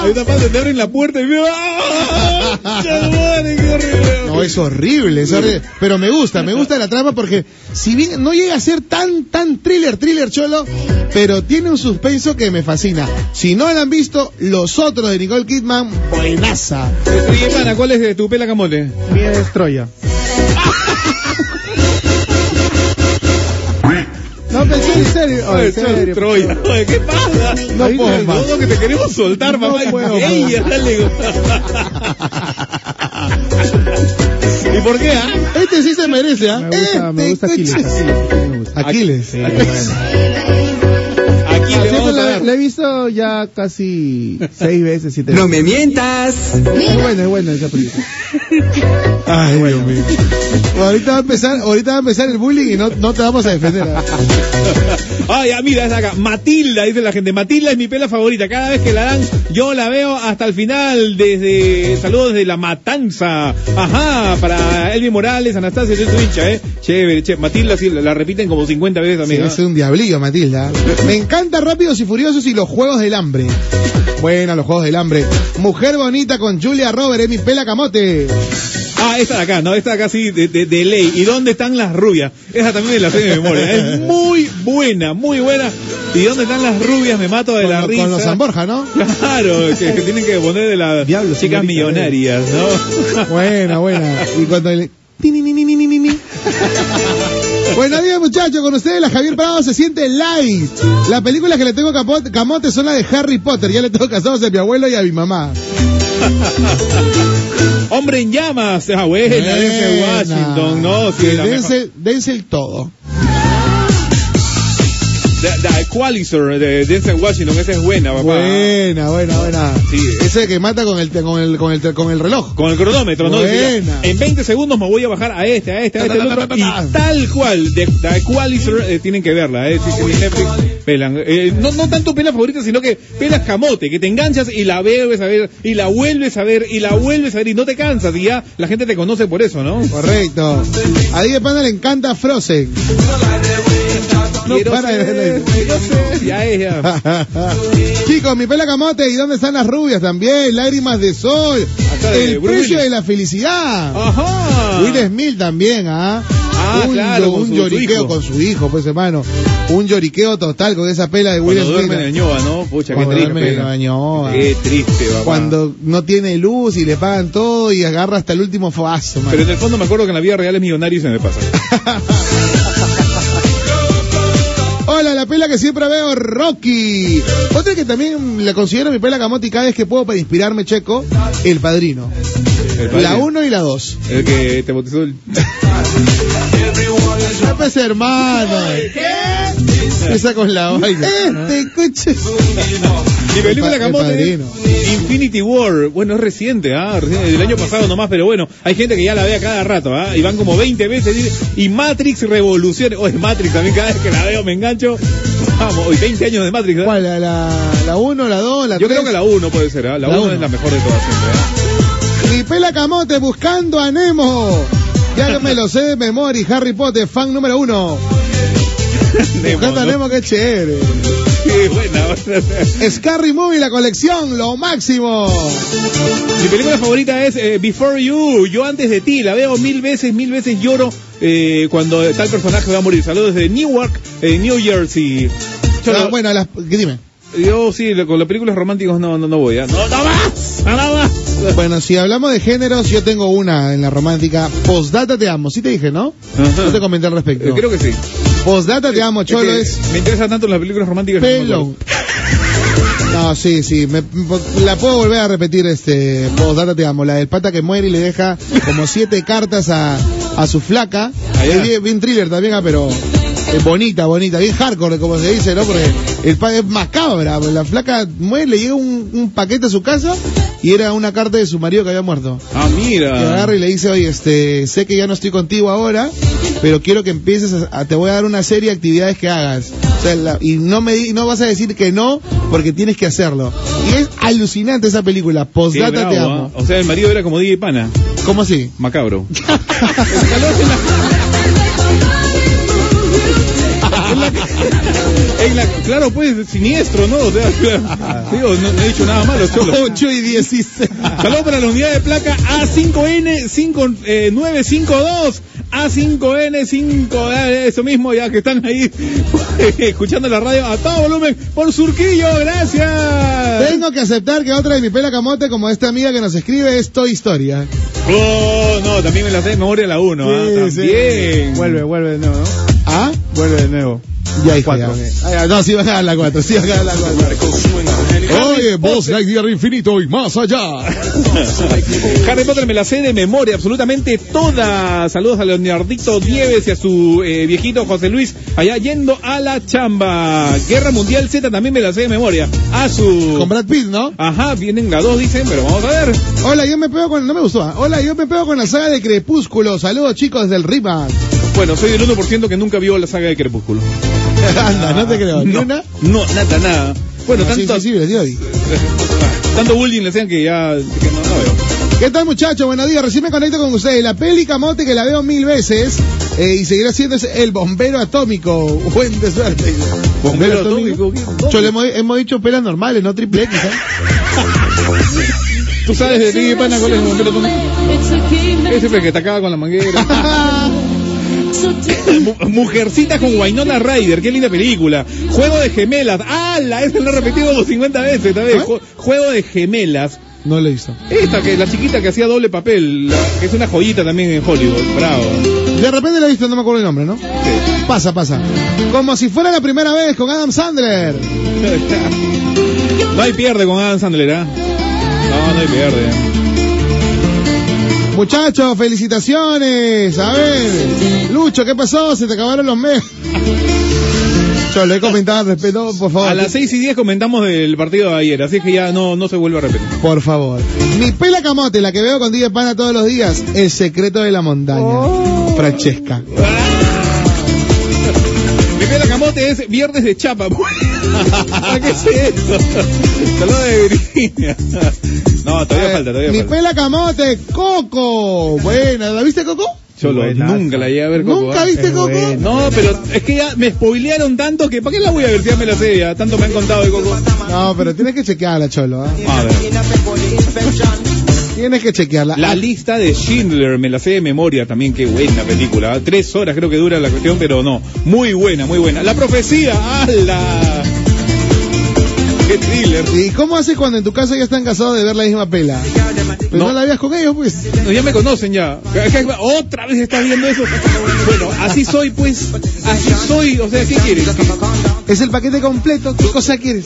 Speaker 3: Hay una parte donde abren la puerta y veo. ¡Ah! ¡Madre, qué horrible!
Speaker 2: No, es horrible, es horrible. Pero me gusta, me gusta la trama porque si bien no llega a ser tan, tan thriller, thriller cholo, pero tiene un suspenso que me fascina. Si no la han visto, los otros de Nicole Kidman, buenaza.
Speaker 3: Oye, pana, ¿cuál es de tu pela camote?
Speaker 4: Mía es Troya. No, pensé en serio. Oh,
Speaker 3: Oye,
Speaker 4: en serio.
Speaker 3: Troya. Oye, ¿qué pasa?
Speaker 2: No
Speaker 3: Ahí
Speaker 2: puedo más.
Speaker 3: todo que te queremos soltar,
Speaker 2: No
Speaker 3: mamá.
Speaker 2: puedo
Speaker 3: Ey,
Speaker 2: más.
Speaker 3: dale. ¿Y por qué, ah?
Speaker 2: Este sí se merece, ¿ah?
Speaker 4: Me gusta, me
Speaker 2: Este,
Speaker 4: gusta Aquiles. Aquiles, me gusta.
Speaker 2: Aquiles.
Speaker 4: Sí, bueno.
Speaker 3: Aquí le
Speaker 4: Siempre
Speaker 3: vamos a
Speaker 4: la,
Speaker 3: dar.
Speaker 4: la he visto ya casi seis veces, siete
Speaker 1: No me mientas.
Speaker 4: Es buena, es buena esa película.
Speaker 2: Ay, Dios mío. Ahorita va a empezar, ahorita va a empezar el bullying y no, no te vamos a defender. ¿ah?
Speaker 3: Ay, mira, es acá. Matilda, dice la gente. Matilda es mi pela favorita. Cada vez que la dan, yo la veo hasta el final. Desde, saludos desde La Matanza. Ajá, para Elvin Morales, Anastasia, soy tu hincha, eh. Chévere, chévere. Matilda, sí, la, la repiten como 50 veces
Speaker 2: Sí,
Speaker 3: también. ¿ah?
Speaker 2: es un diablillo, Matilda. Me encanta Rápidos y Furiosos y los Juegos del Hambre. Bueno, los Juegos del Hambre. Mujer Bonita con Julia Robert, es mi pela camote.
Speaker 3: Ah, esta de acá, no, esta de acá sí, de, de- de ley. ¿Y dónde están las rubias? Esa también me la sé de memoria. Es muy buena, muy buena. ¿Y dónde están las rubias? Me mato de
Speaker 2: Con,
Speaker 3: la risa.
Speaker 2: con los San Borja, ¿no?
Speaker 3: Claro, que, que tienen que poner de las chicas
Speaker 4: señorita,
Speaker 3: millonarias, ¿no?
Speaker 2: Buena, buena. Y cuando le... Ti, ni, ni, ni, ni, ni, ni, ni. Buenos días muchachos, con ustedes la Javier Prado se siente light. Las películas que le tengo camote son las de Harry Potter, ya le tengo casados a mi abuelo y a mi mamá.
Speaker 3: Hombre en llamas, ah, buena, Denzel
Speaker 2: Buena.
Speaker 3: Washington, no, sí,
Speaker 2: dense, dense el todo.
Speaker 3: Da- da- Equalizer de Denzel Washington, esa es buena, papá.
Speaker 2: Buena, buena, buena.
Speaker 3: Sí.
Speaker 2: Ese que mata con el, con el, con el, con el reloj.
Speaker 3: Con el cronómetro, ¿no? Decía, en 20 segundos me voy a bajar a este, a este, a este,
Speaker 2: Ta, ta, ta,
Speaker 3: y
Speaker 2: ta, ta.
Speaker 3: tal cual, de, The Equalizer, eh, tienen que verla, eh, si tienen Netflix, pelan. Eh, no, no tanto pelas favoritas, sino que pelas camote, que te enganchas y la vuelves a ver, y la vuelves a ver, y la vuelves a ver, y no te cansas, y ya la gente te conoce por eso, ¿no?
Speaker 2: Correcto. A Diego Panda le encanta Frozen.
Speaker 3: Quiero
Speaker 2: para
Speaker 3: ser,
Speaker 2: verla.
Speaker 3: quiero ser, ya es, ya.
Speaker 2: Chicos, mi pela camote, ¿y dónde están las rubias también? Lágrimas de sol. El precio de la felicidad.
Speaker 3: Ajá.
Speaker 2: Will Smith también, ¿ah?
Speaker 3: Ah,
Speaker 2: un,
Speaker 3: claro,
Speaker 2: un lloriqueo
Speaker 3: su
Speaker 2: con su hijo, pues hermano. Un lloriqueo total con esa pela de Will
Speaker 3: Cuando
Speaker 2: Smith.
Speaker 3: duerme en ñoa, ¿no? Pucha, qué
Speaker 2: Cuando
Speaker 3: triste.
Speaker 2: duerme.
Speaker 3: Qué triste, papá.
Speaker 2: Cuando no tiene luz y le pagan todo y agarra hasta el último fabazo, man.
Speaker 3: Pero en el fondo me acuerdo que en la vida real es millonario y se me pasa.
Speaker 2: Hola, la pela que siempre veo, Rocky. Otra que también la considero mi pela camote y cada vez que puedo para inspirarme, checo, El Padrino.
Speaker 3: El.
Speaker 2: La 1 y la 2.
Speaker 3: El que te bautizó el...
Speaker 2: Pues hermano. ¿Qué? Esa con la vaina. Este, coche.
Speaker 3: Mi película Camote. Infinity War. Bueno, es reciente, ¿ah? Reciente, del año pasado nomás, pero bueno, hay gente que ya la ve a cada rato, ¿ah? Y van como 20 veces. Y Matrix Revolución. Oye, Matrix también cada vez que la veo me engancho. Vamos, hoy 20 años de Matrix. ¿ah?
Speaker 2: ¿Cuál? ¿La, la, la 1, la 2, la 3?
Speaker 3: Yo creo que la 1 puede ser, ¿ah? La
Speaker 2: La
Speaker 3: 1
Speaker 2: uno.
Speaker 3: es la mejor de todas siempre,
Speaker 2: pela camote buscando a Nemo. Ya que me lo sé de memoria. Harry Potter, fan número uno.
Speaker 3: Nemo,
Speaker 2: Buscando a. Nemo, qué chévere.
Speaker 3: Qué buena.
Speaker 2: Scary Movie, la colección, lo máximo.
Speaker 3: Mi película favorita es eh, Before You, Yo antes de ti, la veo mil veces, mil veces lloro eh, cuando tal personaje va a morir. Saludos desde Newark, eh, New Jersey. Yo,
Speaker 2: Ah,
Speaker 3: lo-
Speaker 2: bueno, las, ¿qué dime?
Speaker 3: yo sí, lo- con las películas románticas no, no, no voy. ¿ah? No, no más, no más.
Speaker 2: Bueno, si hablamos de géneros, yo tengo una en la romántica. Postdata te amo, sí te dije, ¿no?
Speaker 3: Ajá.
Speaker 2: No te comenté al respecto.
Speaker 3: Eh, creo que sí.
Speaker 2: Postdata te amo, Cholo,
Speaker 3: que
Speaker 2: es
Speaker 3: Me interesan tanto las películas románticas.
Speaker 2: pelón. No, sí, sí, me- la puedo volver a repetir, este, postdata te amo, la del pata que muere y le deja como siete cartas a, a su flaca. Es bien, bien thriller también, ah, pero es bonita, bonita, bien hardcore, como se dice, ¿no? Porque el pa es macabra, la flaca muere, le llega un, un paquete a su casa y era una carta de su marido que había muerto.
Speaker 3: Ah,
Speaker 2: Y
Speaker 3: mira.
Speaker 2: agarra y le dice, oye, este, sé que ya no estoy contigo ahora, pero quiero que empieces a, a- te voy a dar una serie de actividades que hagas. O sea, la- y no me no vas a decir que no, porque tienes que hacerlo. Y es alucinante esa película, Postdata te amo.
Speaker 3: ¿ah? O sea, el marido era como DJ Pana.
Speaker 2: ¿Cómo así?
Speaker 3: Macabro. La- claro, pues, siniestro, ¿no? O sea, digo, no, no he dicho nada malo, cholo.
Speaker 2: 8 y 16.
Speaker 3: Saludos para la unidad de placa A5N5952. A5N5, eh, eso mismo, ya que están ahí escuchando la radio a todo volumen por Surquillo, gracias.
Speaker 2: Tengo que aceptar que otra de mi pela camote, como esta amiga que nos escribe, es Toy Historia.
Speaker 3: Oh, no, también me la sé de memoria la 1,
Speaker 2: Sí, sí.
Speaker 3: también.
Speaker 4: Vuelve, vuelve de nuevo, ¿no?
Speaker 2: ¿Ah?
Speaker 4: Vuelve de nuevo.
Speaker 2: Ya, hijo,
Speaker 4: Cuatro.
Speaker 2: Ah, No, sí va a ganar la 4, sí va a ganar la 4. Oye, Boss Lightyear Infinito y más allá.
Speaker 3: Harry Potter me la sé de memoria, absolutamente toda. Saludos a Leonardito Dieves y a su eh, viejito José Luis, allá yendo a la chamba. Guerra Mundial Z también me la sé de memoria. A su...
Speaker 2: Con Brad Pitt, ¿no?
Speaker 3: Ajá, vienen las dos, dicen, pero vamos a ver.
Speaker 2: Hola, yo me pego con... No me gustó. ¿ah? Hola, yo me pego con la saga de Crepúsculo. Saludos, chicos del Rimas.
Speaker 3: Bueno, soy del 1% que nunca vio la saga de Crepúsculo.
Speaker 2: Anda, no te creo. ¿Ni
Speaker 3: No,
Speaker 2: una?
Speaker 3: no, nada, nada. Bueno,
Speaker 2: No,
Speaker 3: tanto,
Speaker 2: sí, sí,
Speaker 3: tanto bullying le decían que ya... que no, no veo.
Speaker 2: ¿Qué tal, muchachos? Buenos días. Recién me conecto con ustedes. La peli Camote que la veo mil veces eh, y seguirá siendo es El Bombero Atómico. Buen de suerte.
Speaker 3: Bombero atómico, ¿qué?
Speaker 2: Yo le hemos, hemos dicho pelas normales, no triple X. ¿eh?
Speaker 3: ¿Tú sabes de ti, pana, cuál es el bombero atómico? Ese que te acaba con la manguera. Mu- Mujercita con Wainona Ryder, qué linda película. Juego de gemelas. ¡Hala! Ese lo he repetido como 50 veces también.
Speaker 2: ¿Ah?
Speaker 3: Ju- Juego de gemelas.
Speaker 2: No lo he visto.
Speaker 3: Esta que la chiquita que hacía doble papel, la- que es una joyita también en Hollywood. Bravo.
Speaker 2: De repente la he visto, no me acuerdo el nombre, ¿no?
Speaker 3: Sí.
Speaker 2: Pasa, pasa. Como si fuera la primera vez con Adam Sandler.
Speaker 3: No hay pierde con Adam Sandler, ¿ah? No, no hay pierde.
Speaker 2: Muchachos, felicitaciones. A ver, Lucho, ¿qué pasó? Se te acabaron los meses. Yo le he comentado al respeto, por favor.
Speaker 3: A las 6 y 10 comentamos del partido de ayer, así que ya no, no se vuelve a repetir.
Speaker 2: Por favor. Mi pela camote, la que veo con DJ Pana todos los días, El secreto de la montaña.
Speaker 3: Oh.
Speaker 2: Francesca.
Speaker 3: Mi pela camote es viernes de chapa. ¿A qué es eso? Saludos de Virginia. No, todavía
Speaker 2: Eh,
Speaker 3: falta, todavía
Speaker 2: Mi
Speaker 3: falta.
Speaker 2: pela camote, Coco. Buena, ¿la viste Coco?
Speaker 3: Cholo, nunca la llegué a ver Coco.
Speaker 2: ¿Nunca
Speaker 3: ¿ah?
Speaker 2: viste Coco?
Speaker 3: No, pero es que ya me spoilearon tanto que ¿para qué la voy a ver si ya me la sé ya? Tanto me han contado de Coco.
Speaker 2: No, pero tienes que chequearla, Cholo. ¿ah?
Speaker 3: A ver.
Speaker 2: Tienes que chequearla.
Speaker 3: La lista de Schindler, me la sé de memoria también, qué buena película. ¿ah? Tres horas creo que dura la cuestión, pero no. Muy buena, muy buena. La profecía, ¡ala! ¡Qué thriller!
Speaker 2: ¿Y cómo haces cuando en tu casa ya están casados de ver la misma pela? Pues no,
Speaker 3: No.
Speaker 2: la veas con ellos, pues.
Speaker 3: No, ya me conocen ya. Otra vez estás viendo eso. Bueno, así soy, pues. Así soy. O sea, ¿qué quieres?
Speaker 2: Es el paquete completo. ¿Qué cosa quieres?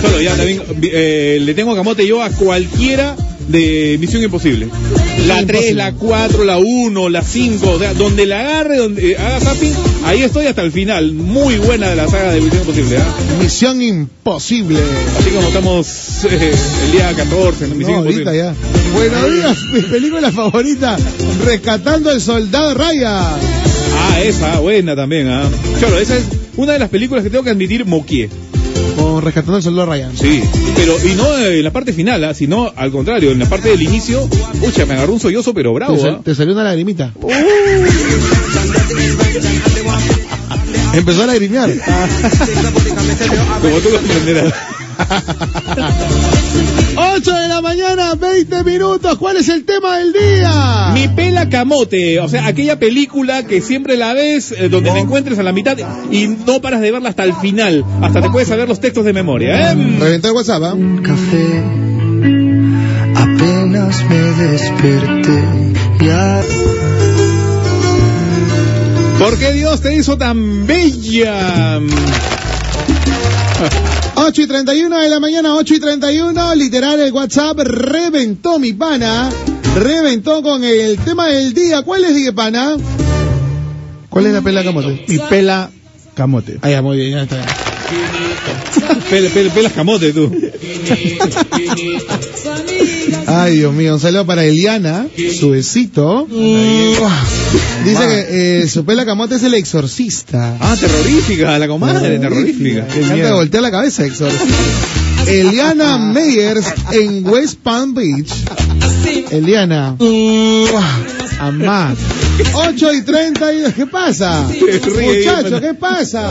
Speaker 3: Solo ya también eh, le tengo camote yo a cualquiera de Misión Imposible. La 3, la 4, la 1, la 5, o sea, donde la agarre, donde eh, haga zapping, ahí estoy hasta el final. Muy buena de la saga de Misión Imposible. ¿ah?
Speaker 2: Misión imposible.
Speaker 3: Así como estamos eh, el día 14 en
Speaker 2: No,
Speaker 3: Misión
Speaker 2: ahorita
Speaker 3: Imposible.
Speaker 2: ya. Buenos días, mi película favorita, Rescatando al Soldado Raya.
Speaker 3: Ah, esa, buena también. ¿ah? Claro, esa es una de las películas que tengo que admitir moquié.
Speaker 2: Rescatando al Soldado Ryan.
Speaker 3: Sí, pero y no en la parte final, ¿ah? sino al contrario, en la parte del inicio, pucha, me agarró un sollozo pero bravo.
Speaker 2: Te,
Speaker 3: ¿ah?
Speaker 2: te salió una lagrimita. Empezó a lagrimear.
Speaker 3: Como tú comprenderás.
Speaker 2: 8 de la mañana, 20 minutos. ¿Cuál es el tema del día?
Speaker 3: Mi pela camote, o sea, aquella película que siempre la ves, eh, donde te encuentres a la mitad y no paras de verla hasta el final, hasta te puedes saber los textos de memoria, ¿eh?
Speaker 2: Reventó el WhatsApp, ¿ah?
Speaker 10: café. Apenas me desperté. Ya.
Speaker 3: ¿Por qué Dios te hizo tan bella?
Speaker 2: 8 y 31 de la mañana, 8 y 31, literal el WhatsApp reventó mi pana, reventó con el tema del día. ¿Cuál es, dije pana? ¿Cuál es la pela camote?
Speaker 4: Mi pela camote.
Speaker 2: Ah, ya, muy bien, ya está. ya.
Speaker 3: Pel- pel- pelas camote tú.
Speaker 2: Ay, Dios mío, un saludo para Eliana, su besito. Dice que eh, su pela camote es el exorcista.
Speaker 3: Ah, terrorífica, la comadre, terrorífica.
Speaker 2: Encanta voltear la cabeza, exorcista. Eliana Meyers en West Palm Beach. Eliana. Amá. 8 y 32. ¿Qué pasa? Muchachos. ¿qué pasa?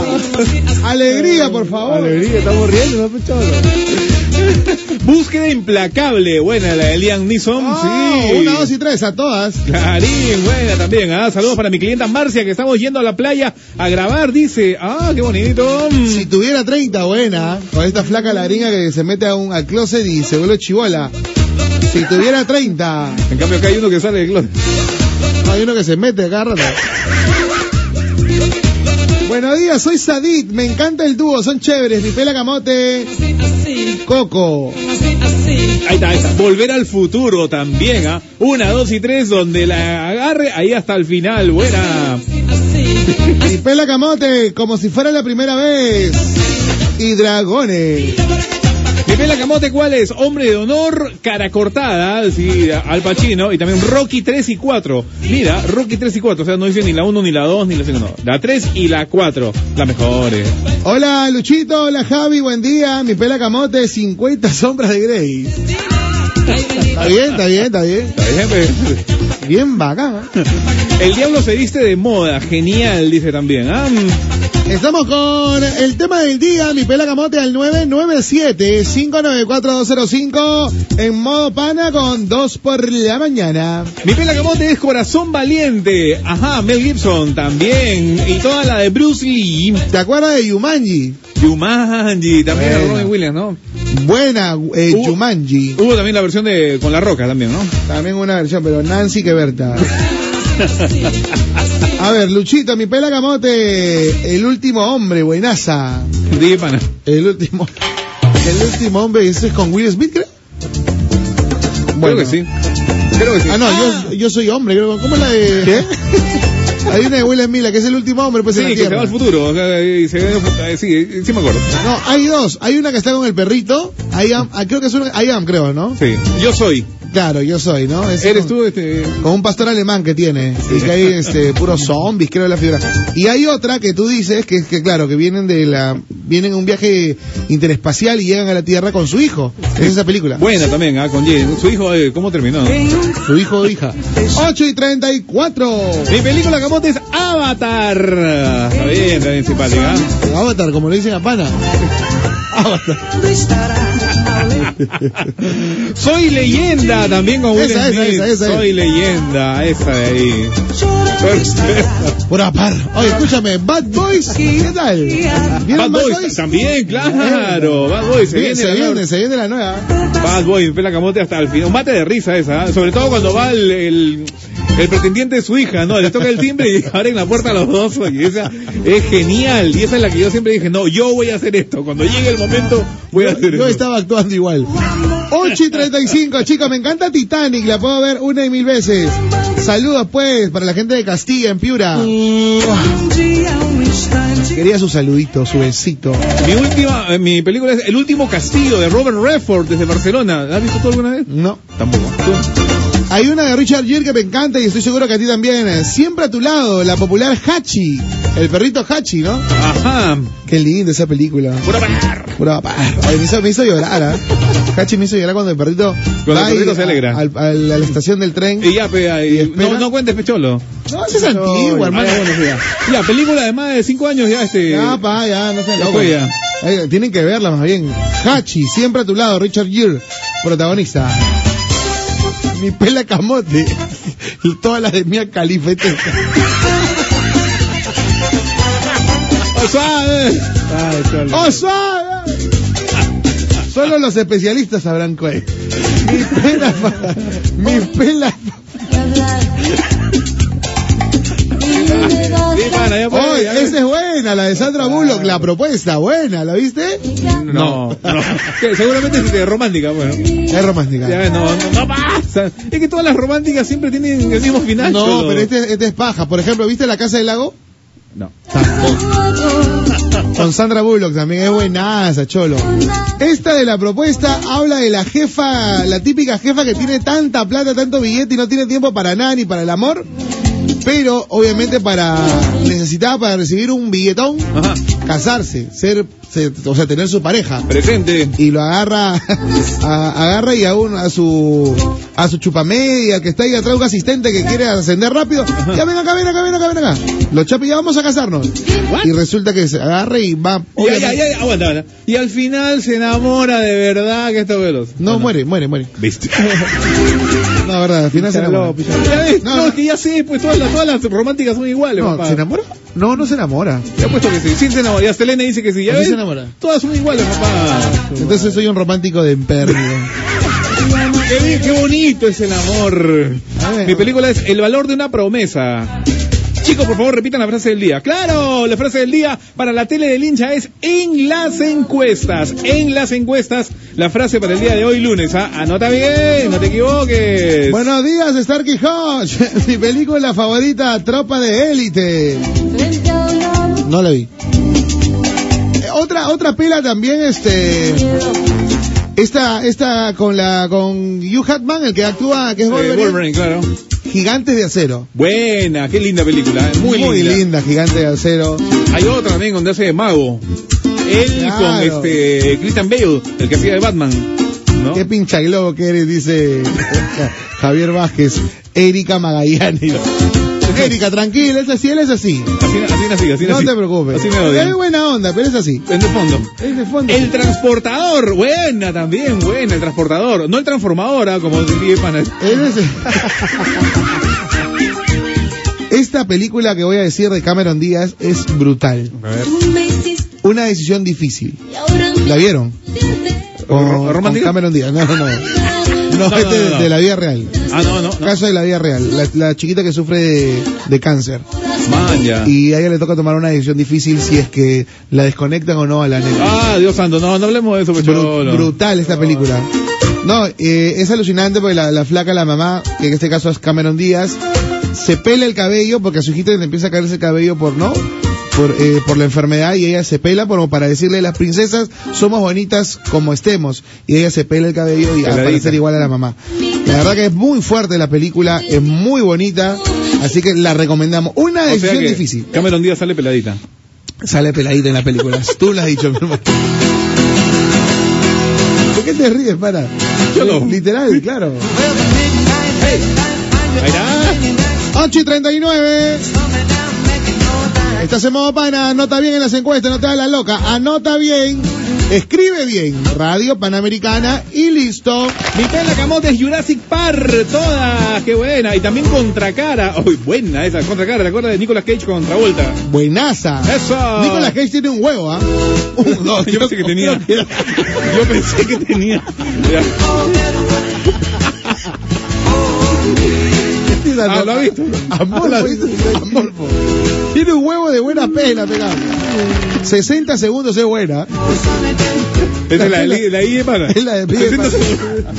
Speaker 2: Alegría, por favor.
Speaker 4: Alegría, estamos riendo, ¿no?
Speaker 3: Búsqueda implacable, buena la de Liam Neeson,
Speaker 2: Ah,
Speaker 3: sí.
Speaker 2: Una, dos y tres, a todas.
Speaker 3: Clarín, buena también. Ah, saludos para mi clienta Marcia, que estamos yendo a la playa a grabar, dice. Ah, qué bonito.
Speaker 2: Si tuviera 30, buena. Con esta flaca ladringa que se mete a un al closet y se vuelve chivola. Si tuviera 30.
Speaker 3: En cambio, acá hay uno que sale del closet.
Speaker 2: No, hay uno que se mete acá rato. Buenos días, soy Sadit. Me encanta el dúo, son chéveres. Mi pela camote. Coco.
Speaker 3: Ahí está, ahí está. Volver al futuro también, ¿ah? Una, dos y tres, donde la agarre, ahí hasta el final. Buena.
Speaker 2: Mi pela camote, como si fuera la primera vez. Y dragones.
Speaker 3: Mi pela camote, ¿cuál es? Hombre de honor, cara cortada, sí, Al Pacino, y también Rocky 3 y 4. Mira, Rocky 3 y 4, o sea, no dice ni la 1, ni la 2, ni la 5, no. La 3 y la 4, la mejores.
Speaker 2: Hola Luchito, hola Javi, buen día. Mi pela camote, 50 sombras de Grey. Está bien, está bien, está bien.
Speaker 3: Está bien, pues.
Speaker 2: Bien bacán. ¿eh?
Speaker 3: El diablo se viste de moda, genial, dice también. Ah,
Speaker 2: Estamos con el tema del día, mi pela camote al 997-594-205 en modo pana con 2 por la mañana.
Speaker 3: mi pela camote es corazón valiente. Ajá, Mel Gibson también. Y toda la de Bruce Lee.
Speaker 2: ¿Te acuerdas de Yumanji?
Speaker 3: Jumanji, también de. Robin Williams, ¿no?
Speaker 2: Buena, eh. Yumanji.
Speaker 3: Hubo también la versión de Con la Roca también, ¿no?
Speaker 2: También una versión, pero Nancy que Berta. A ver, Luchito, mi pela camote, el último hombre, buenaza. El último, el último hombre, ese es con Will Smith, creo.
Speaker 3: Creo que sí. Creo que sí.
Speaker 2: Ah, no, Yo, yo soy hombre, creo. ¿Cómo es la de...? Hay una de Will Miller, que es el último hombre, pues
Speaker 3: Sí,
Speaker 2: en la
Speaker 3: que se va al futuro. o sea, y se ve- eh, sí, sí me acuerdo.
Speaker 2: No, hay dos. Hay una que está con el perrito. I am, ah, creo que es una, I am, creo, ¿no?
Speaker 3: Sí, yo soy.
Speaker 2: Claro, yo soy, ¿no? Ese
Speaker 3: Eres
Speaker 2: con,
Speaker 3: tú, este.
Speaker 2: con un pastor alemán que tiene. Y que hay este, puros zombies, creo, la figura. Y hay otra que tú dices que es que, claro, que vienen de la, vienen en un viaje interespacial y llegan a la Tierra con su hijo. Es esa película.
Speaker 3: Buena también, ah, con. Su hijo, eh, ¿cómo terminó?
Speaker 2: Su hijo o hija. 8 y 34.
Speaker 3: Mi película camote es Avatar. Está bien, está bien simpática. ¿ah?
Speaker 2: Avatar, como le dicen a Pana.
Speaker 3: Soy leyenda también con Will
Speaker 2: Esa, esa,
Speaker 3: Smith.
Speaker 2: esa.
Speaker 3: Soy leyenda, esa de ahí.
Speaker 2: Por apar. Oye, escúchame, Bad Boys, ¿qué tal? ¿Vieron
Speaker 3: Bad Boys también, claro. Bad Boys se viene.
Speaker 2: se
Speaker 3: la
Speaker 2: viene,
Speaker 3: nueva-
Speaker 2: se viene la nueva.
Speaker 3: Bad Boy, pela camote hasta el final. Un mate de risa esa, ¿ah? sobre todo cuando va el, el, el pretendiente de su hija, ¿no? Le toca el timbre y abren la puerta a los dos. Y esa es genial. Y esa es la que yo siempre dije, no, yo voy a hacer esto. Cuando llegue el momento, voy a hacer
Speaker 2: Yo
Speaker 3: esto.
Speaker 2: estaba actuando igual. 8 y 35, chicos, me encanta Titanic, la puedo ver una y mil veces. Saludos, pues, para la gente de Castilla, en Piura. Quería su saludito, su besito.
Speaker 3: Mi última, eh, mi película es El último castillo de Robert Redford desde Barcelona. ¿La has visto tú alguna vez?
Speaker 2: No.
Speaker 3: Tampoco. ¿Tú?
Speaker 2: Hay una de Richard Gere que me encanta y estoy seguro que a ti también. Siempre a tu lado, la popular Hachi. El perrito Hachi, ¿no?
Speaker 3: Ajá.
Speaker 2: Qué linda esa película.
Speaker 3: Pura par.
Speaker 2: Pura par. Ay, me, hizo, me hizo llorar, ¿ah? Hachi me hizo llorar cuando el perrito.
Speaker 3: Cuando
Speaker 2: va
Speaker 3: el perrito
Speaker 2: y-
Speaker 3: se alegra.
Speaker 2: al- al- a la estación del tren.
Speaker 3: Y ya, pe, ahí-
Speaker 2: espera.
Speaker 3: no, no cuentes pecholo.
Speaker 2: No, esa es antigua, hermano.
Speaker 3: Ya, película de más de 5 años ya, este.
Speaker 2: Ya, pa, ya, no sean
Speaker 3: Ya fue, ya.
Speaker 2: Tienen que verla más bien. Hachi, siempre a tu lado, Richard Gere, protagonista. Mi pela camote. Y Todas las de Mia Khalifa. este.
Speaker 3: ¡Oh, suave!
Speaker 2: ¡Oh, suave! Solo los especialistas sabrán cuál. Mi pela, mi pela.
Speaker 3: Sí,
Speaker 2: Oye, esa es buena, la de Sandra Bullock, la propuesta, buena, ¿la viste?
Speaker 3: No, no. Seguramente es romántica, bueno.
Speaker 2: Es romántica.
Speaker 3: Ya, no, no, no pasa. Es que todas las románticas siempre tienen el mismo final.
Speaker 2: No,
Speaker 3: cholo.
Speaker 2: pero este, este es paja. Por ejemplo, ¿viste La Casa del Lago?
Speaker 3: No.
Speaker 2: Con Sandra Bullock también es buenaza, cholo. Esta de la propuesta habla de la jefa, la típica jefa que tiene tanta plata, tanto billete y no tiene tiempo para nada ni para el amor. Pero obviamente para necesitaba para recibir un billetón,
Speaker 3: Ajá.
Speaker 2: casarse, ser, ser- o sea, tener su pareja.
Speaker 3: Presente.
Speaker 2: Y lo agarra, a- agarra y a, un, a su a su chupamedia, que está ahí atrás un asistente que quiere ascender rápido. Ya ven acá, ven acá, ven acá, ven acá. Lo chapa y ya vamos a casarnos. Y resulta que se agarra y va.
Speaker 3: Ya, ya, ya, aguanta, aguanta. Y al final se enamora de verdad que está veloz.
Speaker 2: No, muere, muere, muere.
Speaker 3: ¿Viste?
Speaker 2: No, verdad, al final se enamora.
Speaker 3: Ya ves,
Speaker 2: No,
Speaker 3: no,
Speaker 2: no.
Speaker 3: que ya sé, pues todas las, todas las románticas son iguales,
Speaker 2: No,
Speaker 3: papá.
Speaker 2: ¿se enamora? No, no se enamora.
Speaker 3: Te apuesto que sí. Sí se enamora. Ya Selene dice que sí. Ya
Speaker 2: ¿Por qué
Speaker 3: ves,
Speaker 2: se enamora?
Speaker 3: todas son iguales, papá.
Speaker 2: Entonces soy un romántico de empérdido.
Speaker 3: Qué, bonito es el amor.
Speaker 2: Ver.
Speaker 3: Mi película es El valor de una promesa. Chicos, por favor, repitan la frase del día. Claro, la frase del día para la tele del hincha es en las encuestas. En las encuestas, la frase para el día de hoy lunes. ¿ah? Anota bien, no te equivoques.
Speaker 2: Buenos días, Starkey Hodge. Mi película favorita, Tropa de Élite. No la vi. Eh, Otra, otra pela también, este. Esta, esta con la, con Hugh Hatman, el que actúa, que es
Speaker 3: Eh,
Speaker 2: Wolverine.
Speaker 3: Wolverine, claro.
Speaker 2: Gigantes de acero.
Speaker 3: Buena, qué linda película. eh, Muy, linda.
Speaker 2: linda, Gigantes de acero.
Speaker 3: Hay otra también donde hace de mago. Él
Speaker 2: Claro.
Speaker 3: con este Christian Bale, el que hacía de Batman. ¿no?
Speaker 2: Qué pincha globo que eres, dice Javier Vázquez. Erika Magallanes. Erika, tranquila, es así, él es así.
Speaker 3: Así, así nací, así
Speaker 2: No
Speaker 3: nací.
Speaker 2: te preocupes.
Speaker 3: Así me.
Speaker 2: Es buena onda, pero es así.
Speaker 3: En el fondo.
Speaker 2: Es de fondo.
Speaker 3: El transportador, buena también, buena, el transportador. No el transformador, ah, como diría Pana.
Speaker 2: Es- Esta película que voy a decir de Cameron Díaz es brutal.
Speaker 3: A ver.
Speaker 2: Una decisión difícil. ¿La vieron? Cameron Díaz. No, no, no. No,
Speaker 3: No,
Speaker 2: este
Speaker 3: no,
Speaker 2: de la vida real.
Speaker 3: Ah, no, no.
Speaker 2: Caso de la vida real. La, la chiquita que sufre de, de cáncer.
Speaker 3: Man, ya.
Speaker 2: Y a ella le toca tomar una decisión difícil si es que la desconectan o no a la nena.
Speaker 3: Ah, Dios santo, no, no hablemos de eso,
Speaker 2: Bru-
Speaker 3: pecholo.
Speaker 2: brutal esta película. No, eh, es alucinante porque la, la flaca, la mamá, que en este caso es Cameron Díaz, se pela el cabello porque a su hijita le empieza a caerse el cabello por, ¿no? Por, eh, por la enfermedad y ella se pela como para decirle las princesas somos bonitas como estemos y ella se pela el cabello y a
Speaker 3: Peladita.
Speaker 2: parecer igual a la mamá. La verdad que es muy fuerte la película, es muy bonita, así que la recomendamos. Una
Speaker 3: O sea
Speaker 2: decisión difícil.
Speaker 3: Cameron Díaz sale peladita.
Speaker 2: Sale peladita en la película. Tú lo has dicho, mi hermano. ¿Por qué te ríes, para?
Speaker 3: Yo no.
Speaker 2: Literal, claro.
Speaker 3: Está.
Speaker 2: 8 y 39. Estás en modo pana, anota bien en las encuestas, no te hagas la loca. Anota bien, escribe bien. Radio Panamericana y listo.
Speaker 3: Mi pela camote es Jurassic Park, todas, qué buena. Y también Contracara, uy, buena esa, Contracara, ¿te acuerdas de Nicolas Cage contra Volta?
Speaker 2: Buenaza.
Speaker 3: Eso.
Speaker 2: Nicolas Cage tiene un huevo, ¿ah? Un, dos,
Speaker 3: Yo pensé que tenía. Yo pensé que tenía. Ya. Ah, ¿lo has visto?
Speaker 2: Amorfo, ¿viste? Amorfo. Tiene un huevo de buena pena, pegado. 60 segundos es buena.
Speaker 3: Esa es la, de- la I de pana.
Speaker 2: Es la de pie de
Speaker 3: 60
Speaker 2: pana.
Speaker 3: segundos.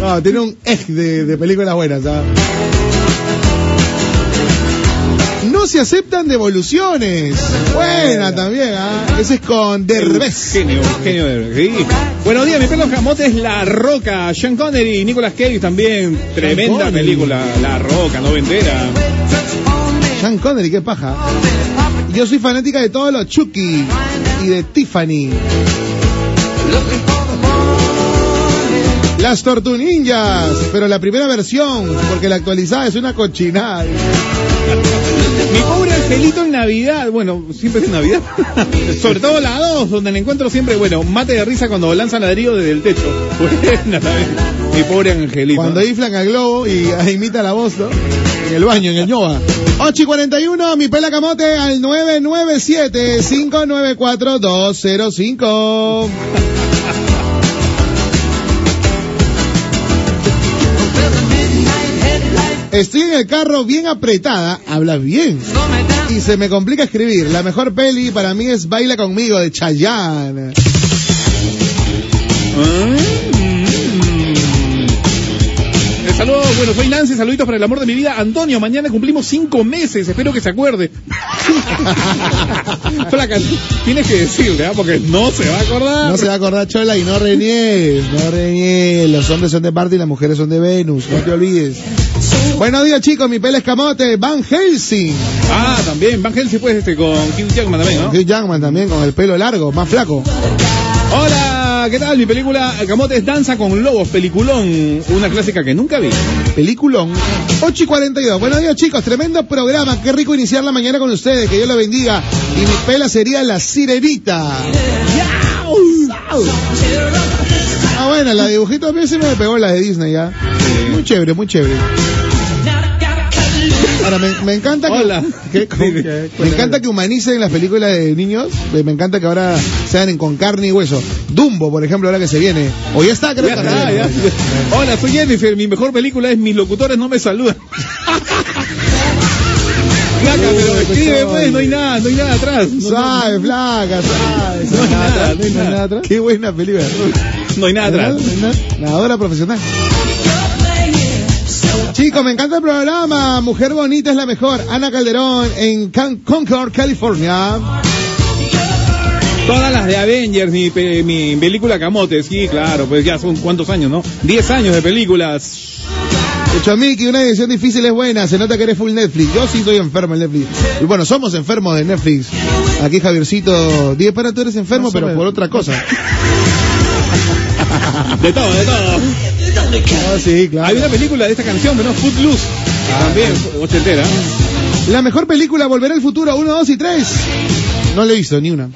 Speaker 2: No, tiene un eje de, de películas buenas, ¿ah? No se aceptan devoluciones. Buena también, ¿ah? Ese es con Derbez.
Speaker 3: Genio, genio de sí. Buenos días, mi pelo camote es La Roca, Sean Connery y Nicolas Cage también. Tremenda
Speaker 2: Connery.
Speaker 3: película, La Roca, noventera.
Speaker 2: Sean Connery, qué paja. Yo soy fanática de todos los Chucky y de Tiffany. Las Tortuninjas, pero la primera versión, porque la actualizada es una cochinada.
Speaker 3: Mi pobre angelito en Navidad, bueno, siempre es Navidad. Sobre todo la 2, donde le encuentro siempre, bueno, mate de risa cuando lanza ladrillo desde el techo. Mi pobre angelito.
Speaker 2: Cuando inflan al globo y imita la voz, ¿no? En el baño, en el ñoba. 8 y 41, mi pela camote al 997-594-205. Estoy en el carro bien apretada, habla bien. Y se me complica escribir. La mejor peli para mí es Baila conmigo de Chayanne.
Speaker 3: Eh, Saludos, bueno, soy Nancy, saluditos para el amor de mi vida. Antonio, mañana cumplimos cinco meses, espero que se acuerde. Flaca, tienes que decirle, ¿ah? porque no se va a acordar.
Speaker 2: No se va a acordar Chola y no reniegues, no reniegues. Los hombres son de Marte y las mujeres son de Venus, no te olvides. Buenos días chicos, mi pela es camote, Van Helsing.
Speaker 3: Ah, también, Van Helsing pues este, con Hugh Jackman también, ¿no?
Speaker 2: Hugh Jackman también con el pelo largo, más flaco.
Speaker 3: Hola, ¿qué tal? Mi película Camote es Danza con Lobos, peliculón, una clásica que nunca vi.
Speaker 2: Peliculón. 8 y 42. Buenos días chicos, tremendo programa. Qué rico iniciar la mañana con ustedes, que Dios los bendiga. Y mi pela sería la sirenita. Ah, bueno, la dibujito a mí sí me pegó la de Disney ya. Muy chévere, muy chévere. Ahora, me, me encanta que,
Speaker 3: Hola.
Speaker 2: que- que- me encanta que humanicen las películas de niños. Me encanta que ahora sean en con carne y hueso. Dumbo, por ejemplo, ahora que se viene. O ya está, creo
Speaker 3: Ya
Speaker 2: que
Speaker 3: está, ya. Hola, soy Jennifer, mi mejor película es Mis locutores no me saludan. Flaca, pero escribe pues, no hay nada, no hay nada atrás. No, no,
Speaker 2: Sabe, flaca, sabe.
Speaker 3: No hay nada, no hay nada.
Speaker 2: atrás. Qué buena película.
Speaker 3: no hay nada atrás.
Speaker 2: Nadadora profesional. Chicos, me encanta el programa. Mujer bonita es la mejor. Ana Calderón en Can- Concord, California.
Speaker 3: Todas las de Avengers, mi, pe- mi película Camote, sí, claro, pues ya son cuántos años, ¿no? Diez años de películas.
Speaker 2: Hecho Miki, una edición difícil es buena. Se nota que eres full Netflix. Yo sí soy enfermo en Netflix. Y bueno, somos enfermos de Netflix. Aquí Javiercito. Diez para tú eres enfermo, pero por otra cosa.
Speaker 3: De todo, de todo.
Speaker 2: Ah, sí, claro.
Speaker 3: Hay una película de esta canción, ¿no? Footloose. También, ochentera.
Speaker 2: La mejor película, Volver al Futuro, 1, 2 y 3. No le he visto ni una.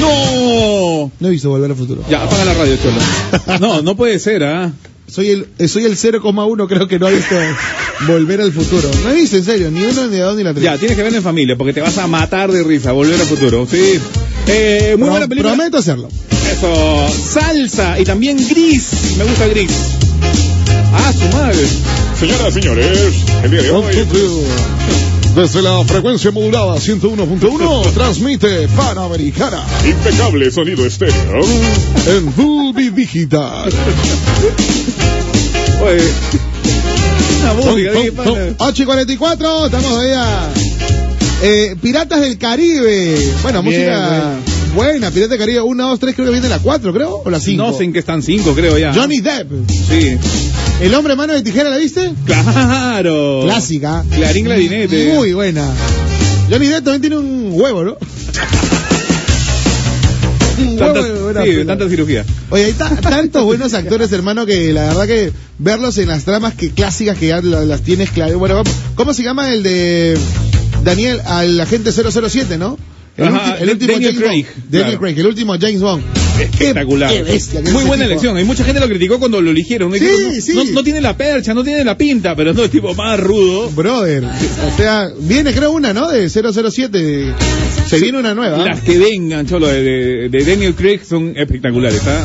Speaker 3: ¡No!
Speaker 2: No he visto Volver al Futuro.
Speaker 3: Ya, apaga la radio, cholo. No, no puede ser, ¿ah?
Speaker 2: Soy el, eh, soy el 0,1, creo que no he visto Volver al Futuro. No he visto, en serio, ni uno, ni la dos, ni la tres.
Speaker 3: Ya, tienes que verla en familia, porque te vas a matar de risa, volver al futuro, sí. Eh, muy
Speaker 2: Pro-
Speaker 3: buena película.
Speaker 2: Prometo hacerlo.
Speaker 3: Eso, salsa y también gris, me gusta gris. Ah, su madre.
Speaker 12: Señoras, señores, el día de hoy.
Speaker 2: Desde la frecuencia modulada 101.1 transmite Panamericana
Speaker 12: Impecable sonido estéreo.
Speaker 2: en Dolby Digital.
Speaker 3: Oye, La música, ¿qué pasa?
Speaker 2: pum. 8 y 44, estamos allá. Eh, Piratas del Caribe. Bueno,
Speaker 3: Bien,
Speaker 2: música buena. Piratas del Caribe 1, 2, 3, creo que viene la 4, creo, o la 5.
Speaker 3: No sé en qué están cinco, creo ya.
Speaker 2: Johnny Depp.
Speaker 3: Sí.
Speaker 2: El hombre mano de tijera, ¿la viste?
Speaker 3: Claro.
Speaker 2: Clásica.
Speaker 3: Clarín Clarinete.
Speaker 2: Muy buena. Johnny Depp también tiene un huevo, ¿no? un huevo
Speaker 3: Tanta,
Speaker 2: de buena
Speaker 3: sí, tanta cirugía.
Speaker 2: Oye, hay ta- tantos buenos actores, hermano, que la verdad que verlos en las tramas que clásicas que ya la- las tienes claras. Bueno, ¿cómo, cómo se llama el de Daniel, al agente 007, no? El,
Speaker 3: Ajá,
Speaker 2: ulti- el último
Speaker 3: Daniel
Speaker 2: James
Speaker 3: Craig,
Speaker 2: Bond. Daniel
Speaker 3: claro.
Speaker 2: Craig, el último James Bond.
Speaker 3: Espectacular.
Speaker 2: Qué bestia
Speaker 3: Muy buena
Speaker 2: tipo.
Speaker 3: elección. Hay mucha gente lo criticó cuando lo eligieron.
Speaker 2: Sí,
Speaker 3: no,
Speaker 2: sí.
Speaker 3: No, no tiene la percha, no tiene la pinta, pero no es tipo más rudo.
Speaker 2: Brother, o sea, viene creo una, ¿no? De 007. Se viene una nueva.
Speaker 3: Las que vengan, cholo, de, de- de Daniel Craig son espectaculares, ¿ah?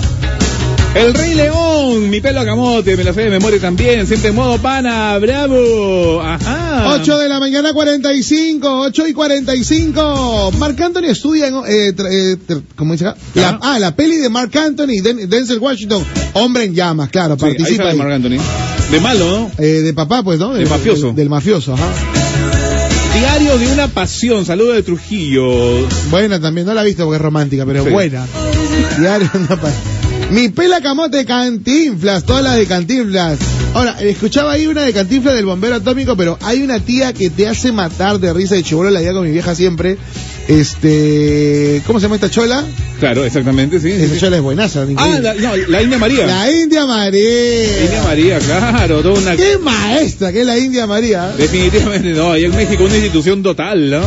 Speaker 3: El Rey León, mi pelo a camote, me la sé de memoria también, siempre en modo pana, bravo, ajá.
Speaker 2: 8 de la mañana 45, 8 y 45. Marc Anthony estudia en, eh, eh, ¿cómo dice acá? La, ah, la peli de Marc Anthony, Den- Denzel Washington, Hombre en llamas, claro,
Speaker 3: Sí, ahí
Speaker 2: participa.
Speaker 3: sale
Speaker 2: ahí.
Speaker 3: Marc Anthony. De malo, ¿no?
Speaker 2: Eh, de papá, pues, ¿no?
Speaker 3: De mafioso.
Speaker 2: Del, del mafioso, ajá.
Speaker 3: Diario de una pasión, saludo de Trujillo.
Speaker 2: Buena también, no la he visto porque es romántica, pero
Speaker 3: Sí.
Speaker 2: buena. Diario de una pa- Mi pela camote cantinflas, todas las de cantinflas. Ahora, escuchaba ahí una de cantinflas del bombero atómico, pero hay una tía que te hace matar de risa de chivolo, la idea con mi vieja siempre. Este, ¿cómo se llama esta chola?
Speaker 3: Claro, exactamente, sí.
Speaker 2: Esa
Speaker 3: sí.
Speaker 2: chola es buenaza,
Speaker 3: Ah, la, no, la India María.
Speaker 2: La India María.
Speaker 3: India María, claro, toda una...
Speaker 2: Qué maestra que es la India María.
Speaker 3: Definitivamente, no, ahí en México una institución total, ¿no?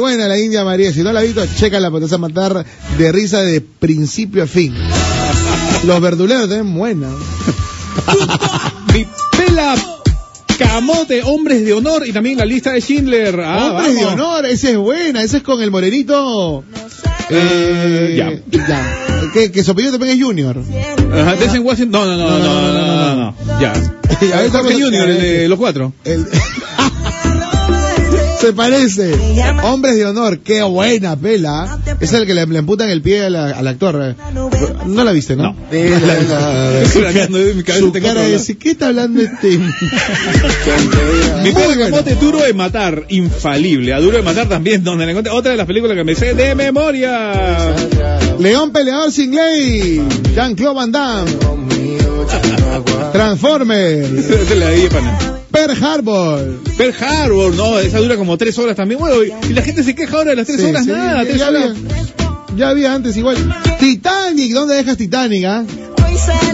Speaker 2: Buena la India María. Si no la has visto, chécala porque te vas a matar de risa de principio a fin. Los verduleros también buenos.
Speaker 3: Mi pela camote, hombres de honor y también la lista de Schindler. Ah,
Speaker 2: Hombres de honor, esa es buena. Esa es con el morenito. Eh,
Speaker 3: ya.
Speaker 2: ya. Que, que su apellido también es Junior.
Speaker 3: Ajá, Denzel Washington. No, no, no, no, no, no, no, no. Ya.
Speaker 2: Ya, ahí estamos-
Speaker 3: Jorge Junior, el de los cuatro.
Speaker 2: El- Se parece. Hombres de honor, qué buena pela. Es el que le, le emputan el pie al, al actor. No la viste, ¿no?
Speaker 3: Cabeza,
Speaker 2: Su cara de ¿qué está hablando este?
Speaker 3: Mi camote, duro de matar, infalible. A duro de matar también, donde la encontré. Otra de las películas que me sé de memoria.
Speaker 2: León peleador sin ley. Jean-Claude Van Damme. Transformers. Pearl Harbor.
Speaker 3: Pearl Harbor, no, esa dura como tres horas también. Bueno, y, y la gente se queja ahora de las tres
Speaker 2: Sí,
Speaker 3: horas,
Speaker 2: sí,
Speaker 3: nada,
Speaker 2: ya,
Speaker 3: tres
Speaker 2: ya
Speaker 3: horas.
Speaker 2: había, ya había antes igual. Titanic, ¿dónde dejas Titanic, ah?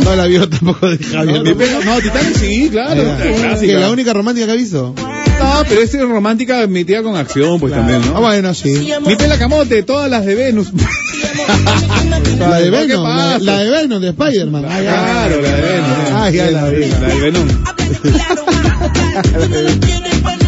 Speaker 2: No la vio tampoco de Javier.
Speaker 3: No, Titanic sí, claro.
Speaker 2: Ah, que la única romántica que ha visto.
Speaker 3: No, pero es romántica metida con acción, pues también,
Speaker 2: Ah,
Speaker 3: ¿no?
Speaker 2: bueno, sí.
Speaker 3: Mi pela camote, todas las de Venus.
Speaker 2: La de
Speaker 3: ¿Qué
Speaker 2: Venom, la, de Venom, de Spider-Man. Ah.
Speaker 3: Claro, la de Venus.
Speaker 2: Ah, ya la
Speaker 3: de Venom.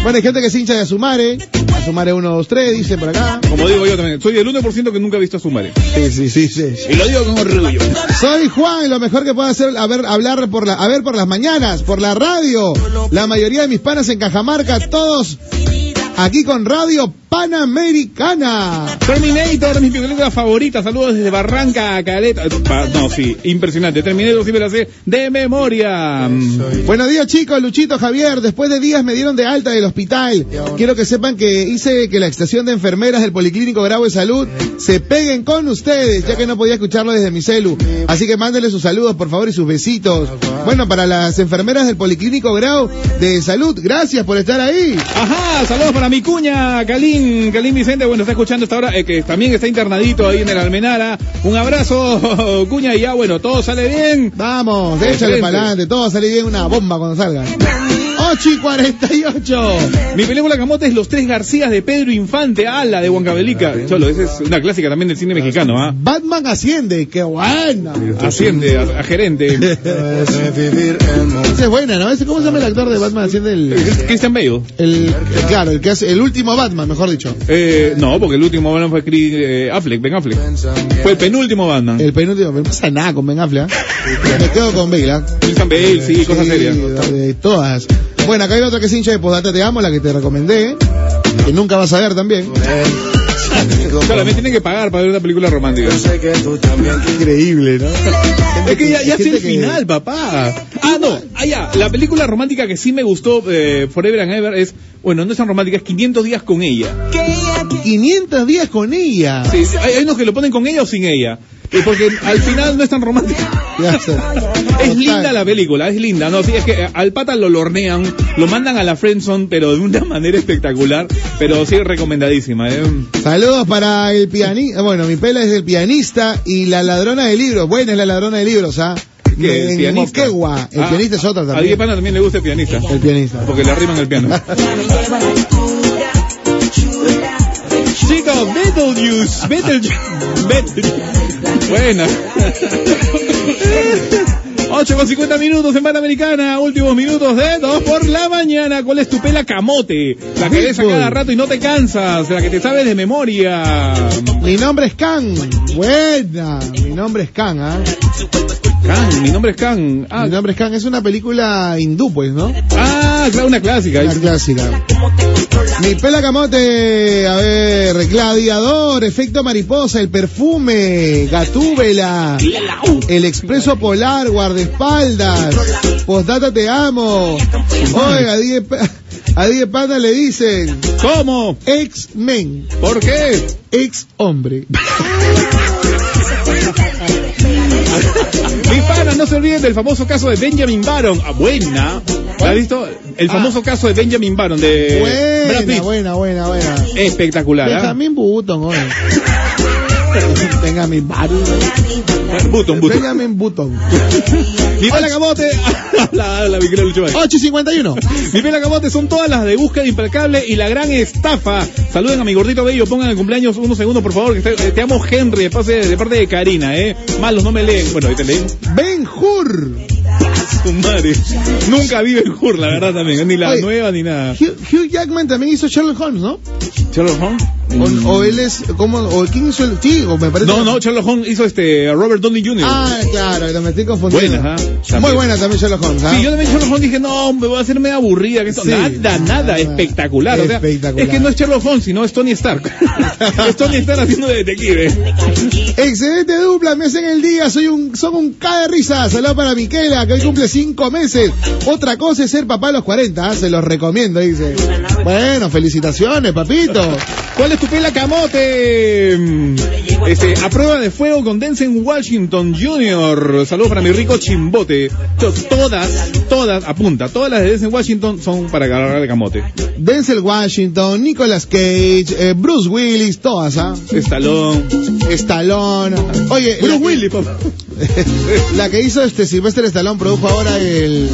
Speaker 2: Bueno, hay gente que se hincha de Asumare. Asumare 1, 2, 3, dice por acá.
Speaker 3: Como digo yo también, soy el 1% que nunca ha visto a Sumare.
Speaker 2: Sí, sí, sí, sí.
Speaker 3: Y lo digo con orgullo.
Speaker 2: Soy Juan, lo mejor que puedo hacer, a ver, hablar por la, a ver por las mañanas, por la radio. La mayoría de mis panas en Cajamarca, todos aquí con Radio Panamericana.
Speaker 3: Terminator, mi película favorita. Saludos desde Barranca, Caleta. No, sí, impresionante. Terminator sí me la sé de memoria.
Speaker 2: Buenos días chicos, Luchito, Javier. Después de días me dieron de alta del hospital. Quiero que sepan que hice que la estación de enfermeras del Policlínico Grau de Salud se peguen con ustedes, ya que no podía escucharlo desde mi celu. Así que mándenle sus saludos, por favor, y sus besitos. Bueno, para las enfermeras del Policlínico Grau de Salud, gracias por estar ahí.
Speaker 3: Ajá, saludos para mi cuña, Calín, Calín Vicente, bueno, está escuchando esta hora, eh, que también está internadito ahí en el Almenara. Un abrazo, cuña, y ya, bueno, todo sale bien.
Speaker 2: Vamos, échale para adelante, todo salir bien una bomba cuando salga. 8 y 48.
Speaker 3: Mi película Camote es Los Tres Garcías de Pedro Infante, ala de Huancavelica. Cholo, esa es una clásica también del cine mexicano, ¿ah?
Speaker 2: Batman asciende, qué buena.
Speaker 3: Asciende a, a gerente.
Speaker 2: Esa es buena, ¿no? ¿Cómo se llama el actor de Batman? Asciende el,
Speaker 3: Christian Bale.
Speaker 2: el, claro, el que hace, el último Batman, mejor dicho.
Speaker 3: Eh, no, porque el último Batman fue Chris, eh, Affleck, Ben Affleck. Fue el penúltimo Batman.
Speaker 2: El penúltimo, no pasa nada con Ben Affleck. ¿ah? Me quedo con Bale, ¿ah?
Speaker 3: Christian Bale, sí, cosas serias.
Speaker 2: de todas. Bueno, acá hay otra que es hincha de Postdata Te Amo, la que te recomendé, que nunca vas a ver también.
Speaker 3: Claro, me tienen que pagar para ver una película romántica.
Speaker 7: Yo sé que tú también
Speaker 2: Increíble, ¿no?
Speaker 3: Es que ya, ya es el
Speaker 2: que-
Speaker 3: final, papá. Ah, no, ah, ya. La película romántica que sí me gustó, eh, Forever and Ever, es, bueno, no es tan romántica, es 500 días con ella.
Speaker 2: 500 días con ella.
Speaker 3: Sí, sí, hay, hay unos que lo ponen con ella o sin ella. Eh, Porque al final no es tan.
Speaker 2: Ya sé.
Speaker 3: Es linda la película, es linda. No, sí, es que eh, al pata lo lornean, lo mandan a la friendzone, pero de una manera espectacular. Pero sí, recomendadísima. eh.
Speaker 2: Saludos para el pianista. Bueno, mi pela es el pianista y la ladrona de libros. Buena es la ladrona de libros, ¿ah?
Speaker 3: ¿Qué? ¿El
Speaker 2: En
Speaker 3: pianista?
Speaker 2: Moquegua. El
Speaker 3: Ah,
Speaker 2: pianista es otra
Speaker 3: A
Speaker 2: también.
Speaker 3: Pana también le gusta el pianista.
Speaker 2: El pianista.
Speaker 3: Porque le arriman el piano. Chicos, Beetlejuice, Beetlejuice, Beetlejuice. Buena. 8 con 50 minutos en Panamericana, últimos minutos de 2 por la mañana. ¿Cuál es tu pela camote? La que ves a cada rato y no te cansas, la que te sabes de memoria.
Speaker 2: Mi nombre es Can. Buena. Mi nombre es Can, ¿ah?
Speaker 3: Can, mi nombre es. Ah,
Speaker 2: Mi nombre es Can. Es una película hindú, pues, ¿no?
Speaker 3: ah, claro, una clásica.
Speaker 2: Una clásica. Mi pela camote, a ver, gladiador, efecto mariposa, el perfume, gatúbela, el expreso polar, guardaespaldas, postdata te amo. Oiga, Die, a Die Panda le dicen,
Speaker 3: ¿Cómo?
Speaker 2: ex-men,
Speaker 3: ¿Por qué?
Speaker 2: ex-hombre.
Speaker 3: Mi pana, no se olviden del famoso caso de Benjamin Baron. Ah, buena. ¿La has visto? El famoso caso de Benjamin Baron de Brad
Speaker 2: Buena,
Speaker 3: Pitt.
Speaker 2: buena, buena, buena.
Speaker 3: Espectacular. ¿ah?
Speaker 2: Benjamin Button, oye. Benjamin Button.
Speaker 3: Button, Button.
Speaker 2: Benjamin Button.
Speaker 3: Mi pela camote. la, la, Valle.
Speaker 2: 8.51.
Speaker 3: Mi pela camote son todas las de búsqueda implacable y la gran estafa. Saluden a mi gordito bello, pongan el cumpleaños unos segundos, por favor. Que te, te amo, Henry, de, pase- de parte de Karina, ¿eh? Malos no me leen. Bueno, ahí te leí.
Speaker 2: Ben Hur.
Speaker 3: Su madre. Nunca vi Ben Hur, la verdad también. Ni la
Speaker 2: Oye,
Speaker 3: nueva ni nada.
Speaker 2: Hugh, Hugh Jackman también hizo Sherlock Holmes, ¿no?
Speaker 3: Sherlock Holmes.
Speaker 2: O, o él es, ¿cómo? ¿O quién hizo el sí, o me parece?
Speaker 3: No, no, Sherlock Holmes hizo este Robert Downey Jr.
Speaker 2: Ah, claro, lo me estoy confundiendo.
Speaker 3: Buena, ¿ah?
Speaker 2: Muy buena también Sherlock Holmes, ¿ah?
Speaker 3: Sí, yo también Sherlock Holmes dije, no, me voy a hacer media aburrida. Que esto,
Speaker 2: Sí.
Speaker 3: Nada, nada, espectacular. O sea,
Speaker 2: Espectacular.
Speaker 3: es que no es Sherlock Holmes, sino es Tony Stark. es Tony Stark haciendo de detective.
Speaker 2: Excelente dupla, me hacen el día, soy un, son un K de risa. Saludos para Miquela, que hoy cumple cinco meses. Otra cosa es ser papá a los 40, ¿ah? se los recomiendo, dice. Bueno, felicitaciones, papito.
Speaker 3: ¿Cuál es tu pela camote? Este, a prueba de fuego con Denzel Washington Jr. Saludos para mi rico chimbote. To- Todas, todas, apunta, todas las de Denzel Washington son para agarrar de camote.
Speaker 2: Denzel Washington, Nicolas Cage, eh, Bruce Willis, todas, ¿ah?
Speaker 3: Stallone.
Speaker 2: Stallone. Oye,
Speaker 3: Bruce
Speaker 2: la que-
Speaker 3: Willis, papá.
Speaker 2: La que hizo este Sylvester Stallone produjo ahora el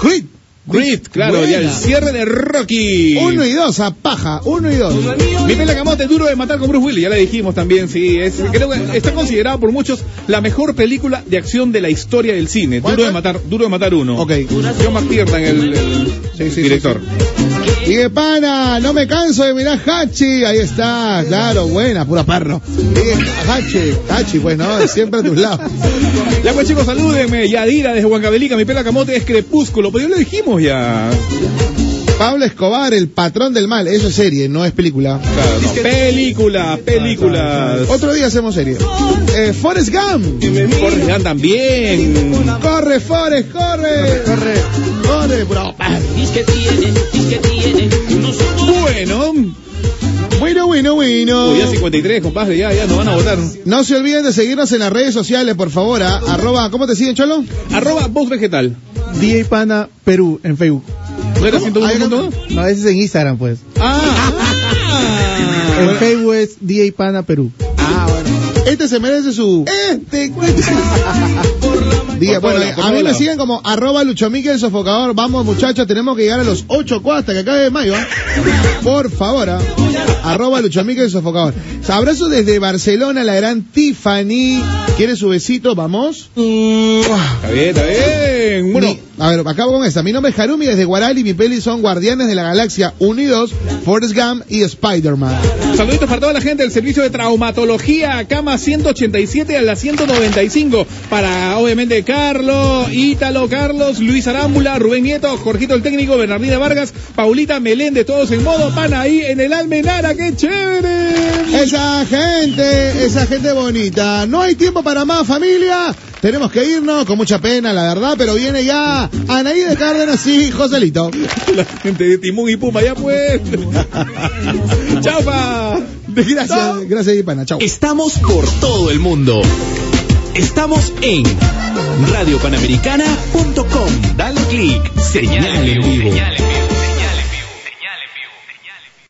Speaker 2: Creed.
Speaker 3: Creed, claro,
Speaker 2: Buena.
Speaker 3: y el cierre de Rocky.
Speaker 2: Uno y dos, a paja, uno y dos.
Speaker 3: Mi pela camote duro de matar con Bruce Willis, ya le dijimos también, sí, es, creo que está considerado por muchos la mejor película de acción de la historia del cine.
Speaker 2: ¿Cuál,
Speaker 3: Duro de matar, duro de matar uno.
Speaker 2: Ok.
Speaker 3: John McTiernan, el, el
Speaker 2: Sí, sí,
Speaker 3: director.
Speaker 2: Y de pana, no me canso de mirar Hachi. Ahí está, claro, buena, pura perro. Hachi, Hachi, pues no, siempre a tus lados.
Speaker 3: Ya pues chicos, salúdenme. Yadira desde Huancavelica, mi pela camote es crepúsculo, pues ya lo dijimos ya.
Speaker 2: Pablo Escobar, el patrón del mal. Eso es serie, no es película.
Speaker 3: Claro, no. Películas, películas.
Speaker 2: Otro día hacemos serie. Eh, Forrest Gump.
Speaker 3: Forrest Gump también.
Speaker 2: Corre, Forrest, corre. Corre, corre, bro.
Speaker 3: Bueno,
Speaker 2: Bueno, bueno, bueno.
Speaker 3: uy, ya 53, compadre, ya, ya nos van a votar.
Speaker 2: No se olviden de seguirnos en las redes sociales, por favor. ¿ah? Arroba, ¿cómo te siguen, Cholo?
Speaker 3: Arroba voz vegetal.
Speaker 4: DJ Pana Perú en Facebook.
Speaker 3: ¿No era
Speaker 2: Ahí
Speaker 3: 101.1?
Speaker 4: No, ese es en Instagram, pues.
Speaker 3: Ah,
Speaker 4: En Facebook es DJ Pana Perú.
Speaker 2: Este se merece su... Este... Diga,
Speaker 3: Por
Speaker 2: bueno, a mí me siguen como arroba Luchomique el sofocador. Vamos, muchachos, tenemos que llegar a los 8 cuastas que acabe de mayo. ¿ah? Por favor, ¿ah? arroba Luchomique el sofocador. Abrazo desde Barcelona, la gran Tiffany. ¿Quiere su besito? Vamos.
Speaker 3: está bien, está bien. Bueno,
Speaker 2: Mi- A ver, acabo con esta. Mi nombre es Harumi desde Guaral y mi peli son Guardianes de la Galaxia Unidos, Forrest Gump y Spider-Man.
Speaker 3: Saluditos para toda la gente del servicio de traumatología, cama 187 a la 195. Para, obviamente, Carlos, Ítalo, Carlos, Luis Arámbula, Rubén Nieto, Jorgito el técnico, Bernardina Vargas, Paulita Meléndez, todos en modo pana ahí en el Almenara. ¡Qué chévere!
Speaker 2: Esa gente, esa gente bonita. No hay tiempo para más, familia. Tenemos que irnos con mucha pena, la verdad, pero viene ya Anaí de Cárdenas y Joselito.
Speaker 3: La gente de Timón y Puma, ya pues. Chao,
Speaker 2: Gracias, gracias, Ipana. Chao.
Speaker 9: Estamos por todo el mundo. Estamos en radiopanamericana.com. Dale click, señal en vivo.